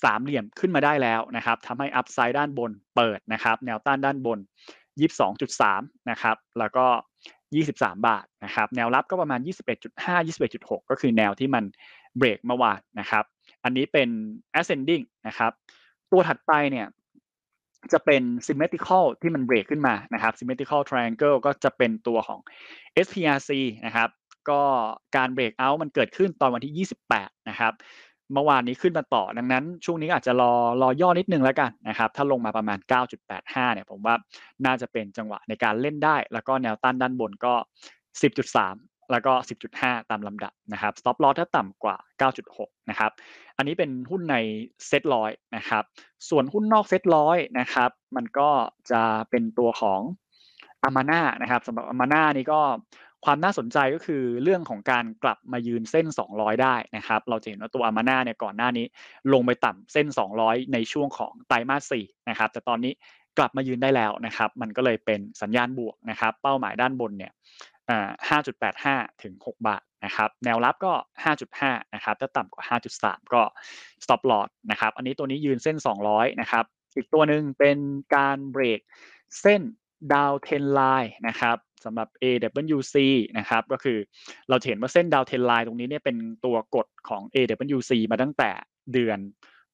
สามเหลี่ยมขึ้นมาได้แล้วนะครับทำให้อัพไซด์ด้านบนเปิดนะครับ แนวต้านด้านบน 22.3 นะครับ แล้วก็ 23 บาทนะครับ แนวรับก็ประมาณ 21.5 21.6 ก็คือแนวที่มันเบรกเมื่อวานนะครับ อันนี้เป็น ascending นะครับ ตัวถัดไปเนี่ยจะเป็น symmetrical ที่มันเบรกขึ้นมานะครับ symmetrical triangle ก็จะเป็นตัวของ SPRC นะครับ ก็การเบรกเอาท์มันเกิดขึ้นตอนวันที่ 28 นะครับเมื่อวานนี้ขึ้นมาต่อ ดังนั้นช่วงนี้อาจจะรอรอย่อนิดนึงแล้วกันนะครับ ถ้าลงมาประมาณ 9.85 เนี่ยผมว่าน่าจะเป็นจังหวะในการเล่นได้ แล้วก็แนวต้านด้านบนก็ 10.3 แล้วก็ 10.5 ตามลำดับนะครับ stop loss ถ้าต่ำกว่า 9.6 นะครับ อันนี้เป็นหุ้นในเซ็ตร้อยนะครับ ส่วนหุ้นนอกเซ็ตร้อยนะครับ มันก็จะเป็นตัวของอามาน่านะครับสำหรับอามาน่านี่ก็ความน่าสนใจก็คือเรื่องของการกลับมายืนเส้น 200 ได้นะครับ เราจะเห็นว่าตัวอามาน่าเนี่ยก่อนหน้านี้ลงไปต่ำเส้น 200 ในช่วงของไตรมาส4นะครับ แต่ตอนนี้กลับมายืนได้แล้วนะครับ มันก็เลยเป็นสัญญาณบวกนะครับ เป้าหมายด้านบนเนี่ย 5.85 ถึง 6 บาทนะครับ แนวรับก็ 5.5 นะครับ ถ้าต่ำกว่า 5.3 ก็ stop loss นะครับ อันนี้ตัวนี้ยืนเส้น 200 นะครับ อีกตัวหนึ่งเป็นการเบรกเส้นดาวเทนไลน์นะครับสำหรับ AWC นะครับก็คือเราเห็นว่าเส้นดาวเทนไลน์ตรงนี้เนี่ยเป็นตัวกดของ AWC มาตั้งแต่เดือน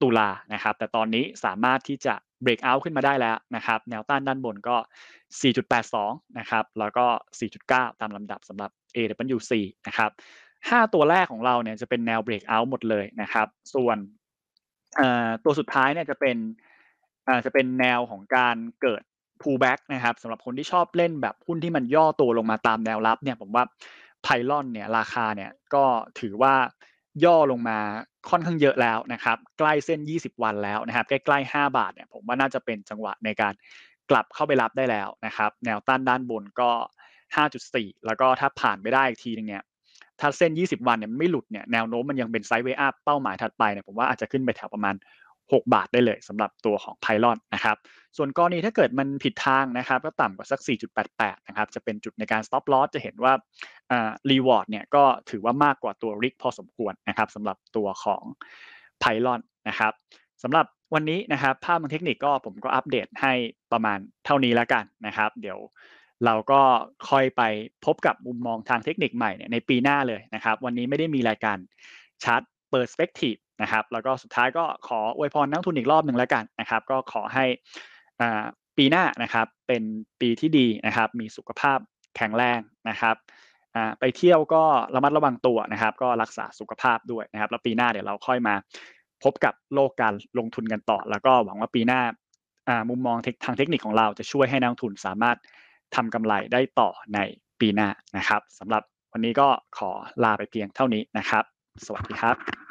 ตุลานะครับ แต่ตอนนี้สามารถที่จะ break out ขึ้นมาได้แล้วนะครับ แนวต้านด้านบนก็ 4.82 นะครับ แล้วก็ 4.9 ตามลำดับสำหรับ AWC นะครับ 5 ตัวแรกของเราเนี่ยจะเป็นแนว break out หมดเลยนะครับ ส่วนตัวสุดท้ายเนี่ยจะเป็นจะเป็นแนวของการเกิด pullback นะครับสำหรับคนที่ชอบเล่นแบบหุ้นที่มันย่อตัวลงมาตามแนวรับเนี่ยผมว่าไพลอนเนี่ยราคาเนี่ยก็ถือว่า ย่อลงมาค่อนข้างเยอะแล้วนะครับ ใกล้เส้น 20 วันแล้วนะครับ ใกล้ๆ 5 บาทเนี่ยผมว่าน่าจะเป็นจังหวะในการกลับเข้าไปรับได้แล้วนะครับ แนวต้านด้านบนก็ 5.4 แล้วก็ถ้าผ่านไปได้อีกทีนึงเนี่ยถ้าเส้น 20 วันเนี่ยไม่หลุดเนี่ยแนวโน้มมันยังเป็นไซด์เวย์อัพเป้าหมายถัดไปเนี่ยผมว่าอาจจะขึ้นไปแถวประมาณ 6 บาทได้เลยสำหรับตัวของไพลอนนะครับ ส่วนกรณีถ้าเกิดมันผิดทางนะครับก็ต่ำกว่าสัก 4.88 นะครับ จะเป็นจุดในการ stop loss จะเห็นว่าอ่า reward เนี่ยก็ถือว่ามากกว่าตัว risk พอสมควรนะครับสำหรับตัวของไพลอนนะครับสำหรับวันนี้นะครับภาพทางเทคนิคก็ผมก็อัปเดตให้ประมาณเท่านี้แล้วกันนะครับ เดี๋ยวเราก็ค่อยไปพบกับมุมมองทางเทคนิคใหม่ในปีหน้าเลยนะครับ วันนี้ไม่ได้มีรายการชาร์ต เปอร์สเปกทีฟนะครับ แล้วก็สุดท้ายก็ขออวยพรนักทุนอีกรอบหนึ่งแล้วกันนะครับ ก็ขอให้ปีหน้านะครับเป็นปีที่ดีนะครับ มีสุขภาพแข็งแรงนะครับไปเที่ยวก็ระมัดระวังตัวนะครับ ก็รักษาสุขภาพด้วยนะครับ แล้วปีหน้าเดี๋ยวเราค่อยมาพบกับโลกการลงทุนกันต่อ แล้วก็หวังว่าปีหน้ามุมมองทางเทคนิคของเราจะช่วยให้นักทุนสามารถทำกำไรได้ต่อในปีหน้านะครับสำหรับวันนี้ก็ขอลาไปเพียงเท่านี้นะครับ สวัสดีครับ